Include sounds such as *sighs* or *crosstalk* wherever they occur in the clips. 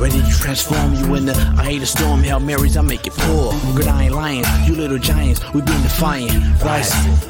Ready to transform you in the I hate a storm. Hail Marys, I make it pour. Good, I ain't lying. You little giants, we been defiant. Rise.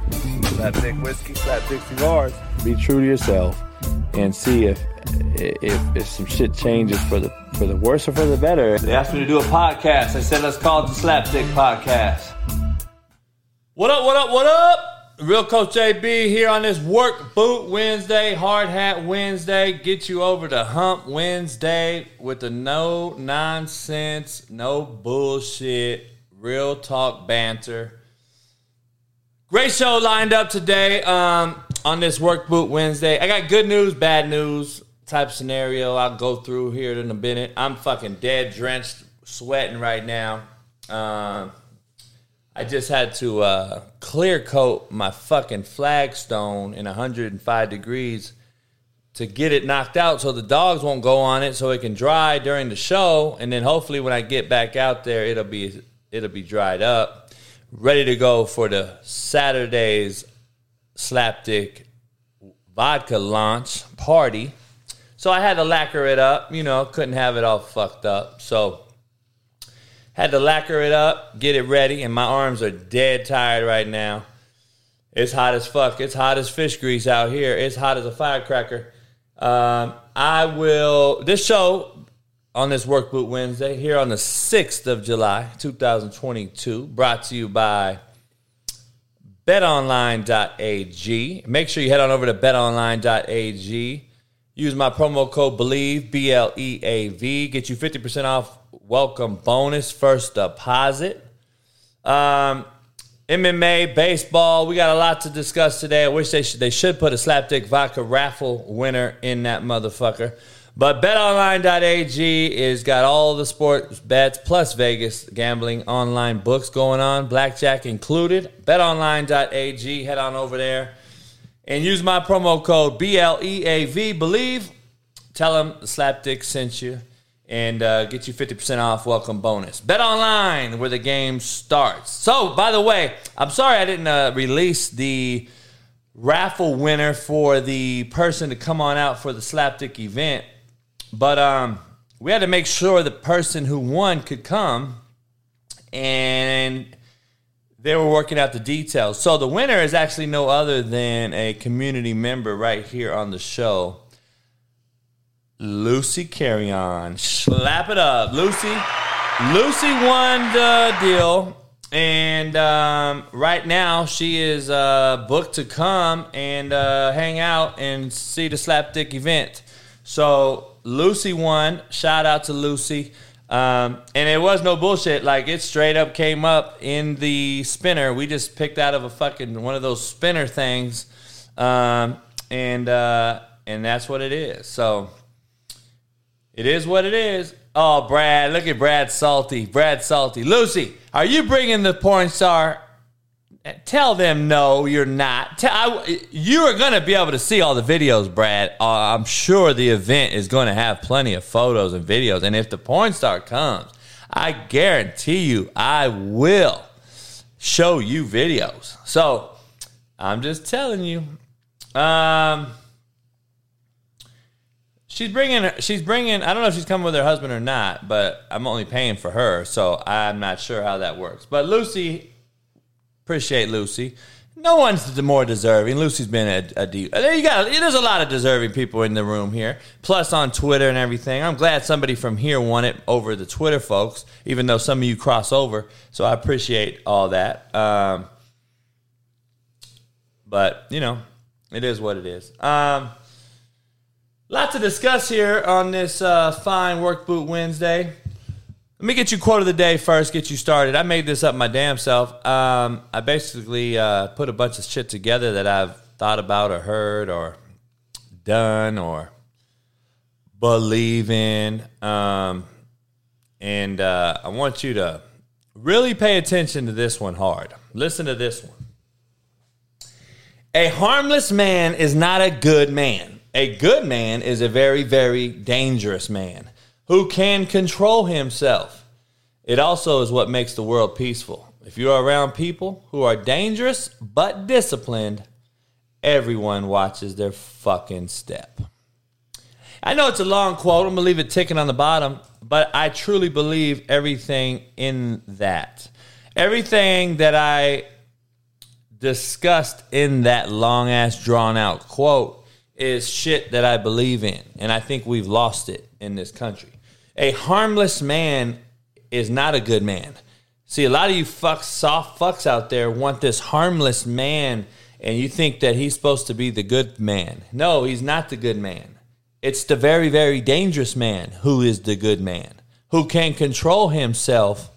Slapdick whiskey, slapdick cigars. Be true to yourself and see if if if some shit changes for the for the worse or for the better. They asked me to do a podcast. I said, let's call it the Slapdick Podcast. What up, what up, what up? Real Coach JB here on this Work Boot Wednesday, Hard Hat Wednesday. Get you over the hump Wednesday with the no nonsense, no bullshit, real talk banter. Great show lined up today um, on this Work Boot Wednesday. I got good news, bad news type scenario I'll go through here in a minute. I'm fucking dead drenched, sweating right now. Um, I just had to uh, clear coat my fucking flagstone in 105 degrees to get it knocked out so the dogs won't go on it so it can dry during the show and then hopefully when I get back out there it'll be it'll be dried up ready to go for the Saturday's slapdick vodka launch party. So I had to lacquer it up, you know, couldn't have it all fucked up. So had to lacquer it up, get it ready, and my arms are dead tired right now. It's hot as fuck. It's hot as fish grease out here. It's hot as a firecracker. Um, I will, this show on this Work Boot Wednesday, here on the 6th of July, 2022, brought to you by betonline.ag. Make sure you head on over to betonline.ag. Use my promo code BELIEVE, B L E A V. Get you 50% off welcome bonus first deposit. Um, MMA, baseball, we got a lot to discuss today. I wish they should, they should put a slapdick vodka raffle winner in that motherfucker. But betonline.ag is got all the sports bets plus Vegas gambling online books going on, blackjack included. Betonline.ag, head on over there and use my promo code BLEAV, believe. Tell them the Slapdick sent you and uh, get you 50% off welcome bonus. Bet online where the game starts. So, by the way, I'm sorry I didn't uh, release the raffle winner for the person to come on out for the Slapdick event, but um, we had to make sure the person who won could come and they were working out the details. So the winner is actually no other than a community member right here on the show. Lucy Carrion. Slap it up. Lucy. Lucy won the deal. And um, right now, she is uh, booked to come and uh, hang out and see the Slapdick event. So Lucy won. Shout out to Lucy. Um, and it was no bullshit. Like it straight up came up in the spinner. We just picked out of a fucking one of those spinner things, um, and uh, and that's what it is. So it is what it is. Oh, Brad, look at Brad Salty. Brad Salty. Lucy, are you bringing the porn star? Tell them no, you're not. Tell, I, you are going to be able to see all the videos, Brad. Uh, I'm sure the event is going to have plenty of photos and videos. And if the porn star comes, I guarantee you, I will show you videos. So I'm just telling you. Um, she's bringing. She's bringing. I don't know if she's coming with her husband or not, but I'm only paying for her, so I'm not sure how that works. But Lucy Appreciate Lucy. No one's more deserving. Lucy's been a, a deep. There you go. There's a lot of deserving people in the room here. Plus on Twitter and everything. I'm glad somebody from here won it over the Twitter folks. Even though some of you cross over, so I appreciate all that. Um, but you know, it is what it is. Um, lot to discuss here on this uh, fine work boot Wednesday. Let me get you quote of the day first, get you started. I made this up my damn self. Um, I basically uh, put a bunch of shit together that I've thought about or heard or done or believe in. Um, and uh, I want you to really pay attention to this one hard. Listen to this one. A harmless man is not a good man. A good man is a very, very dangerous man who can control himself. It also is what makes the world peaceful. If you are around people who are dangerous but disciplined, everyone watches their fucking step. I know it's a long quote. I'm going to leave it ticking on the bottom, but I truly believe everything in that. Everything that I discussed in that long ass drawn out quote is shit that I believe in. And I think we've lost it in this country. A harmless man is not a good man. See, a lot of you fucks, soft fucks out there want this harmless man, and you think that he's supposed to be the good man. No, he's not the good man. It's the very, very dangerous man who is the good man, who can control himself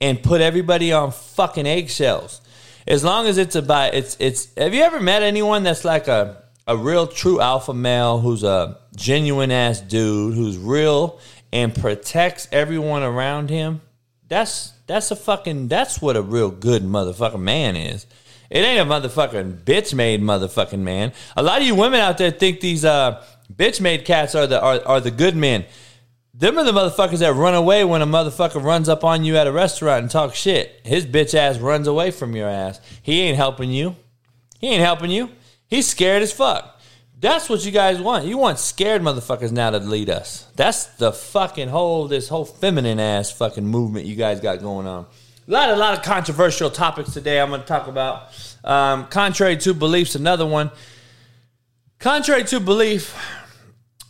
and put everybody on fucking eggshells. As long as it's about it's it's. Have you ever met anyone that's like a a real true alpha male who's a genuine ass dude who's real and protects everyone around him, that's that's a fucking that's what a real good motherfucking man is. It ain't a motherfucking bitch made motherfucking man. A lot of you women out there think these uh bitch made cats are the are, are the good men. Them are the motherfuckers that run away when a motherfucker runs up on you at a restaurant and talks shit. His bitch ass runs away from your ass. He ain't helping you. He ain't helping you. He's scared as fuck. That's what you guys want. You want scared motherfuckers now to lead us. That's the fucking whole this whole feminine ass fucking movement you guys got going on. A lot, a lot of controversial topics today. I'm going to talk about. Um, contrary to beliefs, another one. Contrary to belief,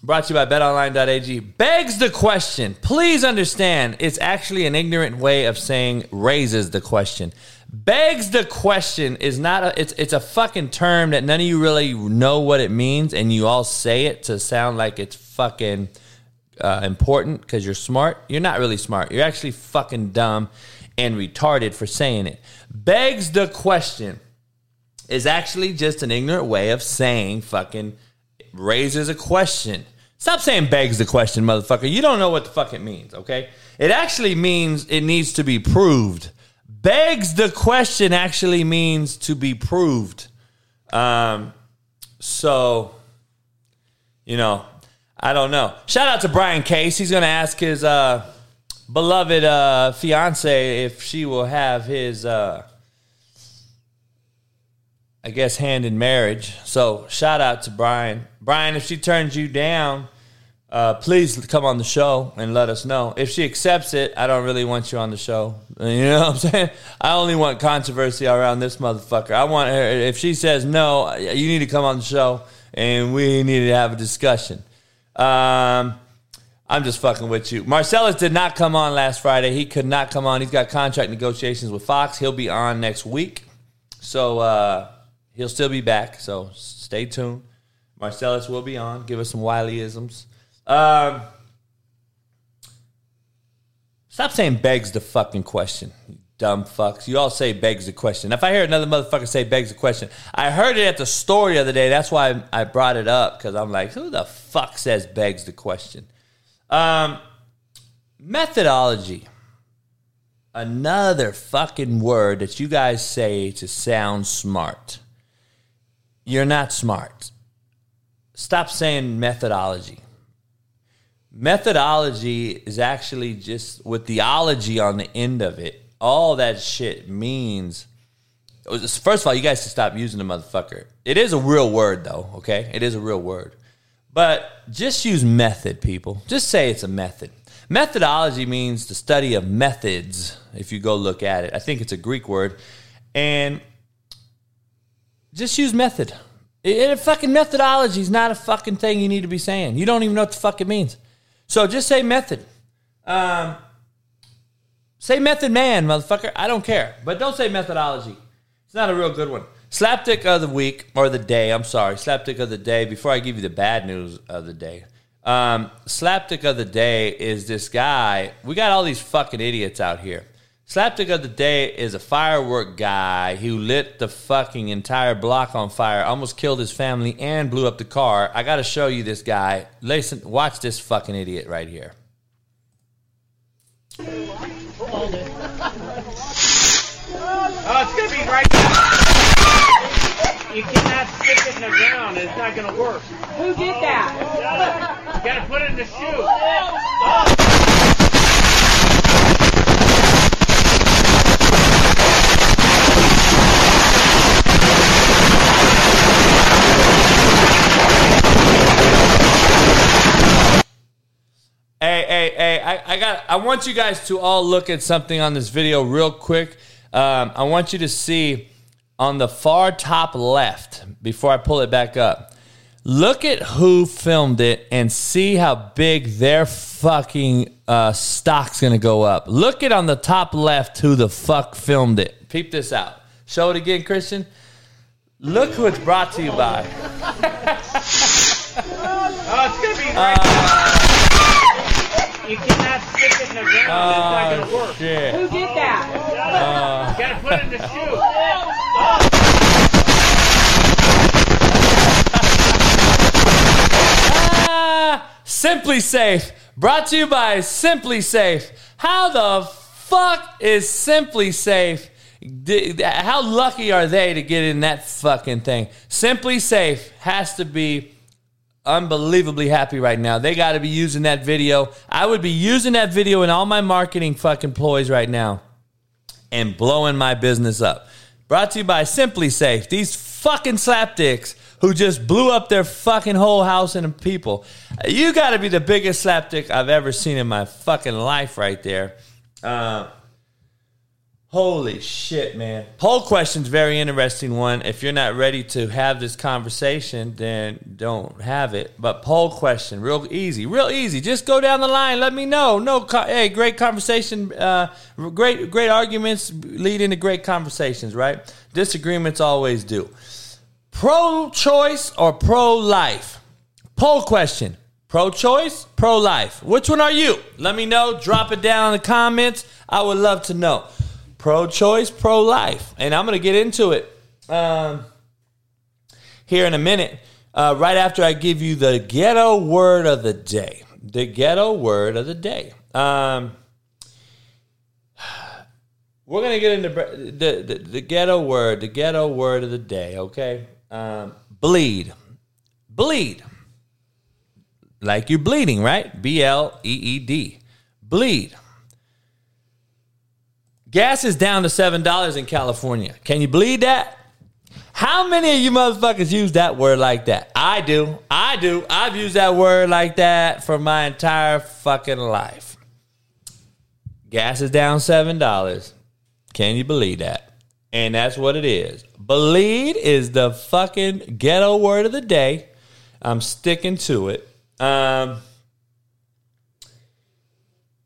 brought to you by BetOnline.ag, begs the question. Please understand, it's actually an ignorant way of saying raises the question begs the question is not a it's it's a fucking term that none of you really know what it means and you all say it to sound like it's fucking uh, important because you're smart. You're not really smart. You're actually fucking dumb and retarded for saying it. Begs the question is actually just an ignorant way of saying fucking raises a question. Stop saying begs the question motherfucker. You don't know what the fuck it means okay? It actually means it needs to be proved begs the question actually means to be proved. Um, so, you know, I don't know. Shout out to Brian Case. He's going to ask his uh, beloved uh, fiance if she will have his, uh, I guess, hand in marriage. So, shout out to Brian. Brian, if she turns you down, uh, please come on the show and let us know. If she accepts it, I don't really want you on the show. You know what I'm *laughs* saying? I only want controversy around this motherfucker. I want her, if she says no, you need to come on the show and we need to have a discussion. Um, I'm just fucking with you. Marcellus did not come on last Friday. He could not come on. He's got contract negotiations with Fox. He'll be on next week. So uh, he'll still be back. So stay tuned. Marcellus will be on. Give us some Wileyisms. Um, stop saying begs the fucking question, you dumb fucks. You all say begs the question. If I hear another motherfucker say begs the question, I heard it at the store the other day. That's why I brought it up because I'm like, who the fuck says begs the question? Um, methodology. Another fucking word that you guys say to sound smart. You're not smart. Stop saying methodology methodology is actually just with theology on the end of it. All that shit means. First of all, you guys should stop using the motherfucker. It is a real word, though. Okay, it is a real word. But just use method, people. Just say it's a method. Methodology means the study of methods. If you go look at it, I think it's a Greek word, and just use method. It, it- fucking methodology is not a fucking thing you need to be saying. You don't even know what the fuck it means. So just say method. Um, say method man, motherfucker. I don't care. But don't say methodology. It's not a real good one. Slapdick of the week, or the day, I'm sorry. Slapdick of the day, before I give you the bad news of the day. Um, slapdick of the day is this guy. We got all these fucking idiots out here. Slapdick of the day is a firework guy who lit the fucking entire block on fire, almost killed his family, and blew up the car. I got to show you this guy. Listen, watch this fucking idiot right here. Oh, it's gonna be right You cannot stick it in the ground. It's not gonna work. Who did that? You gotta put it in the shoe. Hey, oh, hey, hey! I, I got. I want you guys to all look at something on this video real quick. Um, I want you to see on the far top left before I pull it back up. Look at who filmed it and see how big their fucking uh, stock's gonna go up. Look at on the top left who the fuck filmed it. Peep this out. Show it again, Christian. Look who it's brought to you by. *laughs* Oh, it's gonna be right You cannot stick it in the ground. It's not gonna Oh work. shit! Who did that? You gotta put it in the shoe. Ah, SimpliSafe, brought to you by SimpliSafe. How the fuck is SimpliSafe? How lucky are they to get in that fucking thing? SimpliSafe has to be unbelievably happy right now. They got to be using that video. I would be using that video in all my marketing fucking ploys right now and blowing my business up. Brought to you by SimpliSafe. These fucking slapdicks who just blew up their fucking whole house and people. You got to be the biggest slapdick I've ever seen in my fucking life right there. Uh, holy shit, man. Poll question's very interesting one. If you're not ready to have this conversation, then don't have it. But poll question, real easy, real easy. Just go down the line. Let me know. No, hey, great conversation. Uh, great, great arguments lead into great conversations, right? Disagreements always do. Pro-choice or pro-life? Poll question. Pro-choice, pro-life. Which one are you? Let me know. Drop it down in the comments. I would love to know. Pro-choice, pro-life. And I'm going to get into it um, here in a minute. Uh, right after I give you the ghetto word of the day. The ghetto word of the day. Um, we're gonna get into the, the the ghetto word, the ghetto word of the day. Okay, um, bleed, bleed, like you're bleeding, right? B L E E D, bleed. Gas is down to seven dollars in California. Can you believe that? How many of you motherfuckers use that word like that? I do. I do. I've used that word like that for my entire fucking life. Gas is down seven dollars. Can you believe that? And that's what it is. Believe is the fucking ghetto word of the day. I'm sticking to it. Um,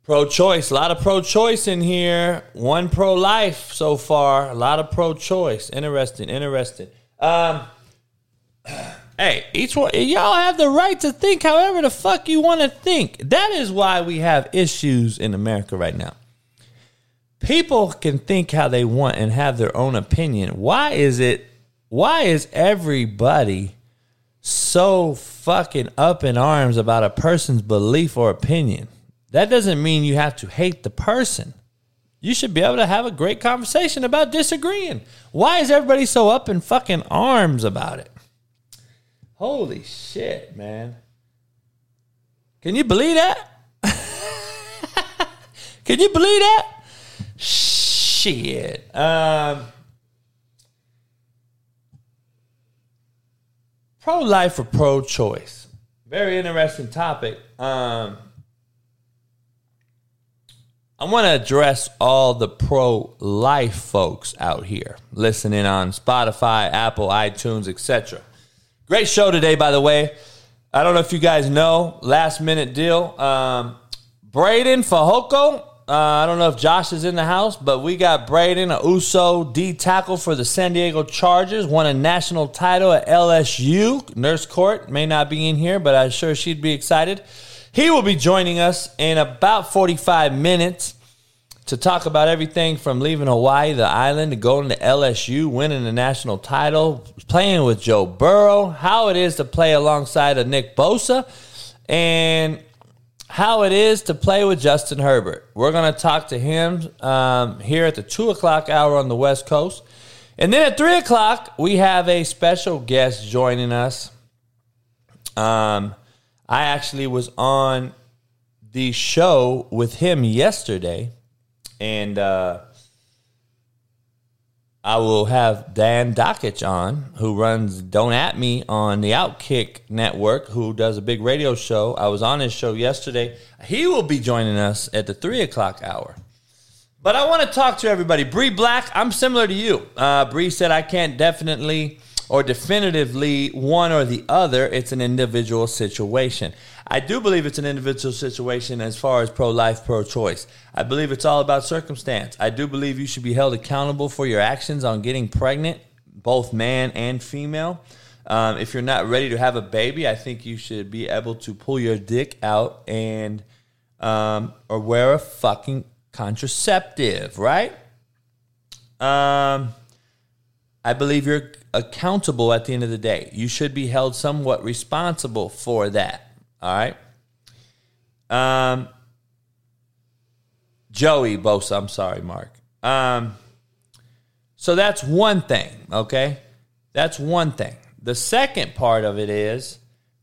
pro choice, a lot of pro choice in here. One pro life so far. A lot of pro choice. Interesting, interesting. Um, *clears throat* hey, each one, y'all have the right to think however the fuck you want to think. That is why we have issues in America right now people can think how they want and have their own opinion. Why is it? Why is everybody so fucking up in arms about a person's belief or opinion? That doesn't mean you have to hate the person. You should be able to have a great conversation about disagreeing. Why is everybody so up in fucking arms about it? Holy shit, man. Can you believe that? *laughs* Can you believe that? Shit. Um, pro life or pro choice? Very interesting topic. Um, I want to address all the pro life folks out here listening on Spotify, Apple, iTunes, etc. Great show today, by the way. I don't know if you guys know, last minute deal. Um, Breiden Fehoko. Uh, I don't know if Josh is in the house, but we got Breiden, a USO D tackle for the San Diego Chargers, won a national title at LSU. Nurse Court may not be in here, but I'm sure she'd be excited. He will be joining us in about 45 minutes to talk about everything from leaving Hawaii, the island, to going to LSU, winning the national title, playing with Joe Burrow, how it is to play alongside of Nick Bosa, and how it is to play with Justin Herbert. We're going to talk to him um, here at the 2 o'clock hour on the West Coast. And then at 3 o'clock, we have a special guest joining us. Um, I actually was on the show with him yesterday, and uh, I will have Dan Dakich on, who runs Don't At Me on the Outkick Network, who does a big radio show. I was on his show yesterday. He will be joining us at the three o'clock hour. But I want to talk to everybody. Bree Black, I'm similar to you. Uh, Bree said I can't definitely or definitively one or the other. It's an individual situation. I do believe it's an individual situation as far as pro life, pro choice. I believe it's all about circumstance. I do believe you should be held accountable for your actions on getting pregnant, both man and female. Um, if you're not ready to have a baby, I think you should be able to pull your dick out and um, or wear a fucking contraceptive, right? Um, I believe you're accountable at the end of the day. You should be held somewhat responsible for that. All right. Um, Joey Bosa, I'm sorry, Mark. Um, so that's one thing, okay? That's one thing. The second part of it is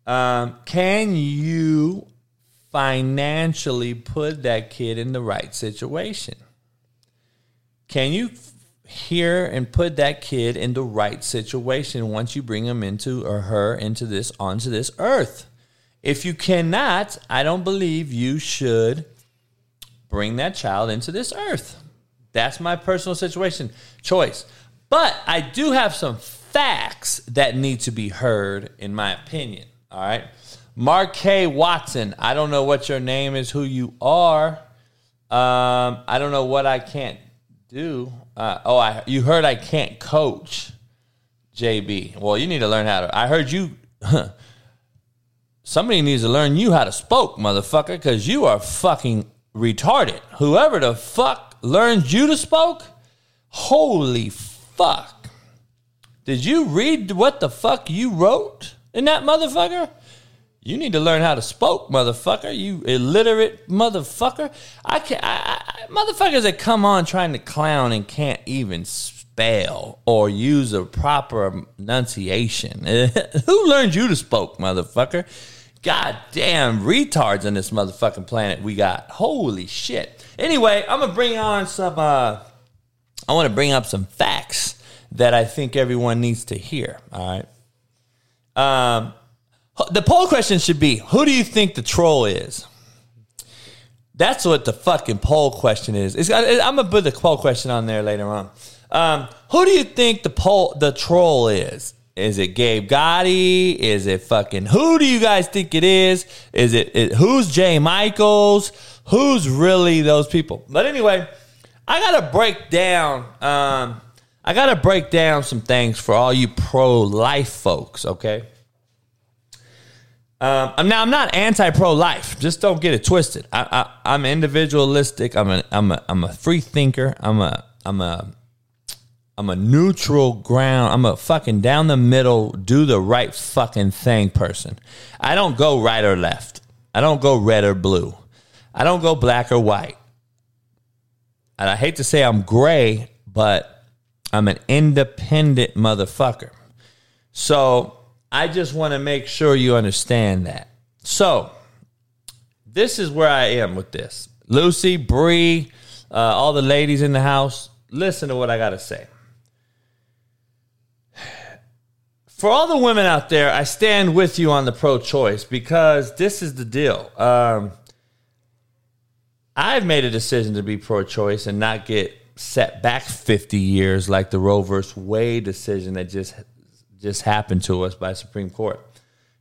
um, can you financially put that kid in the right situation? Can you hear and put that kid in the right situation once you bring him into or her into this onto this earth? If you cannot, I don't believe you should bring that child into this earth. That's my personal situation choice. But I do have some facts that need to be heard, in my opinion. All right. Mark K. Watson, I don't know what your name is, who you are. Um, I don't know what I can't do. Uh, oh, I you heard I can't coach, JB. Well, you need to learn how to. I heard you. *laughs* somebody needs to learn you how to spoke, motherfucker, because you are fucking retarded. Whoever the fuck learned you to spoke, holy fuck. Did you read what the fuck you wrote in that motherfucker? You need to learn how to spoke, motherfucker. You illiterate motherfucker. I can't. I, I, motherfuckers that come on trying to clown and can't even spell or use a proper enunciation. *laughs* Who learned you to spoke, motherfucker? Goddamn retards on this motherfucking planet we got. Holy shit. Anyway, I'm gonna bring on some. uh I want to bring up some facts that I think everyone needs to hear. All right. Um the poll question should be Who do you think the troll is? That's what the fucking poll question is. It's, I'm gonna put the poll question on there later on. Um, who do you think the poll the troll is? Is it Gabe Gotti? Is it fucking who do you guys think it is? Is it, it who's Jay Michaels? Who's really those people? But anyway, I gotta break down. Um, I gotta break down some things for all you pro life folks. Okay. Um, now I'm not anti-pro-life. Just don't get it twisted. I, am individualistic. I'm a I'm a I'm a free thinker. I'm a I'm a I'm a neutral ground. I'm a fucking down the middle, do the right fucking thing person. I don't go right or left. I don't go red or blue. I don't go black or white. And I hate to say I'm gray, but I'm an independent motherfucker. So I just want to make sure you understand that. So, this is where I am with this. Lucy, Bree, uh, all the ladies in the house, listen to what I got to say. For all the women out there, I stand with you on the pro choice because this is the deal. Um, I've made a decision to be pro-choice and not get set back 50 years like the Roe versus Wade decision that just just happened to us by Supreme Court.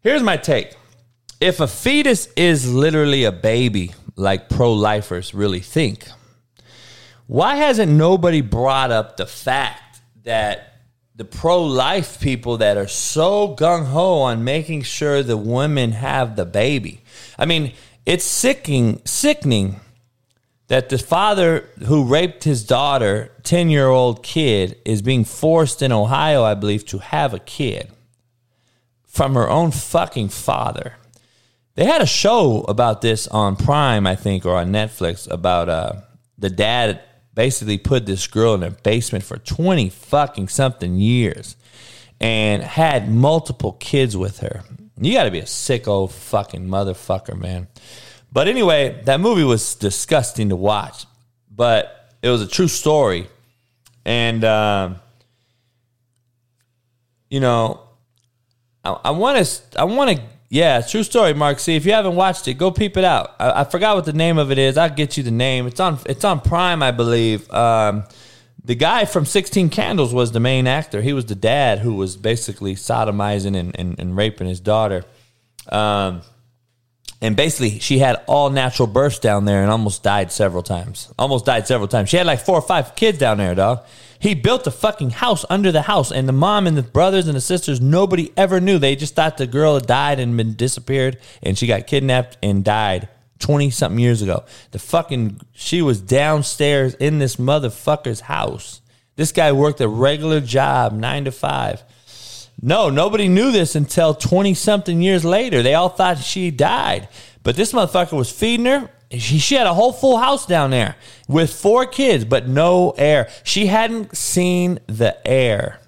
Here's my take. If a fetus is literally a baby, like pro-lifers really think, why hasn't nobody brought up the fact that the pro-life people that are so gung-ho on making sure the women have the baby? I mean, it's sickening, sickening that the father who raped his daughter, 10 year old kid, is being forced in Ohio, I believe, to have a kid from her own fucking father. They had a show about this on Prime, I think, or on Netflix about uh, the dad basically put this girl in a basement for 20 fucking something years and had multiple kids with her. You got to be a sick old fucking motherfucker, man. But anyway, that movie was disgusting to watch, but it was a true story. And, um, you know, I want to, I want to, yeah, true story, Mark. See, if you haven't watched it, go peep it out. I, I, forgot what the name of it is. I'll get you the name. It's on, it's on Prime, I believe. Um, the guy from 16 Candles was the main actor. He was the dad who was basically sodomizing and, and, and raping his daughter. Um, and basically she had all natural births down there and almost died several times. Almost died several times. She had like four or five kids down there, dog. He built a fucking house under the house, and the mom and the brothers and the sisters, nobody ever knew. They just thought the girl had died and been disappeared, and she got kidnapped and died 20 something years ago. The fucking, she was downstairs in this motherfucker's house. This guy worked a regular job, nine to five. No, nobody knew this until 20 something years later. They all thought she died. But this motherfucker was feeding her. She, she had a whole full house down there with four kids, but no air. She hadn't seen the air.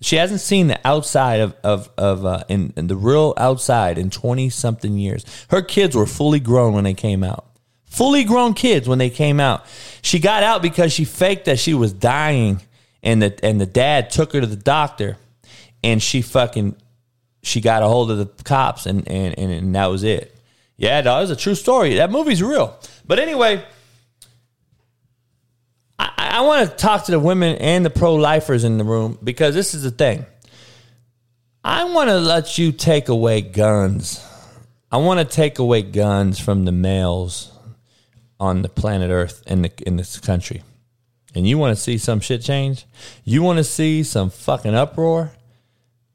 She hasn't seen the outside of of of uh, in, in the real outside in twenty something years. Her kids were fully grown when they came out. Fully grown kids when they came out. She got out because she faked that she was dying, and the and the dad took her to the doctor and she fucking she got a hold of the cops and and and, and that was it. Yeah, no, it's a true story. That movie's real. But anyway, I, I want to talk to the women and the pro lifers in the room because this is the thing. I want to let you take away guns. I want to take away guns from the males on the planet Earth in the in this country. And you want to see some shit change? You want to see some fucking uproar?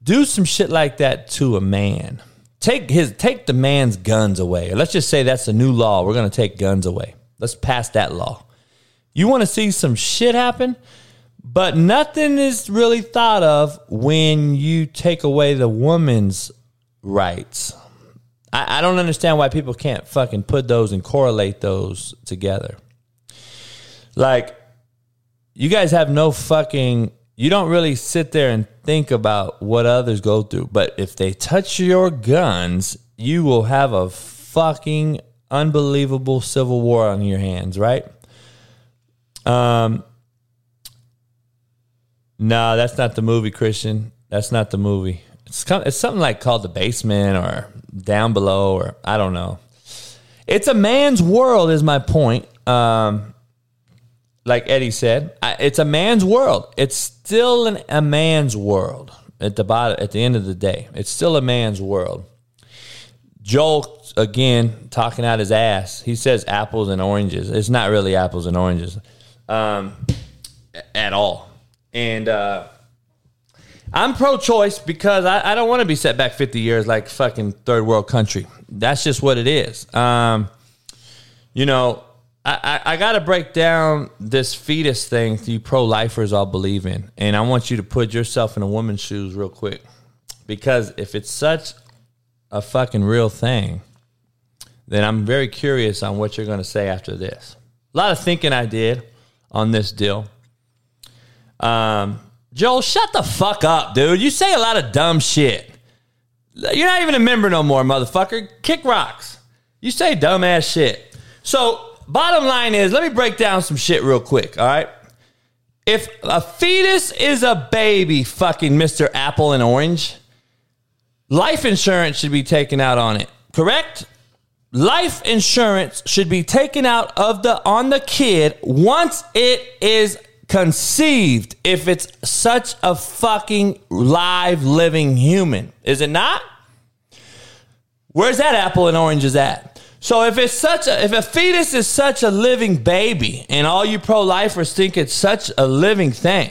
Do some shit like that to a man. Take his take the man's guns away. Let's just say that's a new law. We're going to take guns away. Let's pass that law. You want to see some shit happen? But nothing is really thought of when you take away the woman's rights. I, I don't understand why people can't fucking put those and correlate those together. Like, you guys have no fucking you don't really sit there and think about what others go through. But if they touch your guns, you will have a fucking unbelievable civil war on your hands, right? Um, no, that's not the movie, Christian. That's not the movie. It's it's something like called The Basement or Down Below or I don't know. It's a man's world, is my point. Um, like Eddie said, it's a man's world. It's still an, a man's world at the bottom. At the end of the day, it's still a man's world. Joel again talking out his ass. He says apples and oranges. It's not really apples and oranges, um, at all. And uh, I'm pro-choice because I, I don't want to be set back 50 years like fucking third world country. That's just what it is. Um, you know, I, I, got to break down this fetus thing you pro lifers all believe in. And I want you to put yourself in a woman's shoes real quick. Because if it's such a fucking real thing, then I'm very curious on what you're going to say after this. A lot of thinking I did on this deal. Um, Joel, shut the fuck up, dude. You say a lot of dumb shit. You're not even a member no more, motherfucker. Kick rocks. You say dumbass shit. So bottom line is, let me break down some shit real quick, all right? If a fetus is a baby, fucking Mr. Apple and Orange, life insurance should be taken out on it, correct? life insurance should be taken out of the on the kid once it is conceived if it's such a fucking live living human. Is it not? Where's that apple and oranges at? So if it's such a if a fetus is such a living baby and all you pro-lifers think it's such a living thing,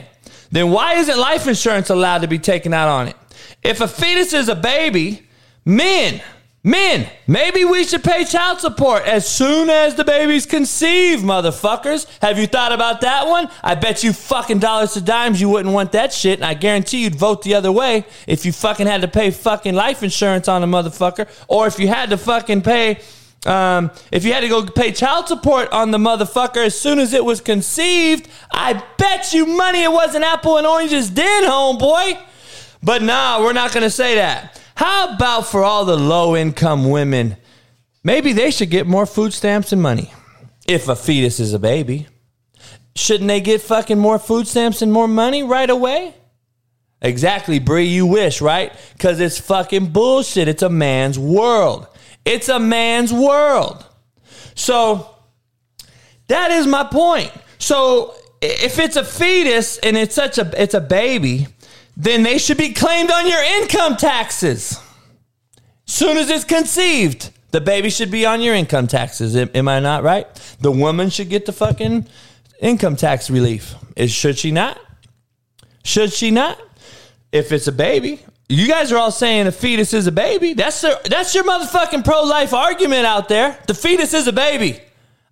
then why isn't life insurance allowed to be taken out on it? If a fetus is a baby, men, men, maybe we should pay child support as soon as the baby's conceived, motherfuckers. Have you thought about that one? I bet you fucking dollars to dimes you wouldn't want that shit, and I guarantee you'd vote the other way if you fucking had to pay fucking life insurance on a motherfucker, or if you had to fucking pay um, if you had to go pay child support on the motherfucker as soon as it was conceived, I bet you money it wasn't apple and oranges then, homeboy. But nah, we're not to say that. How about for all the low income women? Maybe they should get more food stamps and money. If a fetus is a baby, shouldn't they get fucking more food stamps and more money right away? Exactly, Bree, you wish, right? Because it's fucking bullshit. It's a man's world. It's a man's world. So that is my point. So if it's a fetus and it's such a it's a baby, then they should be claimed on your income taxes. Soon as it's conceived, the baby should be on your income taxes. Am, am I not right? The woman should get the fucking income tax relief. Is should she not? Should she not? If it's a baby, you guys are all saying a fetus is a baby. That's that's your motherfucking pro life argument out there. The fetus is a baby.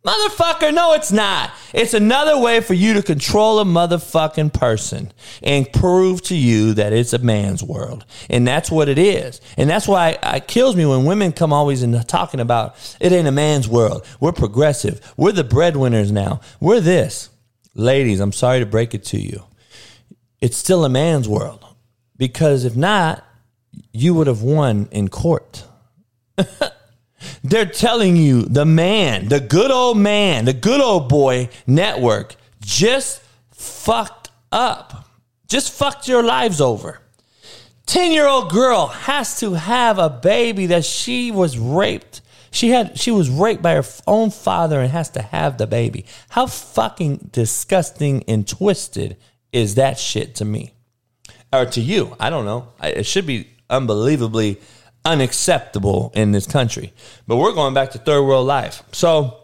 Motherfucker, no, it's not. It's another way for you to control a motherfucking person and prove to you that it's a man's world. And that's what it is. And that's why it kills me when women come always in talking about it ain't a man's world. We're progressive. We're the breadwinners now. We're this. Ladies, I'm sorry to break it to you. It's still a man's world. Because if not, you would have won in court. *laughs* They're telling you the man, the good old man, the good old boy network just fucked up, just fucked your lives over. 10 year old girl has to have a baby that she was raped. She had she was raped by her own father and has to have the baby. How fucking disgusting and twisted is that shit to me? Or to you? I don't know. It should be unbelievably unacceptable in this country. But we're going back to third world life. So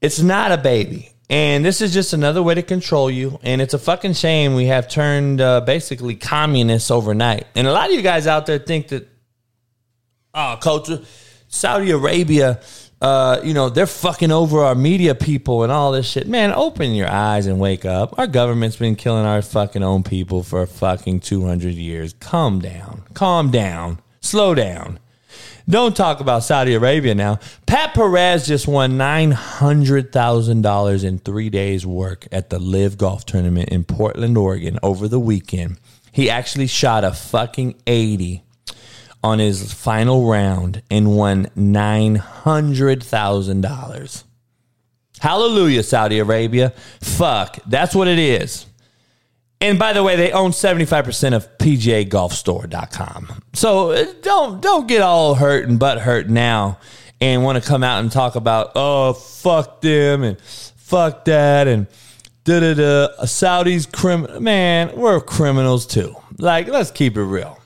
it's not a baby. And this is just another way to control you. And it's a fucking shame we have turned uh, basically communists overnight. And a lot of you guys out there think that, oh, culture, Saudi Arabia, uh, you know, they're fucking over our media people and all this shit. Man, open your eyes and wake up. Our government's been killing our fucking own people for fucking 200 years. Calm down. Calm down. Slow down. Don't talk about Saudi Arabia now. Pat Perez just won $900,000 in three days' work at the LIV Golf Tournament in Portland, Oregon over the weekend. He actually shot a fucking 80 on his final round and won $900,000. Hallelujah, Saudi Arabia. Fuck. That's what it is. And by the way, they own 75% of PGAGolfStore.com. So uh, don't don't get all hurt and butt hurt now and want to come out and talk about, oh, fuck them and fuck that and da da da. Saudis, criminal. man, we're criminals too. Like, let's keep it real.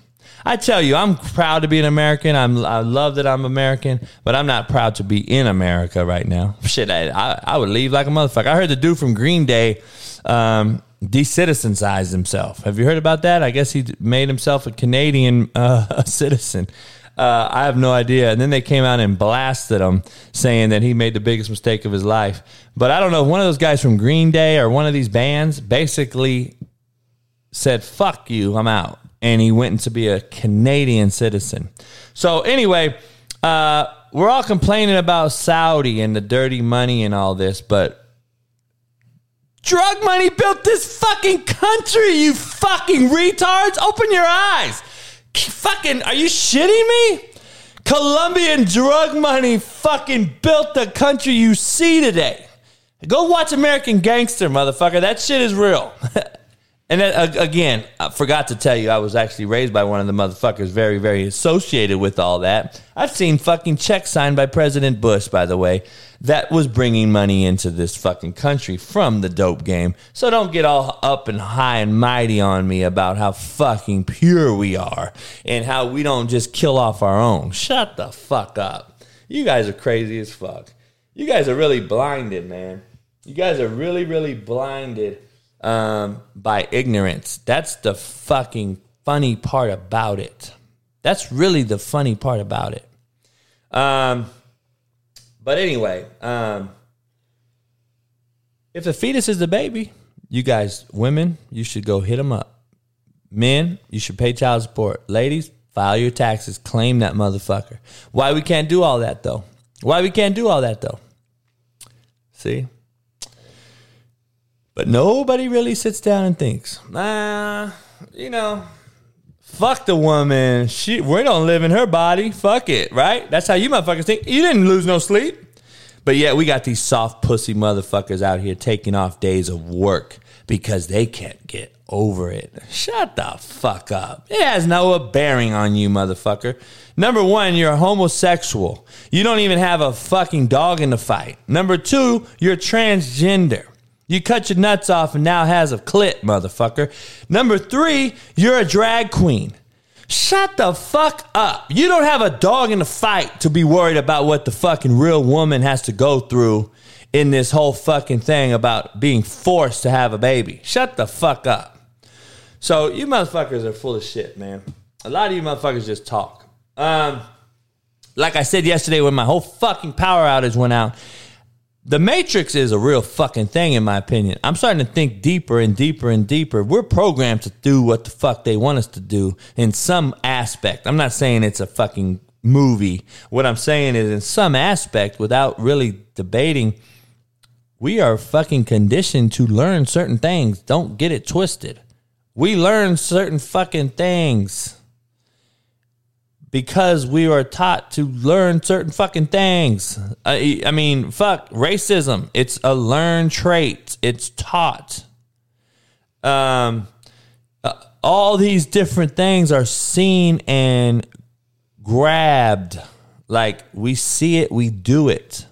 I tell you, I'm proud to be an American. I'm, I love that I'm American, but I'm not proud to be in America right now. *laughs* Shit, I, I, I would leave like a motherfucker. I heard the dude from Green Day um, decitizenized himself. Have you heard about that? I guess he made himself a Canadian *laughs* uh, citizen. Uh, I have no idea. And then they came out and blasted him, saying that he made the biggest mistake of his life. But I don't know. if One of those guys from Green Day or one of these bands basically said, "Fuck you, I'm out," and he went to be a Canadian citizen. So anyway, uh, we're all complaining about Saudi and the dirty money and all this, but Drug money built this fucking country, you fucking retards. Open your eyes. Fucking, are you shitting me? Colombian drug money fucking built the country you see today. Go watch American Gangster, motherfucker. That shit is real. *laughs* And then, again, I forgot to tell you, I was actually raised by one of the motherfuckers very, very associated with all that. I've seen fucking checks signed by President Bush, by the way, that was bringing money into this fucking country from the dope game. So don't get all up and high and mighty on me about how fucking pure we are and how we don't just kill off our own. Shut the fuck up. You guys are crazy as fuck. You guys are really blinded, man. You guys are really, really blinded um, by ignorance. That's the fucking funny part about it. That's really the funny part about it. Um, but anyway, um, if the fetus is the baby, you guys, women, you should go hit them up. Men, you should pay child support. Ladies, file your taxes, claim that motherfucker. Why we can't do all that though? Why we can't do all that though? See? But nobody really sits down and thinks, nah, you know, fuck the woman. She we don't live in her body. Fuck it, right? That's how you motherfuckers think. You didn't lose no sleep. But yet we got these soft pussy motherfuckers out here taking off days of work because they can't get over it. Shut the fuck up. It has no bearing on you, motherfucker. Number one, you're a homosexual. You don't even have a fucking dog in the fight. Number two, you're transgender. You cut your nuts off and now has a clit, motherfucker. Number three, you're a drag queen. Shut the fuck up. You don't have a dog in the fight to be worried about what the fucking real woman has to go through in this whole fucking thing about being forced to have a baby. Shut the fuck up. So you motherfuckers are full of shit, man. A lot of you motherfuckers just talk. Um, like I said yesterday when my whole fucking power outage went out, the Matrix is a real fucking thing, in my opinion. I'm starting to think deeper and deeper and deeper. We're programmed to do what the fuck they want us to do in some aspect. I'm not saying it's a fucking movie. What I'm saying is, in some aspect, without really debating, we are fucking conditioned to learn certain things. Don't get it twisted. We learn certain fucking things because we are taught to learn certain fucking things. I, I mean, fuck racism. It's a learned trait. It's taught. Um, uh, all these different things are seen and grabbed. Like we see it, we do it.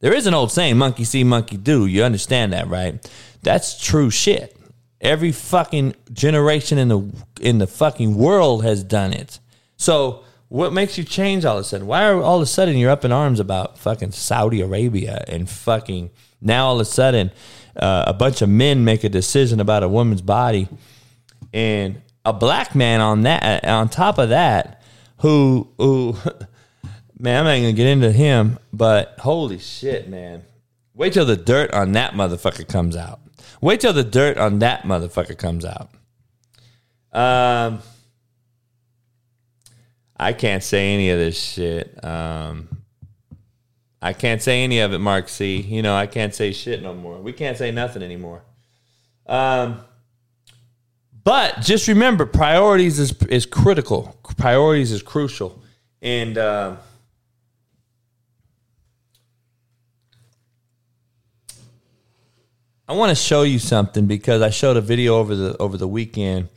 There is an old saying, monkey see, monkey do. You understand that, right? That's true shit. Every fucking generation in the in the fucking world has done it. So what makes you change all of a sudden? Why are all of a sudden you're up in arms about fucking Saudi Arabia and fucking now all of a sudden uh, a bunch of men make a decision about a woman's body and a black man on that on top of that who who *laughs* man I'm not gonna get into him but holy shit man. Wait till the dirt on that motherfucker comes out. Wait till the dirt on that motherfucker comes out. Um I can't say any of this shit. Um, I can't say any of it, Mark C. You know, I can't say shit no more. We can't say nothing anymore. Um, but just remember, priorities is is critical. Priorities is crucial, and uh, I want to show you something because I showed a video over the over the weekend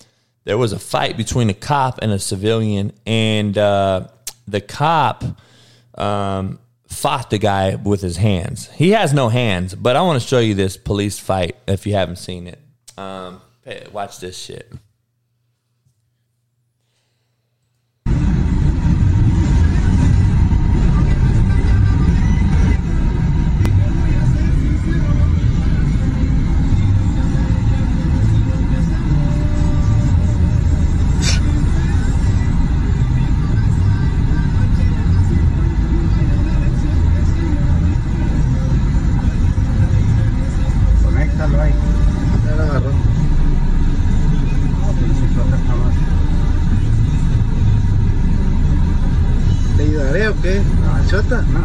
there was a fight between a cop and a civilian, and uh, the cop um, fought the guy with his hands. He has no hands, but I want to show you this police fight if you haven't seen it. Um, hey, watch this shit. Qué? ¿A Chota? No.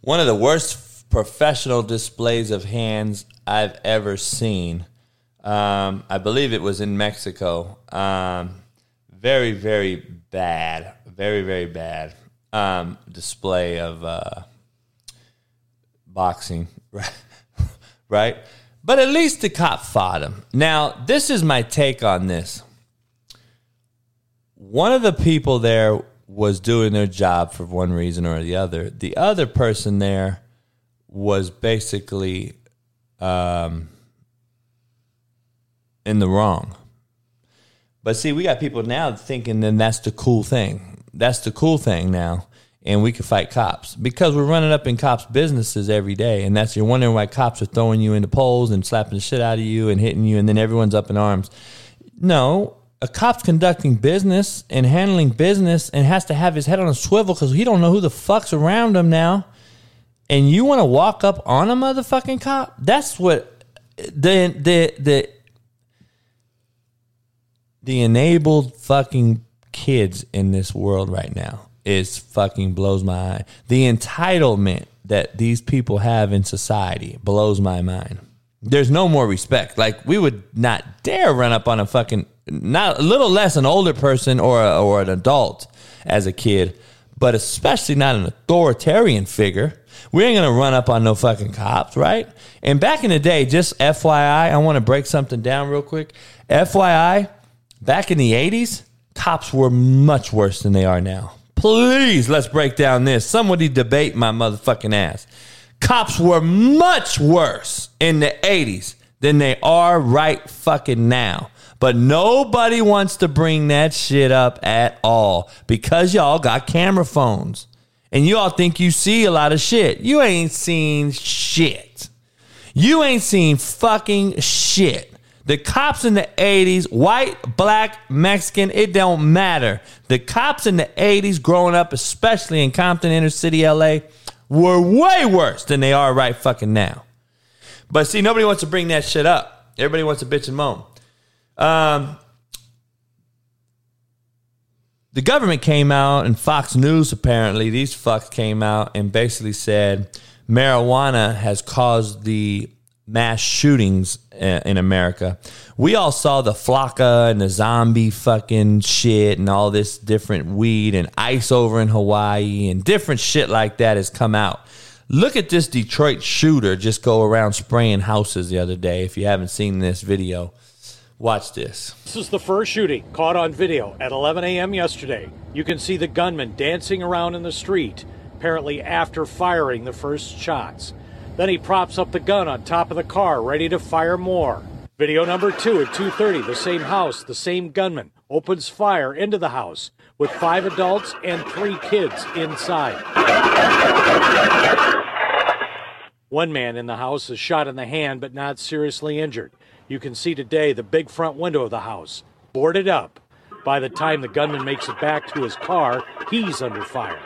One of the worst professional displays of hands I've ever seen. Um, I believe it was in Mexico. Um, very, very bad. Very, very bad um, display of uh, boxing, *laughs* right? But at least the cop fought him. Now, this is my take on this. One of the people there was doing their job for one reason or the other. The other person there was basically um, in the wrong. But see, we got people now thinking then that's the cool thing. That's the cool thing now. And we can fight cops because we're running up in cops' businesses every day. And that's you're wondering why cops are throwing you into poles and slapping the shit out of you and hitting you, and then everyone's up in arms. No, a cop's conducting business and handling business and has to have his head on a swivel because he don't know who the fuck's around him now. And you want to walk up on a motherfucking cop? That's what the the the the enabled fucking kids in this world right now is fucking blows my eye. The entitlement that these people have in society blows my mind. There's no more respect. Like we would not dare run up on a fucking not a little less an older person or a, or an adult as a kid, but especially not an authoritarian figure. We ain't gonna run up on no fucking cops, right? And back in the day, just FYI, I want to break something down real quick. FYI, back in the 80s, cops were much worse than they are now. Please, let's break down this. Somebody debate my motherfucking ass. Cops were much worse in the 80s than they are right fucking now. But nobody wants to bring that shit up at all because y'all got camera phones. And you all think you see a lot of shit. You ain't seen shit. You ain't seen fucking shit. The cops in the 80s, white, black, Mexican, it don't matter. The cops in the 80s growing up, especially in Compton, inner city LA, were way worse than they are right fucking now. But see, nobody wants to bring that shit up. Everybody wants to bitch and moan. Um, the government came out and Fox News apparently these fucks came out and basically said marijuana has caused the mass shootings uh, in America. We all saw the flakka and the zombie fucking shit and all this different weed and ice over in Hawaii and different shit like that has come out. Look at this Detroit shooter just go around spraying houses the other day. If you haven't seen this video, watch this. This is the first shooting caught on video at 11 a.m. yesterday. You can see the gunman dancing around in the street, apparently after firing the first shots. Then he props up the gun on top of the car, ready to fire more. Video number two at 2:30, the same house, the same gunman opens fire into the house with five adults and three kids inside. One man in the house is shot in the hand but not seriously injured. You can see today the big front window of the house boarded up. By the time the gunman makes it back to his car, he's under fire.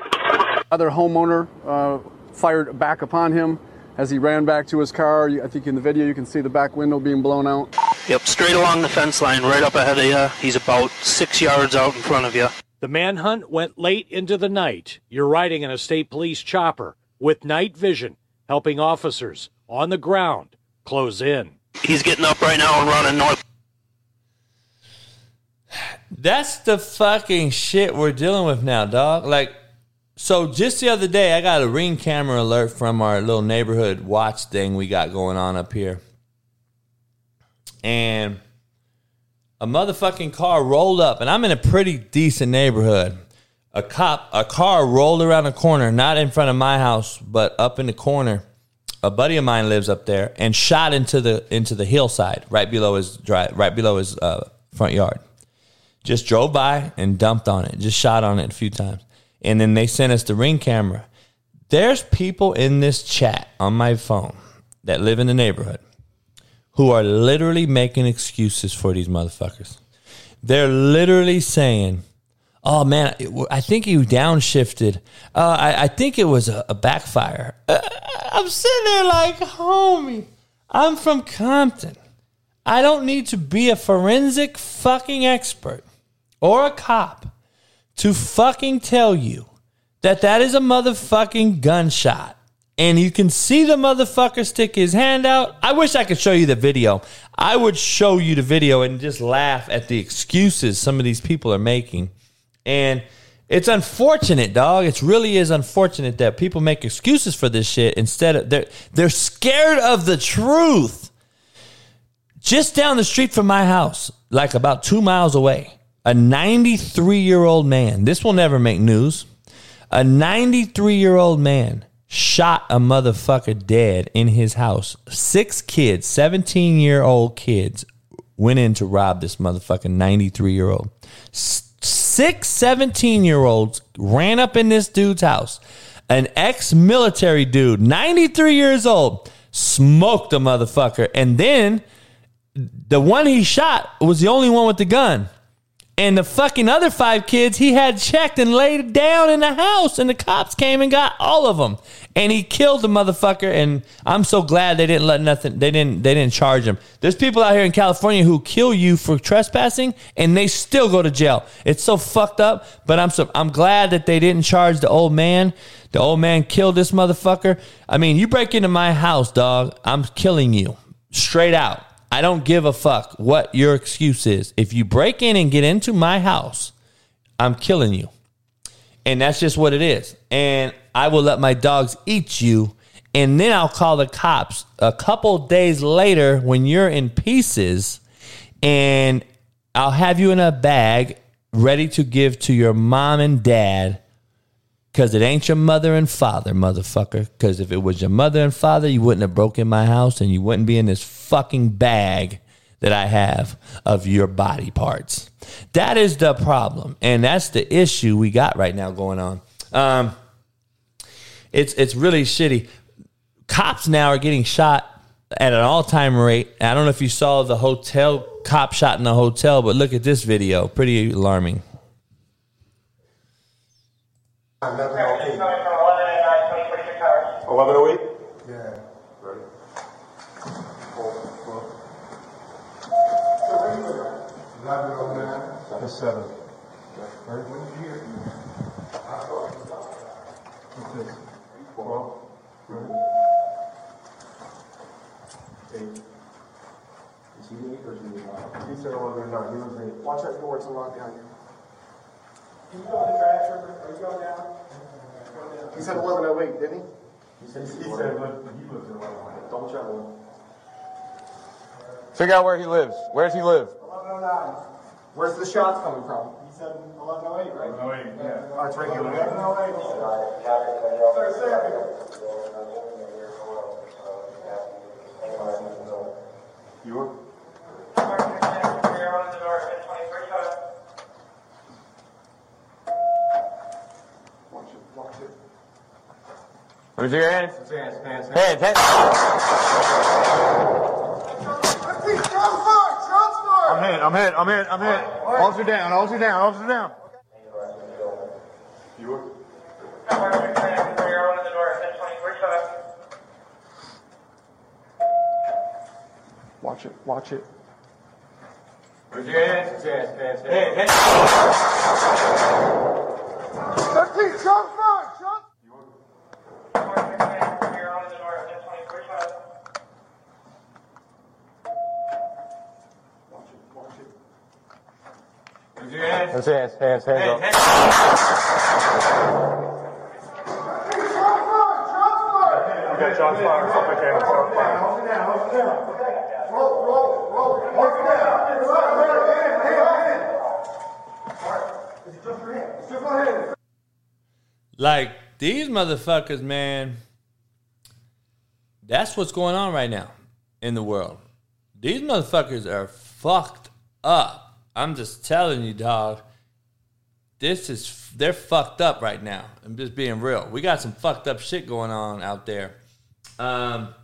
Other homeowner uh, fired back upon him as he ran back to his car. I think in the video you can see the back window being blown out. Yep, straight along the fence line, right up ahead of you. He's about six yards out in front of you. The manhunt went late into the night. You're riding in a state police chopper with night vision, helping officers on the ground close in. He's getting up right now and running north. That's the fucking shit we're dealing with now, dog. Like, so just the other day, I got a ring camera alert from our little neighborhood watch thing we got going on up here. And a motherfucking car rolled up, and I'm in a pretty decent neighborhood. A cop, a car rolled around a corner, not in front of my house, but up in the corner. A buddy of mine lives up there, and shot into the into the hillside right below his drive, right below his uh, front yard. Just drove by and dumped on it. Just shot on it a few times, and then they sent us the ring camera. There's people in this chat on my phone that live in the neighborhood who are literally making excuses for these motherfuckers. They're literally saying, "Oh man, I think you downshifted. Uh, I, I think it was a, a backfire." Uh, I'm sitting there like, "Homie, I'm from Compton. I don't need to be a forensic fucking expert or a cop to fucking tell you that that is a motherfucking gunshot." and you can see the motherfucker stick his hand out. I wish I could show you the video. I would show you the video and just laugh at the excuses some of these people are making. And It's unfortunate, dog. It really is unfortunate that people make excuses for this shit instead of they're they're scared of the truth. Just down the street from my house, like about two miles away, a 93 year old man. This will never make news. A 93 year old man shot a motherfucker dead in his house. Six kids, 17 year old kids, went in to rob this motherfucking 93 year old. Six 17 year olds ran up in this dude's house. An ex military dude, 93 years old, smoked a motherfucker. And then the one he shot was the only one with the gun. And the fucking other five kids he had checked and laid down in the house, and the cops came and got all of them. And he killed the motherfucker. And I'm so glad they didn't let nothing. They didn't. They didn't charge him. There's people out here in California who kill you for trespassing, and they still go to jail. It's so fucked up. But I'm so I'm glad that they didn't charge the old man. The old man killed this motherfucker. I mean, you break into my house, dog. I'm killing you straight out. I don't give a fuck what your excuse is. If you break in and get into my house, I'm killing you. And that's just what it is. And I will let my dogs eat you. And then I'll call the cops a couple days later when you're in pieces. And I'll have you in a bag ready to give to your mom and dad because it ain't your mother and father, motherfucker. Because if it was your mother and father, you wouldn't have broken my house and you wouldn't be in this fucking bag that I have of your body parts. That is the problem. And that's the issue we got right now going on. Um, it's, it's really shitty. Cops now are getting shot at an all time rate. I don't know if you saw the hotel cop shot in the hotel, but look at this video. Pretty alarming. 1108. 1108? Yeah. 1109? The 7th. Right? When you hear me, I thought you died. Okay. 12. 8. Is he 8 or is he 9? He said 1109. He was 8. Watch that door. It's locked behind you. Can you go in the trash or are you going down? He said 1108, didn't he? He said, he, oh he said he lives in 1108. Don't check one. Figure out where he lives. Where does he live? Eleven oh nine. Where's the shots coming from? He said eleven oh eight, right? Oh, eight, yeah. Oh, it's right here. Eleven oh eight. Sir, say it again. York? Watch it, watch it. Let your hands. Hands, hands, hands. Hands, hands. I'm hit, I'm hit, I'm hit, I'm hit. Officer down, officer down, officer down. York? Watch it, watch it. Raise your hands. Hands, hands, Hands, hands. Thirteen, shot fired, shot. Watch it, watch it. Raise your hands. Hands, hands, hands, hands up. Okay, shots fired. Something came in. Shots fired. Hold it down, hold it down. Roll, roll, roll. Hold it down. Is it hand. Like these motherfuckers, man. That's what's going on right now in the world. These motherfuckers are fucked up. I'm just telling you, dog. This is they're fucked up right now. I'm just being real. We got some fucked up shit going on out there. Um,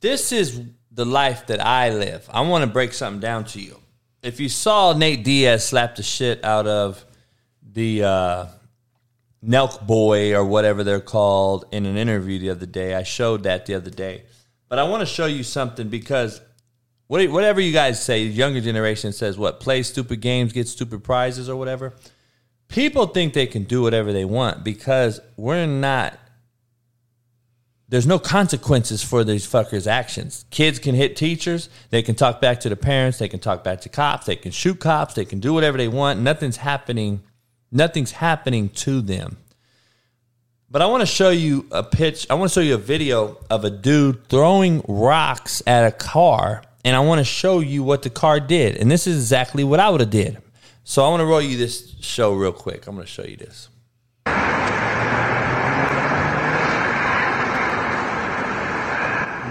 this is the life that I live. I want to break something down to you. If you saw Nate Diaz slap the shit out of the uh, Nelk Boy or whatever they're called in an interview the other day, I showed that the other day. But I want to show you something because what- whatever you guys say, younger generation says what play stupid games, get stupid prizes or whatever. People think they can do whatever they want because we're not there's no consequences for these fuckers' actions. Kids can hit teachers. They can talk back to the parents. They can talk back to cops. They can shoot cops. They can do whatever they want. Nothing's happening. Nothing's happening to them. But I want to show you a pitch. I want to show you a video of a dude throwing rocks at a car, and I want to show you what the car did. And this is exactly what I would have did. So I want to roll you this show real quick. I'm going to show you this.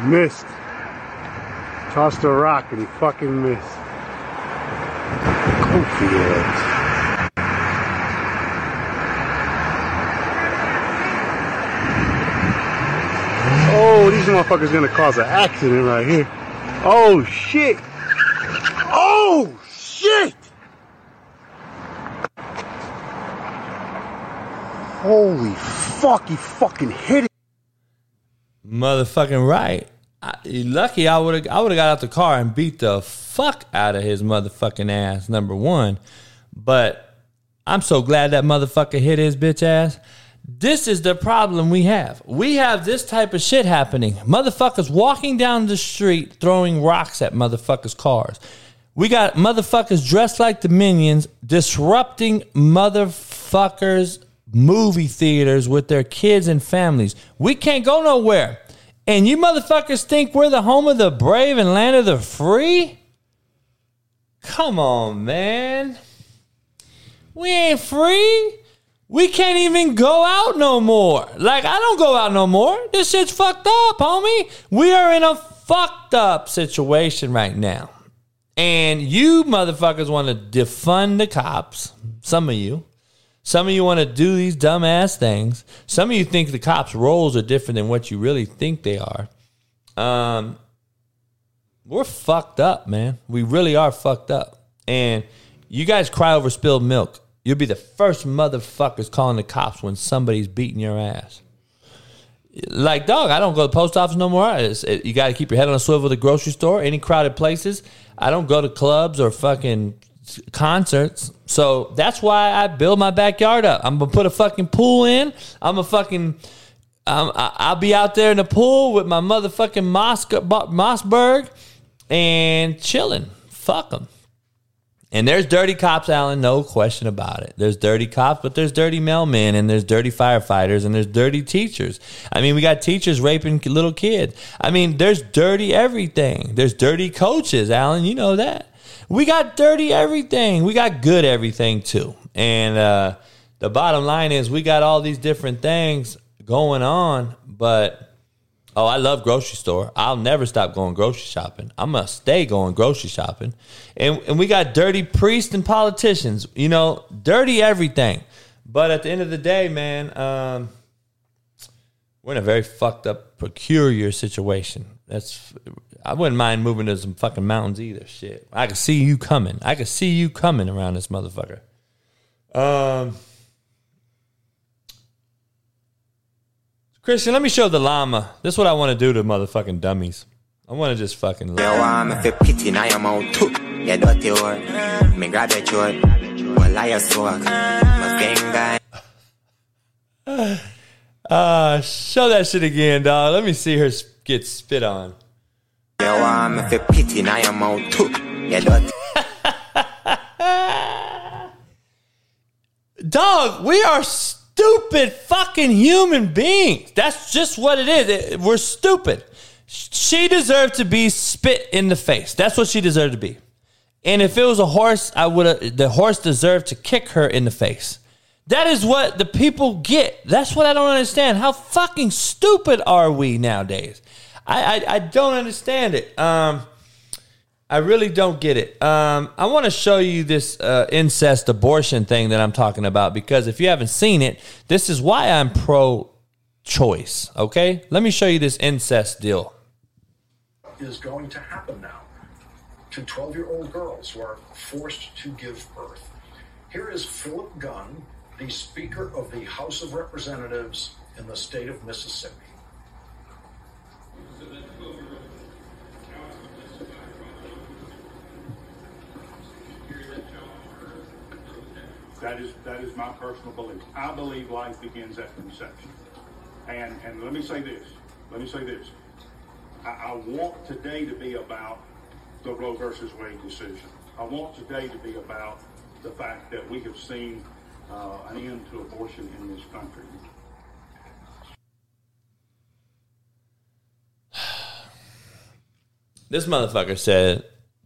Missed. Tossed a rock and he fucking missed. Goofy ass. Oh, these motherfuckers gonna cause an accident right here. Oh shit. Oh shit. Holy fuck, he fucking hit it. Motherfucking right. I, lucky I would have I would have got out the car and beat the fuck out of his motherfucking ass. Number one, but I'm so glad that motherfucker hit his bitch ass. This is the problem we have. We have this type of shit happening. Motherfuckers walking down the street throwing rocks at motherfuckers' cars. We got motherfuckers dressed like the minions disrupting motherfuckers' movie theaters with their kids and families. We can't go nowhere. And you motherfuckers think we're the home of the brave and land of the free? Come on, man. We ain't free. We can't even go out no more. Like, I don't go out no more. This shit's fucked up, homie. We are in a fucked up situation right now. And you motherfuckers want to defund the cops. Some of you. Some of you want to do these dumbass things. Some of you think the cops' roles are different than what you really think they are. Um, we're fucked up, man. We really are fucked up. And you guys cry over spilled milk. You'll be the first motherfuckers calling the cops when somebody's beating your ass. Like, dog, I don't go to the post office no more. It- you got to keep your head on a swivel at the grocery store, any crowded places. I don't go to clubs or fucking concerts. So that's why I build my backyard up. I'm gonna put a fucking pool in. I'm a fucking. Um, I- I'll be out there in the pool with my motherfucking Moss, Mossberg and chilling. Fuck them. And there's dirty cops, Alan, no question about it. There's dirty cops, but there's dirty mailmen, and there's dirty firefighters, and there's dirty teachers. I mean, we got teachers raping little kids. I mean, there's dirty everything. There's dirty coaches, Alan. You know that. We got dirty everything. We got good everything too. And uh, the bottom line is, we got all these different things going on, but Oh, I love grocery store. I'll never stop going grocery shopping. I'm gonna stay going grocery shopping. And and we got dirty priests and politicians, you know, dirty everything. But at the end of the day, man, um, we're in a very fucked up, peculiar situation. That's I wouldn't mind moving to some fucking mountains either. Shit. I can see you coming. I can see you coming around this motherfucker. Um Christian, let me show the llama. This is what I want to do to motherfucking dummies. I want to just fucking. You want me fi pity in your mouth too You dirty whore Me grab your throat Well I swag My finger Uh, *sighs* show that shit again, dog. Let me see her get spit on. You want me fi pity in your mouth too You dirty Dog, we are stupid fucking human beings. That's just what it is. It- We're stupid. She deserved to be spit in the face. That's what she deserved to be. And if it was a horse, I would have. The horse deserved to kick her in the face. That is what the people get. That's what I don't understand. How fucking stupid are we nowadays? I I, I don't understand it. Um, I really don't get it. Um, I want to show you this uh, incest abortion thing that I'm talking about because if you haven't seen it, this is why I'm pro choice. Okay, let me show you this incest deal. is going to happen now to 12 year old girls who are forced to give birth. Here is Philip Gunn, the Speaker of the House of Representatives in the state of Mississippi. That is, that is my personal belief. I believe life begins at conception. And, and let me say this, let me say this. I, I want today to be about the Roe versus Wade decision. I want today to be about the fact that we have seen uh, an end to abortion in this country. *sighs* This motherfucker said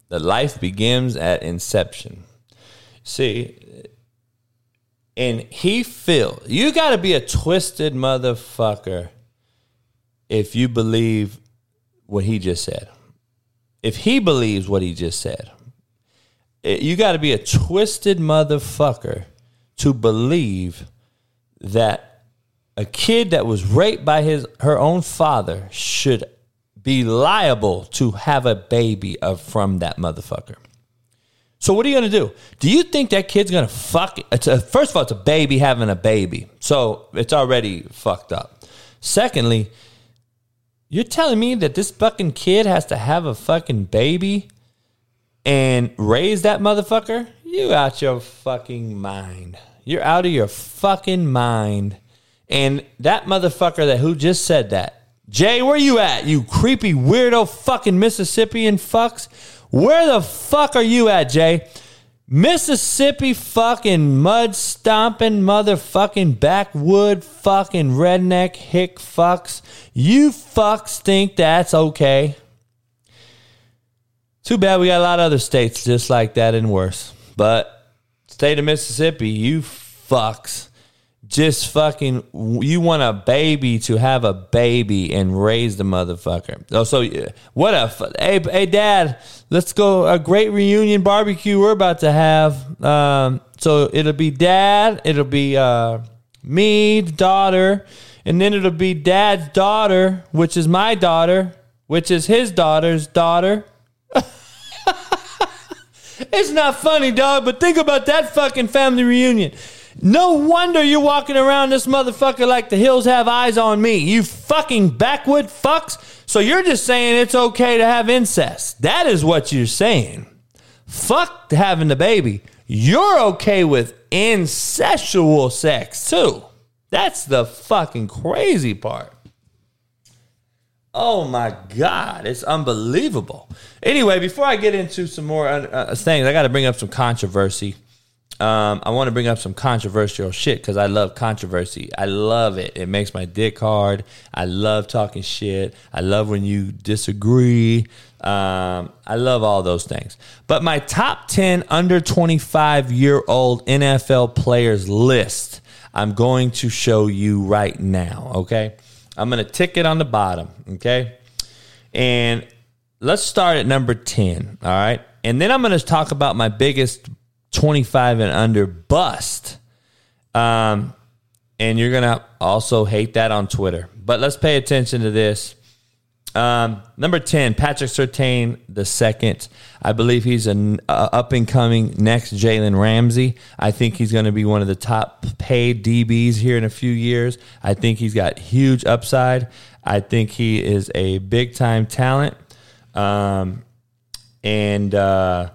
that life begins at inception. See, and he feel you got to be a twisted motherfucker if you believe what he just said. If he believes what he just said, you got to be a twisted motherfucker to believe that a kid that was raped by his her own father should be liable to have a baby of from that motherfucker. So what are you gonna do? Do you think that kid's gonna fuck? It's a, first of all, it's a baby having a baby, so it's already fucked up. Secondly, you're telling me that this fucking kid has to have a fucking baby and raise that motherfucker? You out your fucking mind. You're out of your fucking mind. And that motherfucker that who just said that, Jay, where you at? You creepy weirdo fucking Mississippian fucks. Where the fuck are you at, Jay? Mississippi fucking mud stomping motherfucking backwood fucking redneck hick fucks. You fucks think that's okay. Too bad we got a lot of other states just like that and worse. But state of Mississippi, you fucks just fucking you want a baby to have a baby and raise the motherfucker. Oh, so what a hey hey dad, let's go a great reunion barbecue we're about to have. Um, so it'll be dad, it'll be uh me, daughter, and then it'll be dad's daughter, which is my daughter, which is his daughter's daughter. *laughs* It's not funny, dog, but think about that fucking family reunion. No wonder you're walking around this motherfucker like the hills have eyes on me. You fucking backwood fucks. So you're just saying it's okay to have incest. That is what you're saying. Fuck having the baby. You're okay with incestual sex too. That's the fucking crazy part. Oh my God, it's unbelievable. Anyway, before I get into some more uh, uh, things, I got to bring up some controversy. Um, I want to bring up some controversial shit because I love controversy. I love it. It makes my dick hard. I love talking shit. I love when you disagree. Um, I love all those things. But my top 10 under 25 year old NFL players list, I'm going to show you right now. Okay. I'm going to tick it on the bottom. Okay. And let's start at number 10. All right. And then I'm going to talk about my biggest 25 and under bust. Um, and you're going to also hate that on Twitter. But let's pay attention to this. Um, number 10, Patrick Surtain the second. I believe he's an uh, up and coming next Jalen Ramsey. I think he's going to be one of the top paid DBs here in a few years. I think he's got huge upside. I think he is a big time talent. Um, and uh,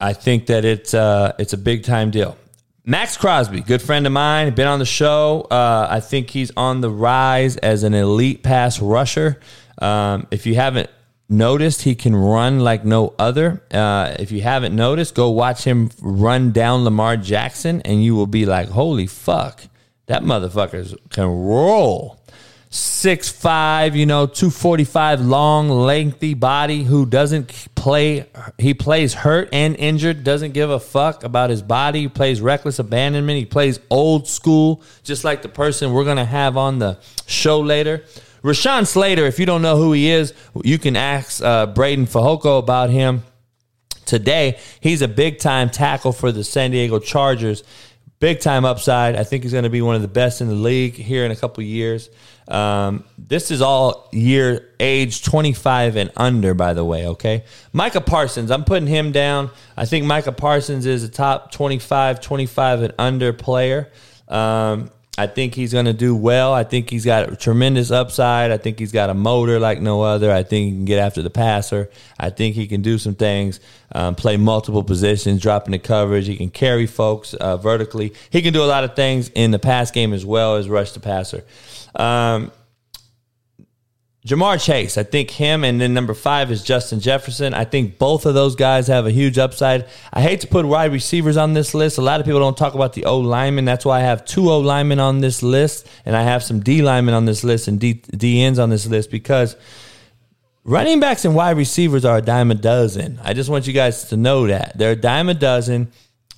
I think that it's uh, it's a big time deal. Maxx Crosby, good friend of mine, been on the show. Uh, I think he's on the rise as an elite pass rusher. Um, if you haven't noticed, he can run like no other. Uh, if you haven't noticed, go watch him run down Lamar Jackson, and you will be like, "Holy fuck, that motherfucker can roll." Six five, you know, two forty five long, lengthy body who doesn't play. He plays hurt and injured. Doesn't give a fuck about his body. He plays reckless abandonment. He plays old school, just like the person we're gonna have on the show later. Rashawn Slater. If you don't know who he is, you can ask uh, Breiden Fehoko about him today. He's a big time tackle for the San Diego Chargers. Big time upside. I think he's going to be one of the best in the league here in a couple years. Um, this is all year age 25 and under, by the way. Okay. Micah Parsons, I'm putting him down. I think Micah Parsons is a top 25, 25 and under player. Um, I think he's going to do well. I think he's got a tremendous upside. I think he's got a motor like no other. I think he can get after the passer. I think he can do some things, um, play multiple positions, dropping the coverage. He can carry folks uh, vertically. He can do a lot of things in the pass game as well as rush the passer. Um, Ja'Marr Chase, I think him, and then number five is Justin Jefferson. I think both of those guys have a huge upside. I hate to put wide receivers on this list. A lot of people don't talk about the O linemen. That's why I have two O linemen on this list, and I have some D linemen on this list and D, D ends on this list because running backs and wide receivers are a dime a dozen. I just want you guys to know that. They're a dime a dozen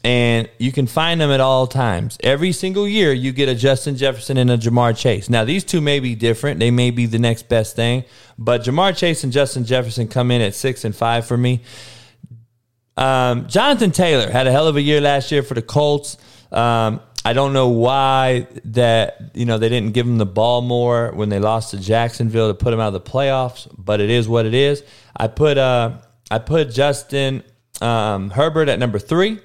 and you can find them at all times. Every single year, you get a Justin Jefferson and a Ja'Marr Chase. Now, these two may be different; they may be the next best thing. But Ja'Marr Chase and Justin Jefferson come in at six and five for me. Um, Jonathan Taylor had a hell of a year last year for the Colts. Um, I don't know why that you know they didn't give him the ball more when they lost to Jacksonville to put him out of the playoffs, but it is what it is. I put uh, I put Justin um, Herbert at number three.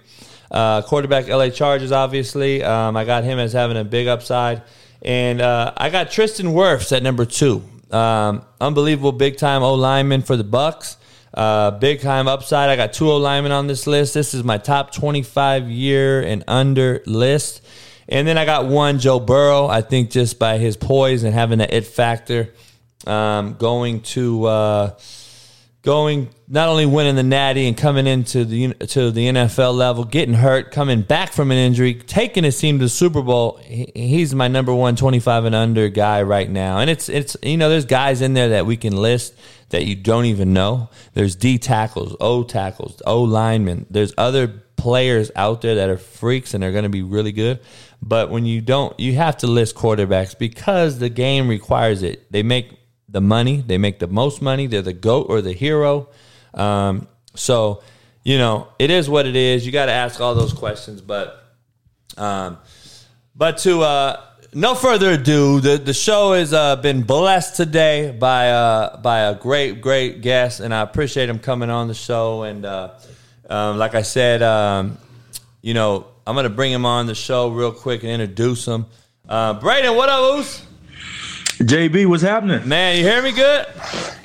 Uh, quarterback, LA Chargers, obviously. Um, I got him as having a big upside. And uh, I got Tristan Wirfs at number two. Um, unbelievable big time O lineman for the Bucs. Uh, big time upside. I got two O linemen on this list. This is my top 25 year and under list. And then I got one, Joe Burrow. I think just by his poise and having the it factor, um, going to uh, going not only winning the Natty and coming into the to the NFL level, getting hurt, coming back from an injury, taking his team to the Super Bowl. He, he's my number one 25 and under guy right now. And it's it's you know there's guys in there that we can list that you don't even know. There's D tackles, O tackles, O linemen. There's other players out there that are freaks and they're going to be really good. But when you don't, you have to list quarterbacks because the game requires it. They make the money. They make the most money. They're the goat or the hero. Um, so, you know, it is what it is. You got to ask all those questions. But, um, but to uh, no further ado, the the show has uh, been blessed today by uh, by a great great guest, and I appreciate him coming on the show. And uh, um, like I said, um, you know, I'm gonna bring him on the show real quick and introduce him. Uh, Breiden, what up, Oos? JB, what's happening? Man, you hear me good?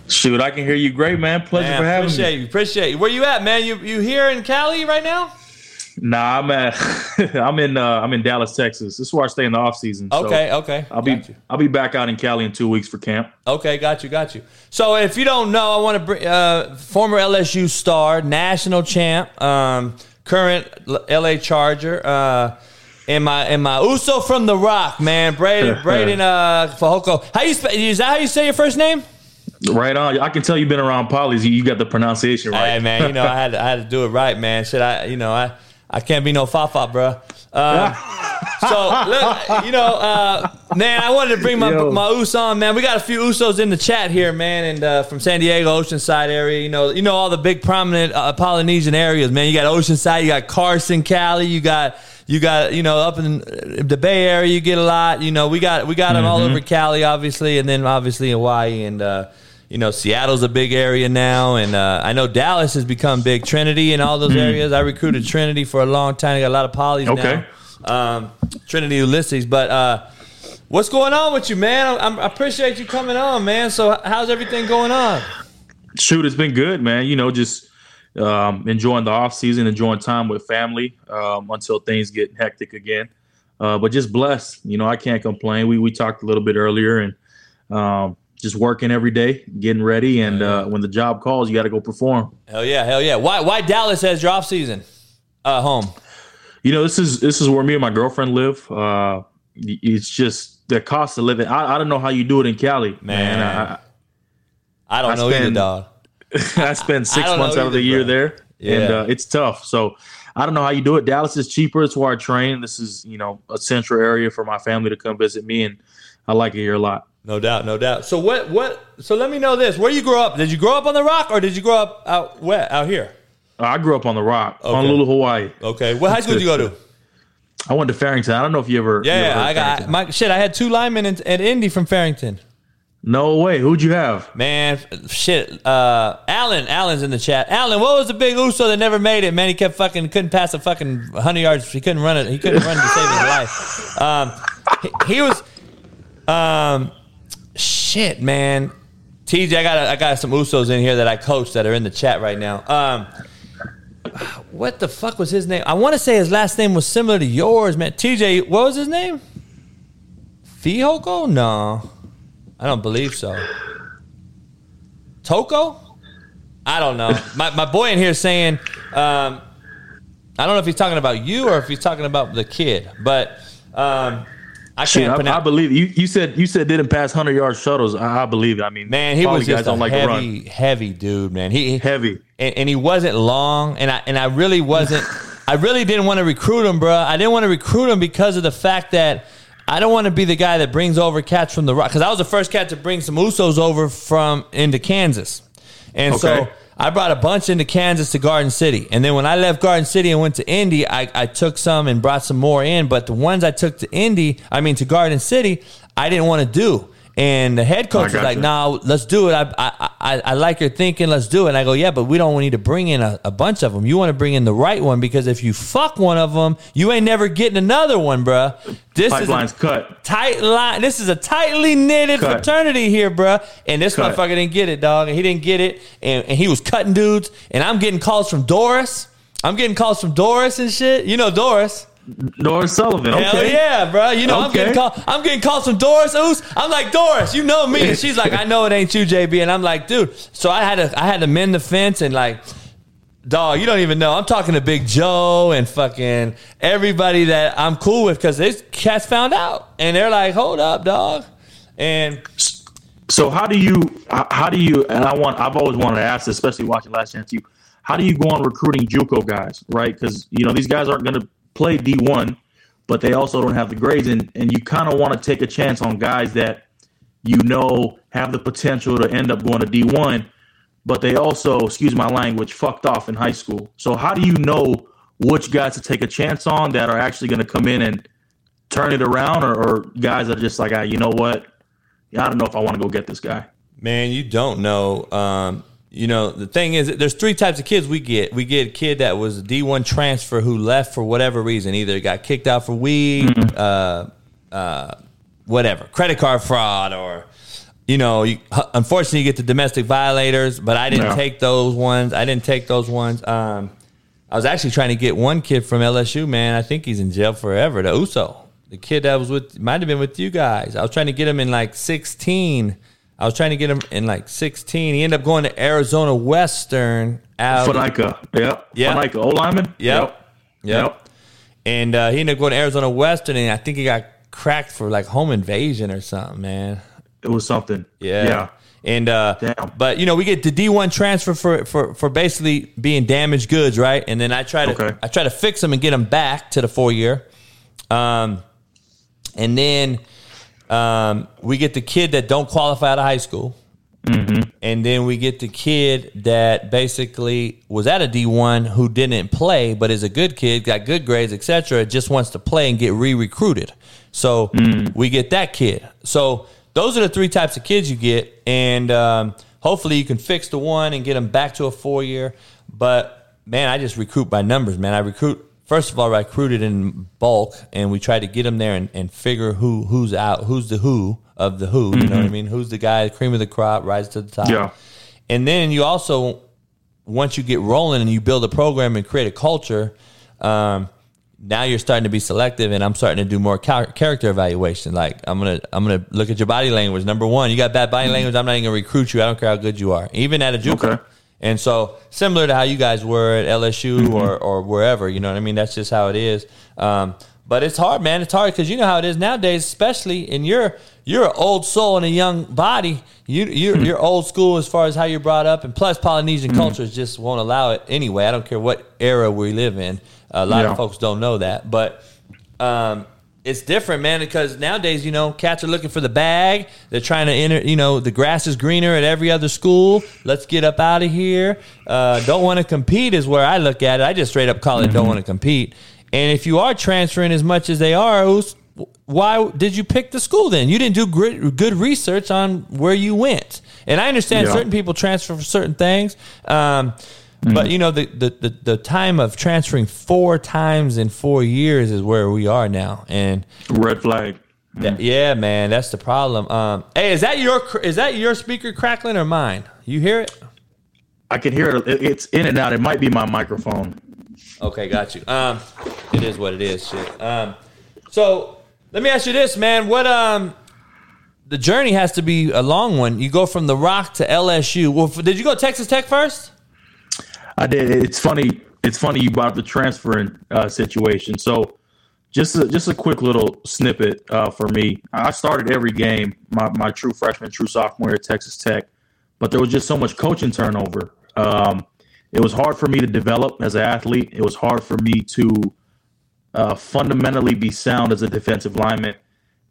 Shoot, I can hear you great, man. Pleasure Man, for having appreciate me. you. Appreciate you. Where you at, man? You you here in Cali right now? Nah, I'm at *laughs* I'm in uh, I'm in Dallas, Texas. This is where I stay in the off season. so Okay, okay. I'll be I'll be back out in Cali in two weeks for camp. Okay, got you, got you. So if you don't know, I want to bring uh, former LSU star, national champ, um, current LA Charger, uh, and my and my Uso from the Rock, man, Breiden *laughs* Breiden uh, Fehoko. How you is that how you say your first name? Right on. I can tell you've been around polys. You, got the pronunciation right. Hey man, you know I had to, I had to do it right, man. Should I? You know I I can't be no fafa, bro. Um, *laughs* so look, you know, uh, man, I wanted to bring my Yo. my Us on, man. We got a few Usos in the chat here, man, and uh, from San Diego, Oceanside area. You know, you know all the big prominent uh, Polynesian areas, man. You got Oceanside, you got Carson, Cali, you got. You got you know up in the Bay Area, you get a lot. You know we got we got them all Mhm. over Cali, obviously, and then obviously Hawaii and uh, you know Seattle's a big area now, and uh, I know Dallas has become big. Trinity and all those Mhm. areas. I recruited Trinity for a long time. I got a lot of polys Okay. now. Um, Trinity Euless, but uh, what's going on with you, man? I, I appreciate you coming on, man. So how's everything going on? Shoot, it's been good, man. You know, just um, enjoying the off season, enjoying time with family um, until things get hectic again. Uh, but just blessed. You know, I can't complain. We we talked a little bit earlier, and um, just working every day, getting ready, and uh, when the job calls, you got to go perform. Hell yeah, hell yeah. Why why Dallas has your off season? Uh, home. You know, this is this is where me and my girlfriend live. Uh, it's just the cost of living. I, I don't know how you do it in Cali, man. Man. I don't know either, spend- dog. *laughs* I spend six don't months out of the year bro. there, and uh, it's tough. So I don't know how you do it. Dallas is cheaper. It's where I train. This is you know a central area for my family to come visit me, and I like it here a lot. No doubt, no doubt. So what what? So let me know this. Where you grow up? Did you grow up on the Rock or did you grow up out where out here? I grew up on the Rock, Okay. Honolulu, Hawaii. Okay. What high school did you go to? I went to Farrington. I don't know if you ever. you Yeah, ever heard I got Farrington. my shit. I had two linemen in, at Indy from Farrington. No way. Who'd you have? Man, shit. Uh, Allen, Allen's in the chat. Allen, what was the big Uso that never made it? Man, he kept fucking couldn't pass a fucking hundred yards. He couldn't run it. He couldn't run to save his life. Um, he, he was. Um, shit, man. TJ, I got I got some Usos in here that I coach that are in the chat right now. Um, what the fuck was his name? I want to say his last name was similar to yours, man. TJ, what was his name? Fihoko? No, I don't believe so. Toko? I don't know. My, my boy in here is saying, um, I don't know if he's talking about you or if he's talking about the kid, but um, I can't I, pronounce. I believe you. You said you said didn't pass hundred yard shuttles. I, I believe it. I mean, Man, he was just a like heavy, heavy dude, man. He heavy, and, and he wasn't long, and I and I really wasn't. *laughs* I really didn't want to recruit him, bro. I didn't want to recruit him because of the fact that I don't want to be the guy that brings over cats from the rock. Because I was the first cat to bring some Usos over from into Kansas, and so. I brought a bunch into Kansas to Garden City. And then when I left Garden City and went to Indy, I, I took some and brought some more in. But the ones I took to Indy, I mean to Garden City, I didn't want to do. And the head coach was like, "No, let's do it. I, I I I like your thinking. Let's do it." And I go, "Yeah, but we don't need to bring in a, a bunch of them. You want to bring in the right one because if you fuck one of them, you ain't never getting another one, bruh. This Pipeline's is a cut. tight line. This is a tightly knitted Cut. fraternity here, bruh. And this Cut. motherfucker didn't get it, dog. And he didn't get it. And, and he was cutting dudes. And I'm getting calls from Doris. I'm getting calls from Doris and shit. You know Doris. Doris Sullivan. Hell yeah, bro. You know, I'm getting called. I'm getting calls from Doris Oos. I'm like, Doris, you know me. And she's like, I know it ain't you, JB. And I'm like, dude. So I had to I had to mend the fence and like, dog, you don't even know. I'm talking to Big Joe and fucking everybody that I'm cool with because this cats found out. And they're like, hold up, dog. And So how do you how how do you and I want I've always wanted to ask, this, especially watching Last Chance U, how do you go on recruiting JUCO guys, right? Because you know these guys aren't going to play D one, but they also don't have the grades, and and you kind of want to take a chance on guys that you know have the potential to end up going to D one, but they also, excuse my language, fucked off in high school. So how do you know which guys to take a chance on that are actually going to come in and turn it around, or, or guys that are just like, ah, you know what? I don't know if I want to go get this guy. Man, you don't know. Um, you know, the thing is, there's three types of kids we get. We get a kid that was a D1 transfer who left for whatever reason, either got kicked out for weed, uh, uh, whatever, credit card fraud, or you know, you, unfortunately, you get the domestic violators. But I didn't Yeah. take those ones. I didn't take those ones. Um, I was actually trying to get one kid from LSU. Man, I think he's in jail forever. The Uso, the kid that was with, might have been with you guys. I was trying to get him in like 16. I was trying to get him in like 16. He ended up going to Arizona Western. Out, Fanica. Yep. Yeah. Fanica. O lineman. Yep. Yep. And uh, he ended up going to Arizona Western, and I think he got cracked for like home invasion or something, man. It was something. Yeah. Yeah. And uh but you know, we get the D one transfer for, for for basically being damaged goods, right? And then I try to Okay. I try to fix them and get them back to the four year. Um and then um we get the kid that don't qualify out of high school. And then we get the kid that basically was at a D1 who didn't play, but is a good kid, got good grades, etc. Just wants to play and get re-recruited. So we get that kid. So those are the three types of kids you get, and um, hopefully you can fix the one and get them back to a four year. But man, I just recruit by numbers, man. I recruit. First of all, recruited in bulk, and we try to get them there and, and figure who who's out, who's the who of the who. You know what I mean? Who's the guy, cream of the crop, rise to the top. Yeah. And then you also, once you get rolling and you build a program and create a culture, um, now you're starting to be selective, and I'm starting to do more char- character evaluation. Like I'm gonna, I'm gonna look at your body language. Number one, you got bad body language. I'm not even gonna recruit you. I don't care how good you are, even at a JUCO. Okay. And so, similar to how you guys were at LSU or, or wherever, you know what I mean? That's just how it is. Um, but it's hard, man. It's hard because you know how it is nowadays, especially in your you're an old soul in a young body. You you're, you're old school as far as how you're brought up, and plus Polynesian cultures just won't allow it anyway. I don't care what era we live in. A lot Yeah. of folks don't know that, but um, it's different, man. Because nowadays, you know, cats are looking for the bag. They're trying to enter. You know, the grass is greener at every other school. Let's get up out of here. Uh, don't want to compete is where I look at it. I just straight up call it don't want to compete. And if you are transferring as much as they are, who's- why did you pick the school then? You didn't do good, good research on where you went. And I understand Yeah. certain people transfer for certain things. Um, But you know the, the, the, the time of transferring four times in four years is where we are now, and Red flag. Yeah, yeah, man, that's the problem. Um, hey, is that your is that your speaker crackling or mine? You hear it? I can hear it. It- It's in and out. It might be my microphone. Okay, got you. Um, it is what it is. Shit. Um, so let me ask you this, man. What um, the journey has to be a long one. You go from the Rock to LSU. Well, f- did you go Texas Tech first? I did. It's funny. It's funny you brought up the transferring uh, situation. So, just a, just a quick little snippet uh, for me. I started every game my, my true freshman, true sophomore at Texas Tech, but there was just so much coaching turnover. Um, it was hard for me to develop as an athlete. It was hard for me to uh, fundamentally be sound as a defensive lineman,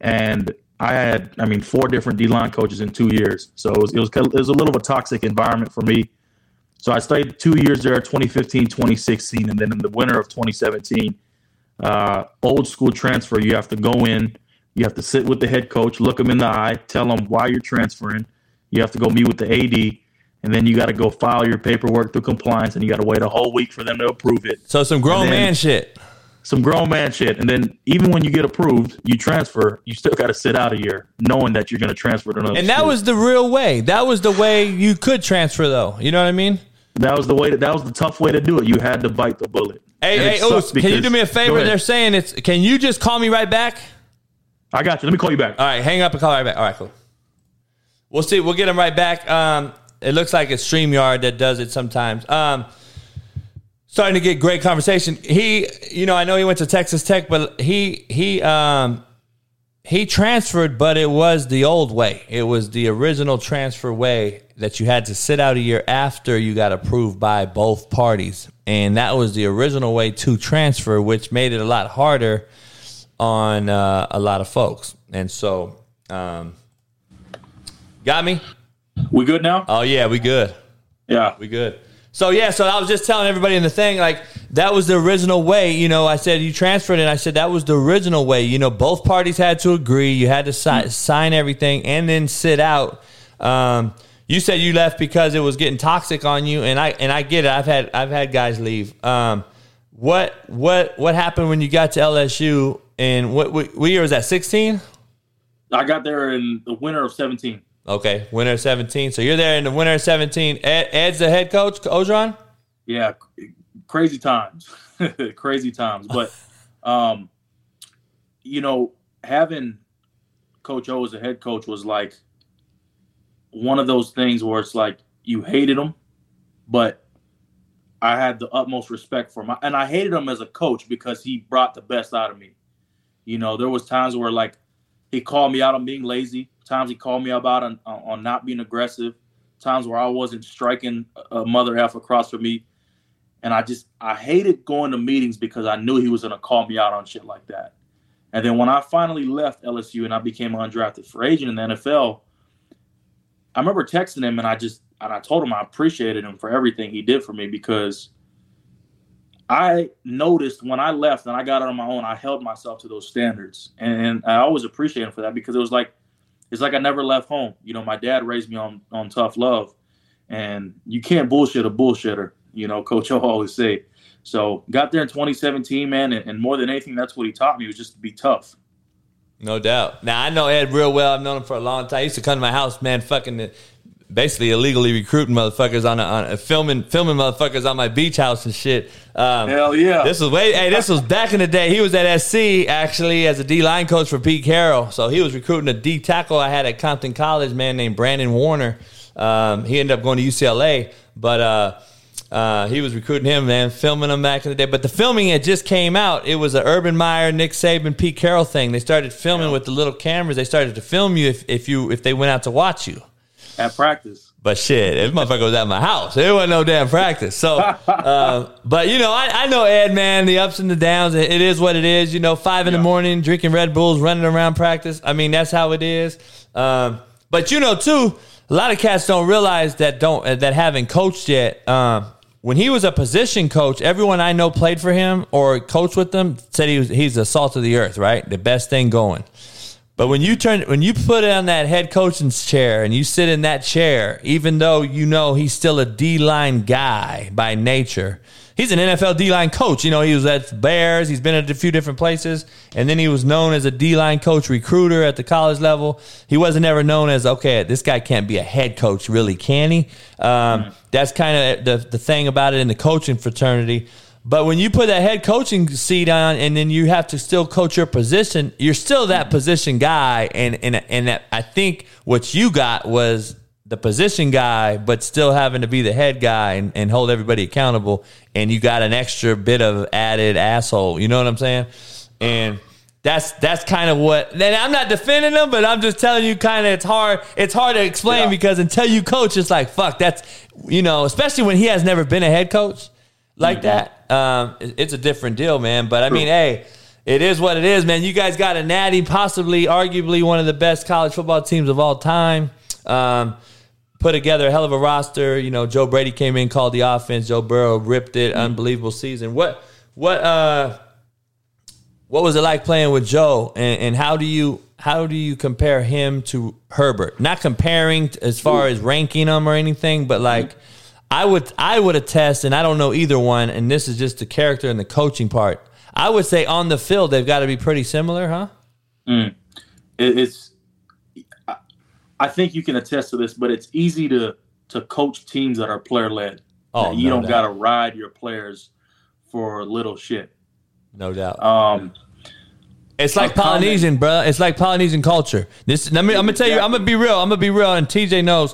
and I had, I mean, four different D line coaches in two years. So it was, it was it was a little of a toxic environment for me. So I stayed two years there, 2015, 2016, and then in the winter of 2017, uh, old school transfer. You have to go in, you have to sit with the head coach, look him in the eye, tell him why you're transferring. You have to go meet with the AD, and then you got to go file your paperwork through compliance, and you got to wait a whole week for them to approve it. So some grown then- man shit. Some grown man shit, and then even when you get approved, you transfer. You still got to sit out a year, knowing that you're going to transfer to another. And that school. was the real way. That was the way you could transfer, though. You know what I mean? That was the way. That, that was the tough way to do it. You had to bite the bullet. Hey, And hey, Oos, can you do me a favor? They're saying it's. Can you just call me right back? I got you. Let me call you back. All right, hang up and call right back. All right, cool. We'll see. We'll get him right back. Um, it looks like it's Streamyard that does it sometimes. Um, starting to get great conversation. He, you know, I know he went to Texas Tech, but he he um he transferred, but it was the old way. It was the original transfer way that you had to sit out a year after you got approved by both parties, and that was the original way to transfer, which made it a lot harder on uh, a lot of folks. And so, um, got me. We good now? Oh yeah, we good. Yeah, we good. So yeah, so I was just telling everybody in the thing, like that was the original way. You know, I said you transferred, and I said that was the original way. You know, both parties had to agree. You had to si- sign everything and then sit out. Um, you said you left because it was getting toxic on you, and I and I get it. I've had I've had guys leave. Um, what what what happened when you got to LSU? And what what, what year was that? Sixteen. I got there in the winter of 17. Okay, of 17. So you're there in the of 17. Ed, Ed's the head coach, Ojon? Yeah, crazy times, *laughs* crazy times. But, um, you know, having Coach O as a head coach was like one of those things where it's like you hated him, but I had the utmost respect for him, and I hated him as a coach because he brought the best out of me. You know, there was times where like he called me out on being lazy. Times he called me about on, on not being aggressive. Times where I wasn't striking a mother f across from me, and I just I hated going to meetings because I knew he was gonna call me out on shit like that. And then when I finally left LSU and I became undrafted free agent in the NFL, I remember texting him and I just and I told him I appreciated him for everything he did for me because I noticed when I left and I got out on my own, I held myself to those standards, and I always appreciate him for that because it was like it's like I never left home. You know, my dad raised me on on tough love, and you can't bullshit a bullshitter. You know, *laughs* Coach O always say. So got there in 2017, man, and, and more than anything, that's what he taught me was just to be tough. No doubt. Now I know Ed real well. I've known him for a long time. He used to come to my house, man, fucking basically illegally recruiting motherfuckers on a, on a filming filming motherfuckers on my beach house and shit. Um, Hell yeah. This was way hey, this was back in the day. He was at SC actually as a D line coach for Pete Carroll. So he was recruiting a D tackle I had at Compton College, man named Brandon Warner. Um, he ended up going to UCLA, but uh, uh, he was recruiting him, man, filming him back in the day. But the filming had just came out. It was a Urban Meyer, Nick Saban, Pete Carroll thing. They started filming with the little cameras. They started to film you if, if you if they went out to watch you. At practice. But shit, this motherfucker was at my house. It wasn't no damn practice. So, *laughs* uh, but you know, I, I know Ed, man, the ups and the downs. It, it is what it is. You know, five in the morning, drinking Red Bulls, running around practice. I mean, that's how it is. Um, but you know, too, a lot of cats don't realize that don't that haven't coached yet. Um, when he was a position coach, everyone I know played for him or coached with him said he was he's the salt of the earth, right? The best thing going. But when you turn, when you put it on that head coaching's chair and you sit in that chair, even though you know he's still a D line guy by nature, he's an NFL D line coach. You know, he was at Bears, he's been at a few different places, and then he was known as a D line coach recruiter at the college level. He wasn't ever known as, okay, this guy can't be a head coach, really, can he? Um, that's kind of the, the thing about it in the coaching fraternity. But when you put that head coaching seat on, and then you have to still coach your position, you're still that position guy. And and and that, I think what you got was the position guy, but still having to be the head guy and, and hold everybody accountable. And you got an extra bit of added asshole. You know what I'm saying? And that's that's kind of what. And I'm not defending them, but I'm just telling you, kind of, it's hard. It's hard to explain because until you coach, it's like fuck. That's you know, especially when he has never been a head coach like that. Um, it- it's a different deal, man. But I mean, hey, it is what it is, man. You guys got a natty, possibly, arguably one of the best college football teams of all time. Um, put together a hell of a roster. You know, Joe Brady came in, called the offense. Joe Burrow ripped it. Unbelievable season. What what uh what was it like playing with Joe? And, and how do you how do you compare him to Herbert? Not comparing as far as ranking them or anything, but like I would I would attest, and I don't know either one. And this is just the character and the coaching part. I would say on the field they've got to be pretty similar, huh? Mm. It's. I- think you can attest to this, but it's easy to to coach teams that are player led. Oh, you no don't got to ride your players for little shit. No doubt. Um, It's like comment- Polynesian, bro. It's like Polynesian culture. This, let me, I'm gonna tell you. I'm gonna be real. I'm gonna be real. And TJ knows.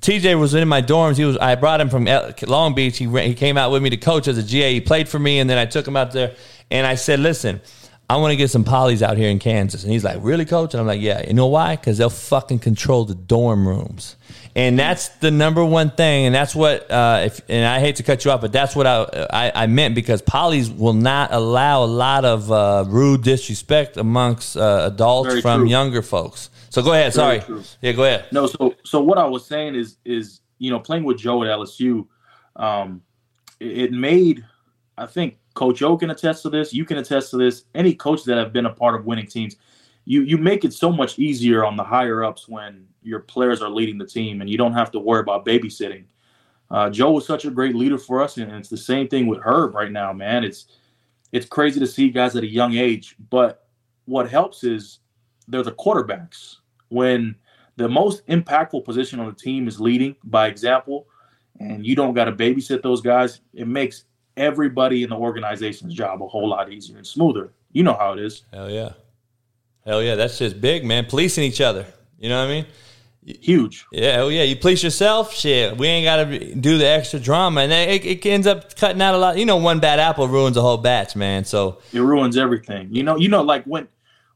TJ was in my dorms. He was. I brought him from Long Beach. He he came out with me to coach as a GA. He played for me, and then I took him out there. And I said, "Listen, I want to get some polys out here in Kansas." And he's like, "Really, coach?" And I'm like, "Yeah." You know why? Because they'll fucking control the dorm rooms. And that's the number one thing, and that's what. Uh, if and I hate to cut you off, but that's what I I, I meant because polys will not allow a lot of uh, rude disrespect amongst uh, adults Very from true. younger folks. So go ahead. Sorry. Yeah, go ahead. No, so so what I was saying is is you know playing with Joe at LSU, um, it, it made I think Coach O can attest to this. You can attest to this. Any coach that have been a part of winning teams, you you make it so much easier on the higher ups when your players are leading the team and you don't have to worry about babysitting. Uh, Joe was such a great leader for us, and it's the same thing with Herb right now, man. It's it's crazy to see guys at a young age, but what helps is they're the quarterbacks. When the most impactful position on the team is leading by example, and you don't got to babysit those guys, it makes everybody in the organization's job a whole lot easier and smoother. You know how it is. Hell yeah. Hell yeah. That's just big, man. Policing each other. You know what I mean? Huge. Yeah, hell yeah. You police yourself. Shit, we ain't got to do the extra drama, and it, it ends up cutting out a lot. You know, one bad apple ruins a whole batch, man. So It ruins everything. You know, you know, like when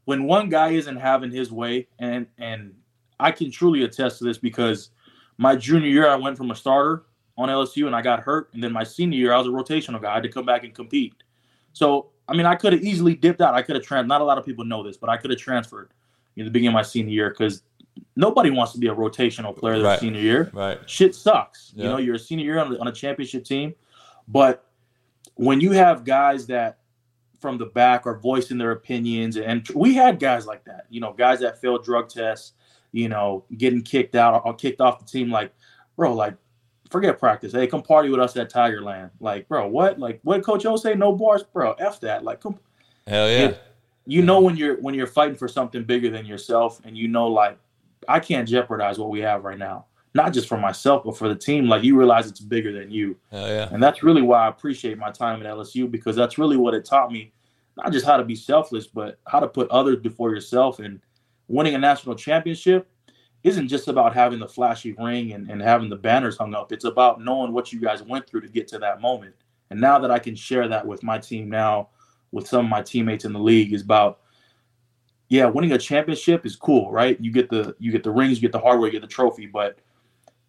when one guy isn't having his way, and and I can truly attest to this because my junior year I went from a starter on LSU and I got hurt, and then my senior year I was a rotational guy. I had to come back and compete. So I mean, I could have easily dipped out. I could have trans. Not a lot of people know this, but I could have transferred in the beginning of my senior year because nobody wants to be a rotational player their Right. senior year. Right. Shit sucks. You know, you're a senior year on, on a championship team, but when you have guys that from the back are voicing their opinions, and we had guys like that. You know, guys that failed drug tests. You know, getting kicked out or kicked off the team. Like, bro, like forget practice. Hey, come party with us at Tigerland. Like, bro, what? Like, what Coach O say? No bars, bro. F that. Like, come. hell yeah. It- you know when you're when you're fighting for something bigger than yourself, and you know like I can't jeopardize what we have right now. Not just for myself, but for the team. Like you realize it's bigger than you. Yeah. And that's really why I appreciate my time at LSU because that's really what it taught me, not just how to be selfless, but how to put others before yourself. And winning a national championship isn't just about having the flashy ring and, and having the banners hung up. It's about knowing what you guys went through to get to that moment. And now that I can share that with my team now, with some of my teammates in the league, is about yeah, winning a championship is cool, right? You get the you get the rings, you get the hardware, you get the trophy, but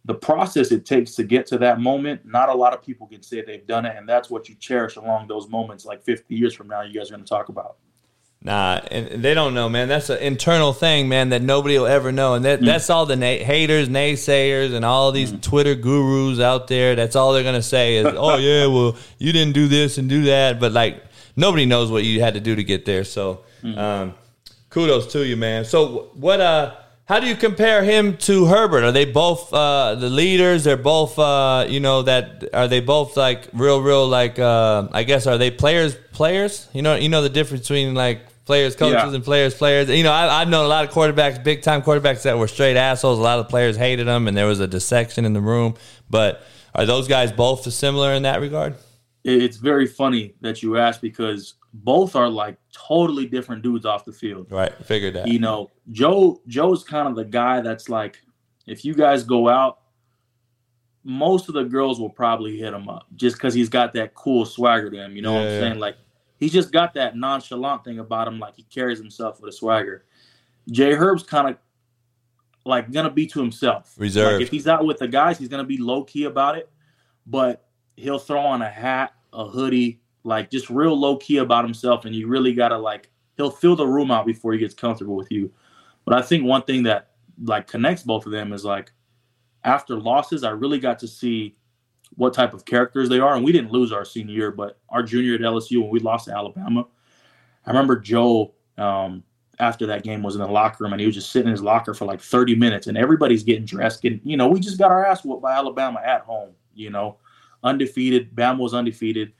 the process it takes to get to that moment, not a lot of people can say they've done it, and that's what you cherish along those moments. Like 50 years from now, you guys are going to talk about. Nah, and they don't know, man. That's an internal thing, man, that nobody will ever know. And that, that's all the na- haters, naysayers, and all these Twitter gurus out there. That's all they're going to say is, *laughs* oh, yeah, well, you didn't do this and do that. But, like, nobody knows what you had to do to get there. So, um, kudos to you, man. So what? Uh, how do you compare him to Herbert? Are they both uh, the leaders? They're both, uh, you know, that are they both like real, real like? Uh, I guess are they players? Players? You know, you know the difference between like players, coaches, Yeah. and players, players. You know, I, I've known a lot of quarterbacks, big time quarterbacks that were straight assholes. A lot of players hated them, and there was a dissection in the room. But are those guys both similar in that regard? It- It's very funny that you asked because both are like totally different dudes off the field. Right, figured that. You know, Joe Joe's kind of the guy that's like, if you guys go out, most of the girls will probably hit him up just because he's got that cool swagger to him. You know what I'm yeah. saying? Like he's just got that nonchalant thing about him. Like he carries himself with a swagger. Jay Herb's kind of like gonna be to himself. Reserved. Like if he's out with the guys, he's gonna be low key about it, but he'll throw on a hat, a hoodie, like just real low key about himself, and you really gotta like he'll fill the room out before he gets comfortable with you. But I think one thing that like connects both of them is like after losses, I really got to see what type of characters they are. And we didn't lose our senior year, but our junior at LSU when we lost to Alabama, I remember Joe um, after that game was in the locker room and he was just sitting in his locker for like 30 minutes and everybody's getting dressed. Getting, you know, we just got our ass whooped by Alabama at home, you know, undefeated. Bama was undefeated.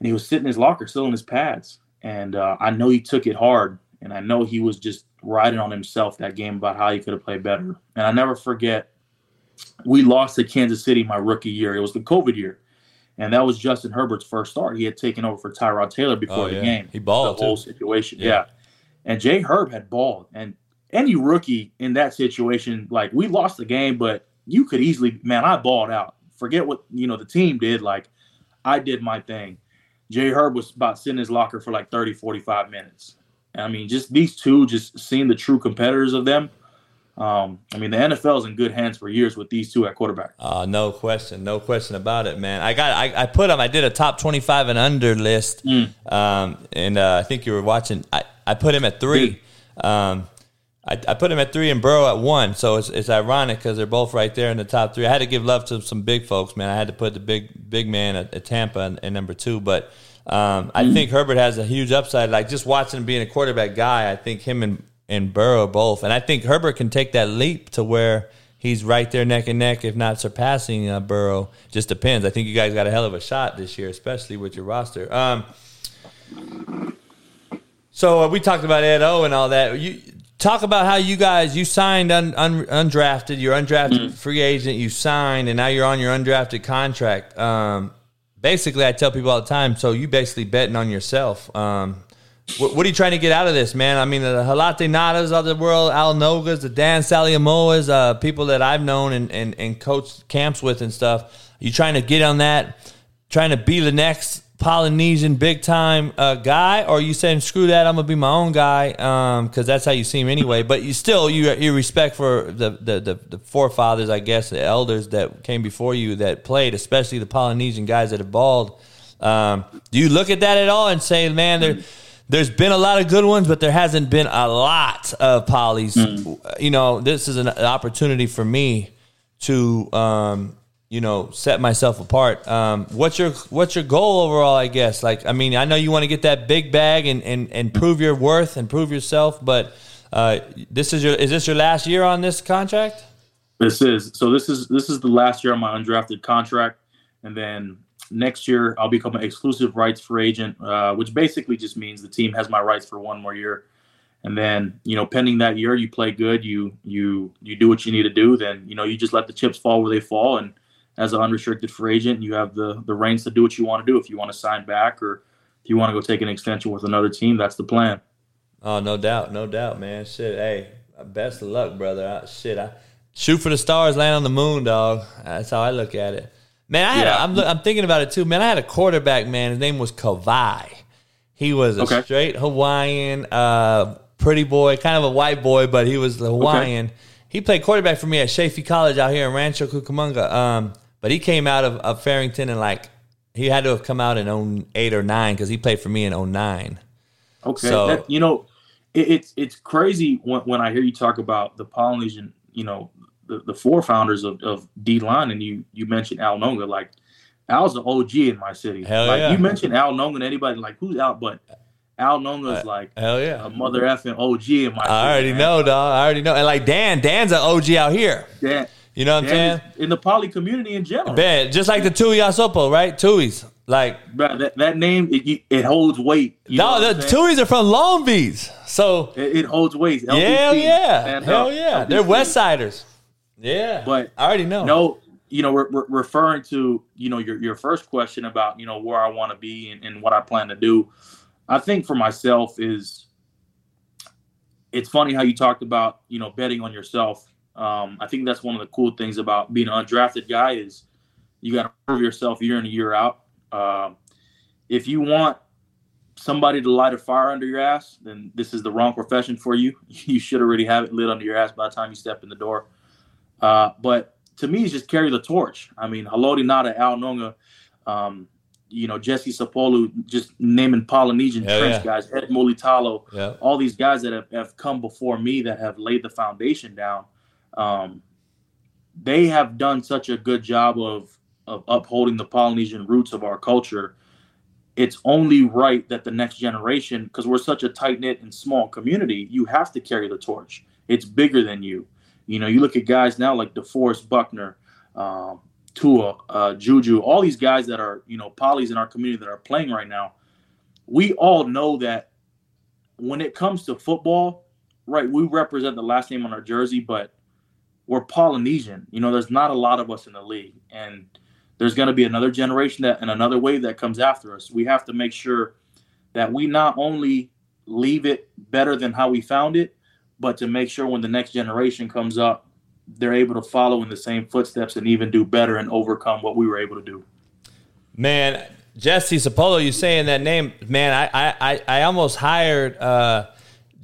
And he was sitting in his locker, still in his pads. And uh, I know he took it hard. And I know he was just riding on himself that game about how he could have played better. And I never forget, we lost to Kansas City my rookie year. It was the COVID year. And that was Justin Herbert's first start. He had taken over for Tyrod Taylor before Oh, the game. He balled, The whole too. situation. Yeah. Yeah. And Jay Herb had balled. And any rookie in that situation, like we lost the game, but you could easily, man, I balled out. Forget what, you know, the team did. Like I did my thing. Jay Herb was about sitting in his locker for like 30, 45 minutes. And I mean, just these two, just seeing the true competitors of them. Um, I mean, the NFL is in good hands for years with these two at quarterback. Uh, no question, no question about it, man. I got, I, I put them. I did a top twenty-five and under list, um, and uh, I think you were watching. I, I put him at three. Um, I, I put him at three and Burrow at one. So it's, it's ironic because they're both right there in the top three. I had to give love to some big folks, man. I had to put the big big man at, at Tampa at number two, but. Um, I think Herbert has a huge upside. Like just watching him being a quarterback guy, I think him and, and Burrow both. And I think Herbert can take that leap to where he's right there neck and neck, if not surpassing uh, Burrow. Just depends. I think you guys got a hell of a shot this year, especially with your roster. Um, so uh, we talked about Ed O and all that. You talk about how you guys you signed un, un, undrafted. You're undrafted free agent. You signed, and now you're on your undrafted contract. Um, basically, I tell people all the time. So you basically betting on yourself. Um, what, what are you trying to get out of this, man? I mean, the Haloti Ngatas of the world, Al Nogas, the Dan Saleaumuas, uh, people that I've known and, and, and coached camps with and stuff. you trying to get on that, trying to be the next Polynesian big time uh, guy, or are you saying screw that, I'm gonna be my own guy because that's how you seem anyway. But you still you respect for the, the the the forefathers, I guess, the elders that came before you that played, especially the Polynesian guys that have balled. Um, do you look at that at all and say, man, there? There's been a lot of good ones, but there hasn't been a lot of polys. You know, this is an opportunity for me to, um, you know, set myself apart. Um, what's your What's your goal overall? I guess. Like, I mean, I know you want to get that big bag and, and, and prove your worth and prove yourself, but uh, this is your is this your last year on this contract? This is so. This is this is the last year on my undrafted contract, and then next year I'll become an exclusive rights free agent, uh, which basically just means the team has my rights for one more year. And then you know, pending that year, you play good, you you you do what you need to do. Then you know, you just let the chips fall where they fall. And as an unrestricted free agent, you have the the reins to do what you want to do. If you want to sign back or if you want to go take an extension with another team, that's the plan. Oh, no doubt, no doubt, man. Shit, hey, best of luck, brother. I, shit, I shoot for the stars, land on the moon, dog. That's how I look at it. Man, I had. Yeah. A, I'm, I'm thinking about it too. Man, I had a quarterback. Man, his name was Kawhi. He was a Okay. straight Hawaiian, uh, pretty boy, kind of a white boy, but he was the Hawaiian. He played quarterback for me at Chaffey College out here in Rancho Cucamonga. Um, but he came out of, of Farrington and like he had to have come out in 08 or 9 because he played for me in 09. Okay, So- that, you know, it, it's it's crazy when, when I hear you talk about the Polynesian, you know, the, the four founders of, of D line, and you you mentioned Al Noga, like Al's an OG in my city. Hell like yeah. you mentioned Al Noga, and anybody like who's out but Al Noga's uh, like hell yeah, a mother effing OG in my. I already man. know, dog. I already know. And like Dan, Dan's an OG out here. Dan, You know what I'm saying? in the poly community in general. Man, just like the Tuiasosopo, right? Tui's. Like that, that name it, it holds weight. No, the? Tui's are from Long Beach. So it, it holds weight. hell LBC, yeah, stand hell up. yeah, they're. West Siders. Yeah, But I already know. No, you know, re- re- referring to you know your your first question about you know where I want to be and, and what I plan to do. I think for myself is it's funny how you talked about you know betting on yourself. Um, I think that's one of the cool things about being an undrafted guy is you got to prove yourself year in and year out. Um, if you want somebody to light a fire under your ass, then this is the wrong profession for you. *laughs* You should already have it lit under your ass by the time you step in the door. Uh, but to me, it's just carry the torch. I mean, Haloti Ngata, Al Noga, um, you know, Jesse Sapolu, just naming Polynesian Hell trench yeah. guys, Ed Mulitalo, Yeah. all these guys that have, have come before me that have laid the foundation down. Um, they have done such a good job of of upholding the Polynesian roots of our culture. It's only right that the next generation, because we're such a tight knit and small community, you have to carry the torch. It's bigger than you. You know, you look at guys now like DeForest Buckner, um, Tua, uh, Juju, all these guys that are you know polys in our community that are playing right now. We all know that when it comes to football, right? We represent the last name on our jersey, but we're Polynesian. You know, there's not a lot of us in the league, and there's going to be another generation that and another wave that comes after us. We have to make sure that we not only leave it better than how we found it, but to make sure when the next generation comes up, they're able to follow in the same footsteps and even do better and overcome what we were able to do. Man, Jesse Sapolu, you saying that name, man, I I, I, almost hired uh,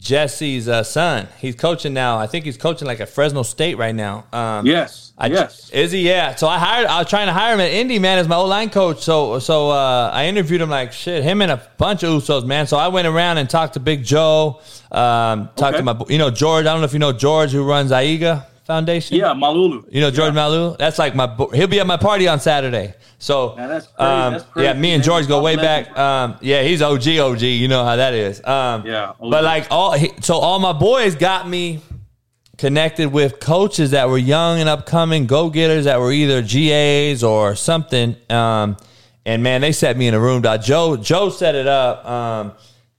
Jesse's uh, son. He's coaching now. I think he's coaching like at Fresno State right now. Um, Yes, I, yes. Is he? Yeah. So I hired. I was trying to hire him at Indy, man, as my old line coach. So so uh, I interviewed him like shit. Him and a bunch of Usos, man. So I went around and talked to Big Joe. Um, talked to my, you know, George. I don't know if you know George, who runs Aiga Foundation. Yeah, Malulu. You know George Malulu? That's like my. bo- He'll be at my party on Saturday. So Man, that's crazy. um, That's crazy, yeah, me and man. George go way back. Um, yeah, he's OG, OG. You know how that is. Um, Yeah, OG. but like all, he, so all my boys got me connected with coaches that were young and upcoming go getters that were either GAs or something. Um, and man, they set me in a room. Dog. Joe Joe set it up.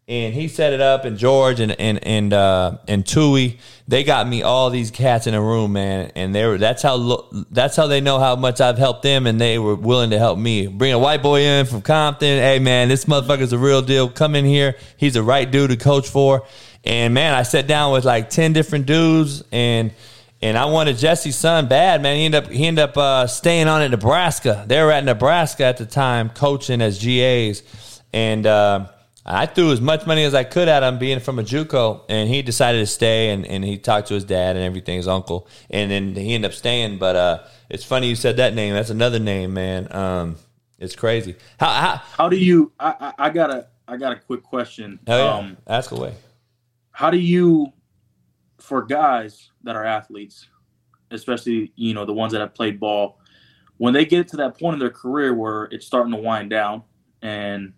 And he set it up, and George and and and uh, and Tui, they got me all these cats in a room, man, and they were that's how lo- that's how they know how much I've helped them, and they were willing to help me. Bring a white boy in from Compton, hey man, this motherfucker's a real deal. Come in here, he's the right dude to coach for, and man, I sat down with like ten different dudes, and and I wanted Jesse's son bad, man. He ended up he ended up uh, staying on at Nebraska. They were at Nebraska at the time, coaching as GAs, and. Uh, I threw as much money as I could at him being from a JUCO, and he decided to stay, and, and he talked to his dad and everything, his uncle, and then he ended up staying. But uh, it's funny you said that name. That's another name, man. Um, it's crazy. How, how, How do you? I, I, I got a I got a quick question. oh, yeah. Um, Ask away. how do you, for guys that are athletes, especially you know the ones that have played ball, when they get to that point in their career where it's starting to wind down, and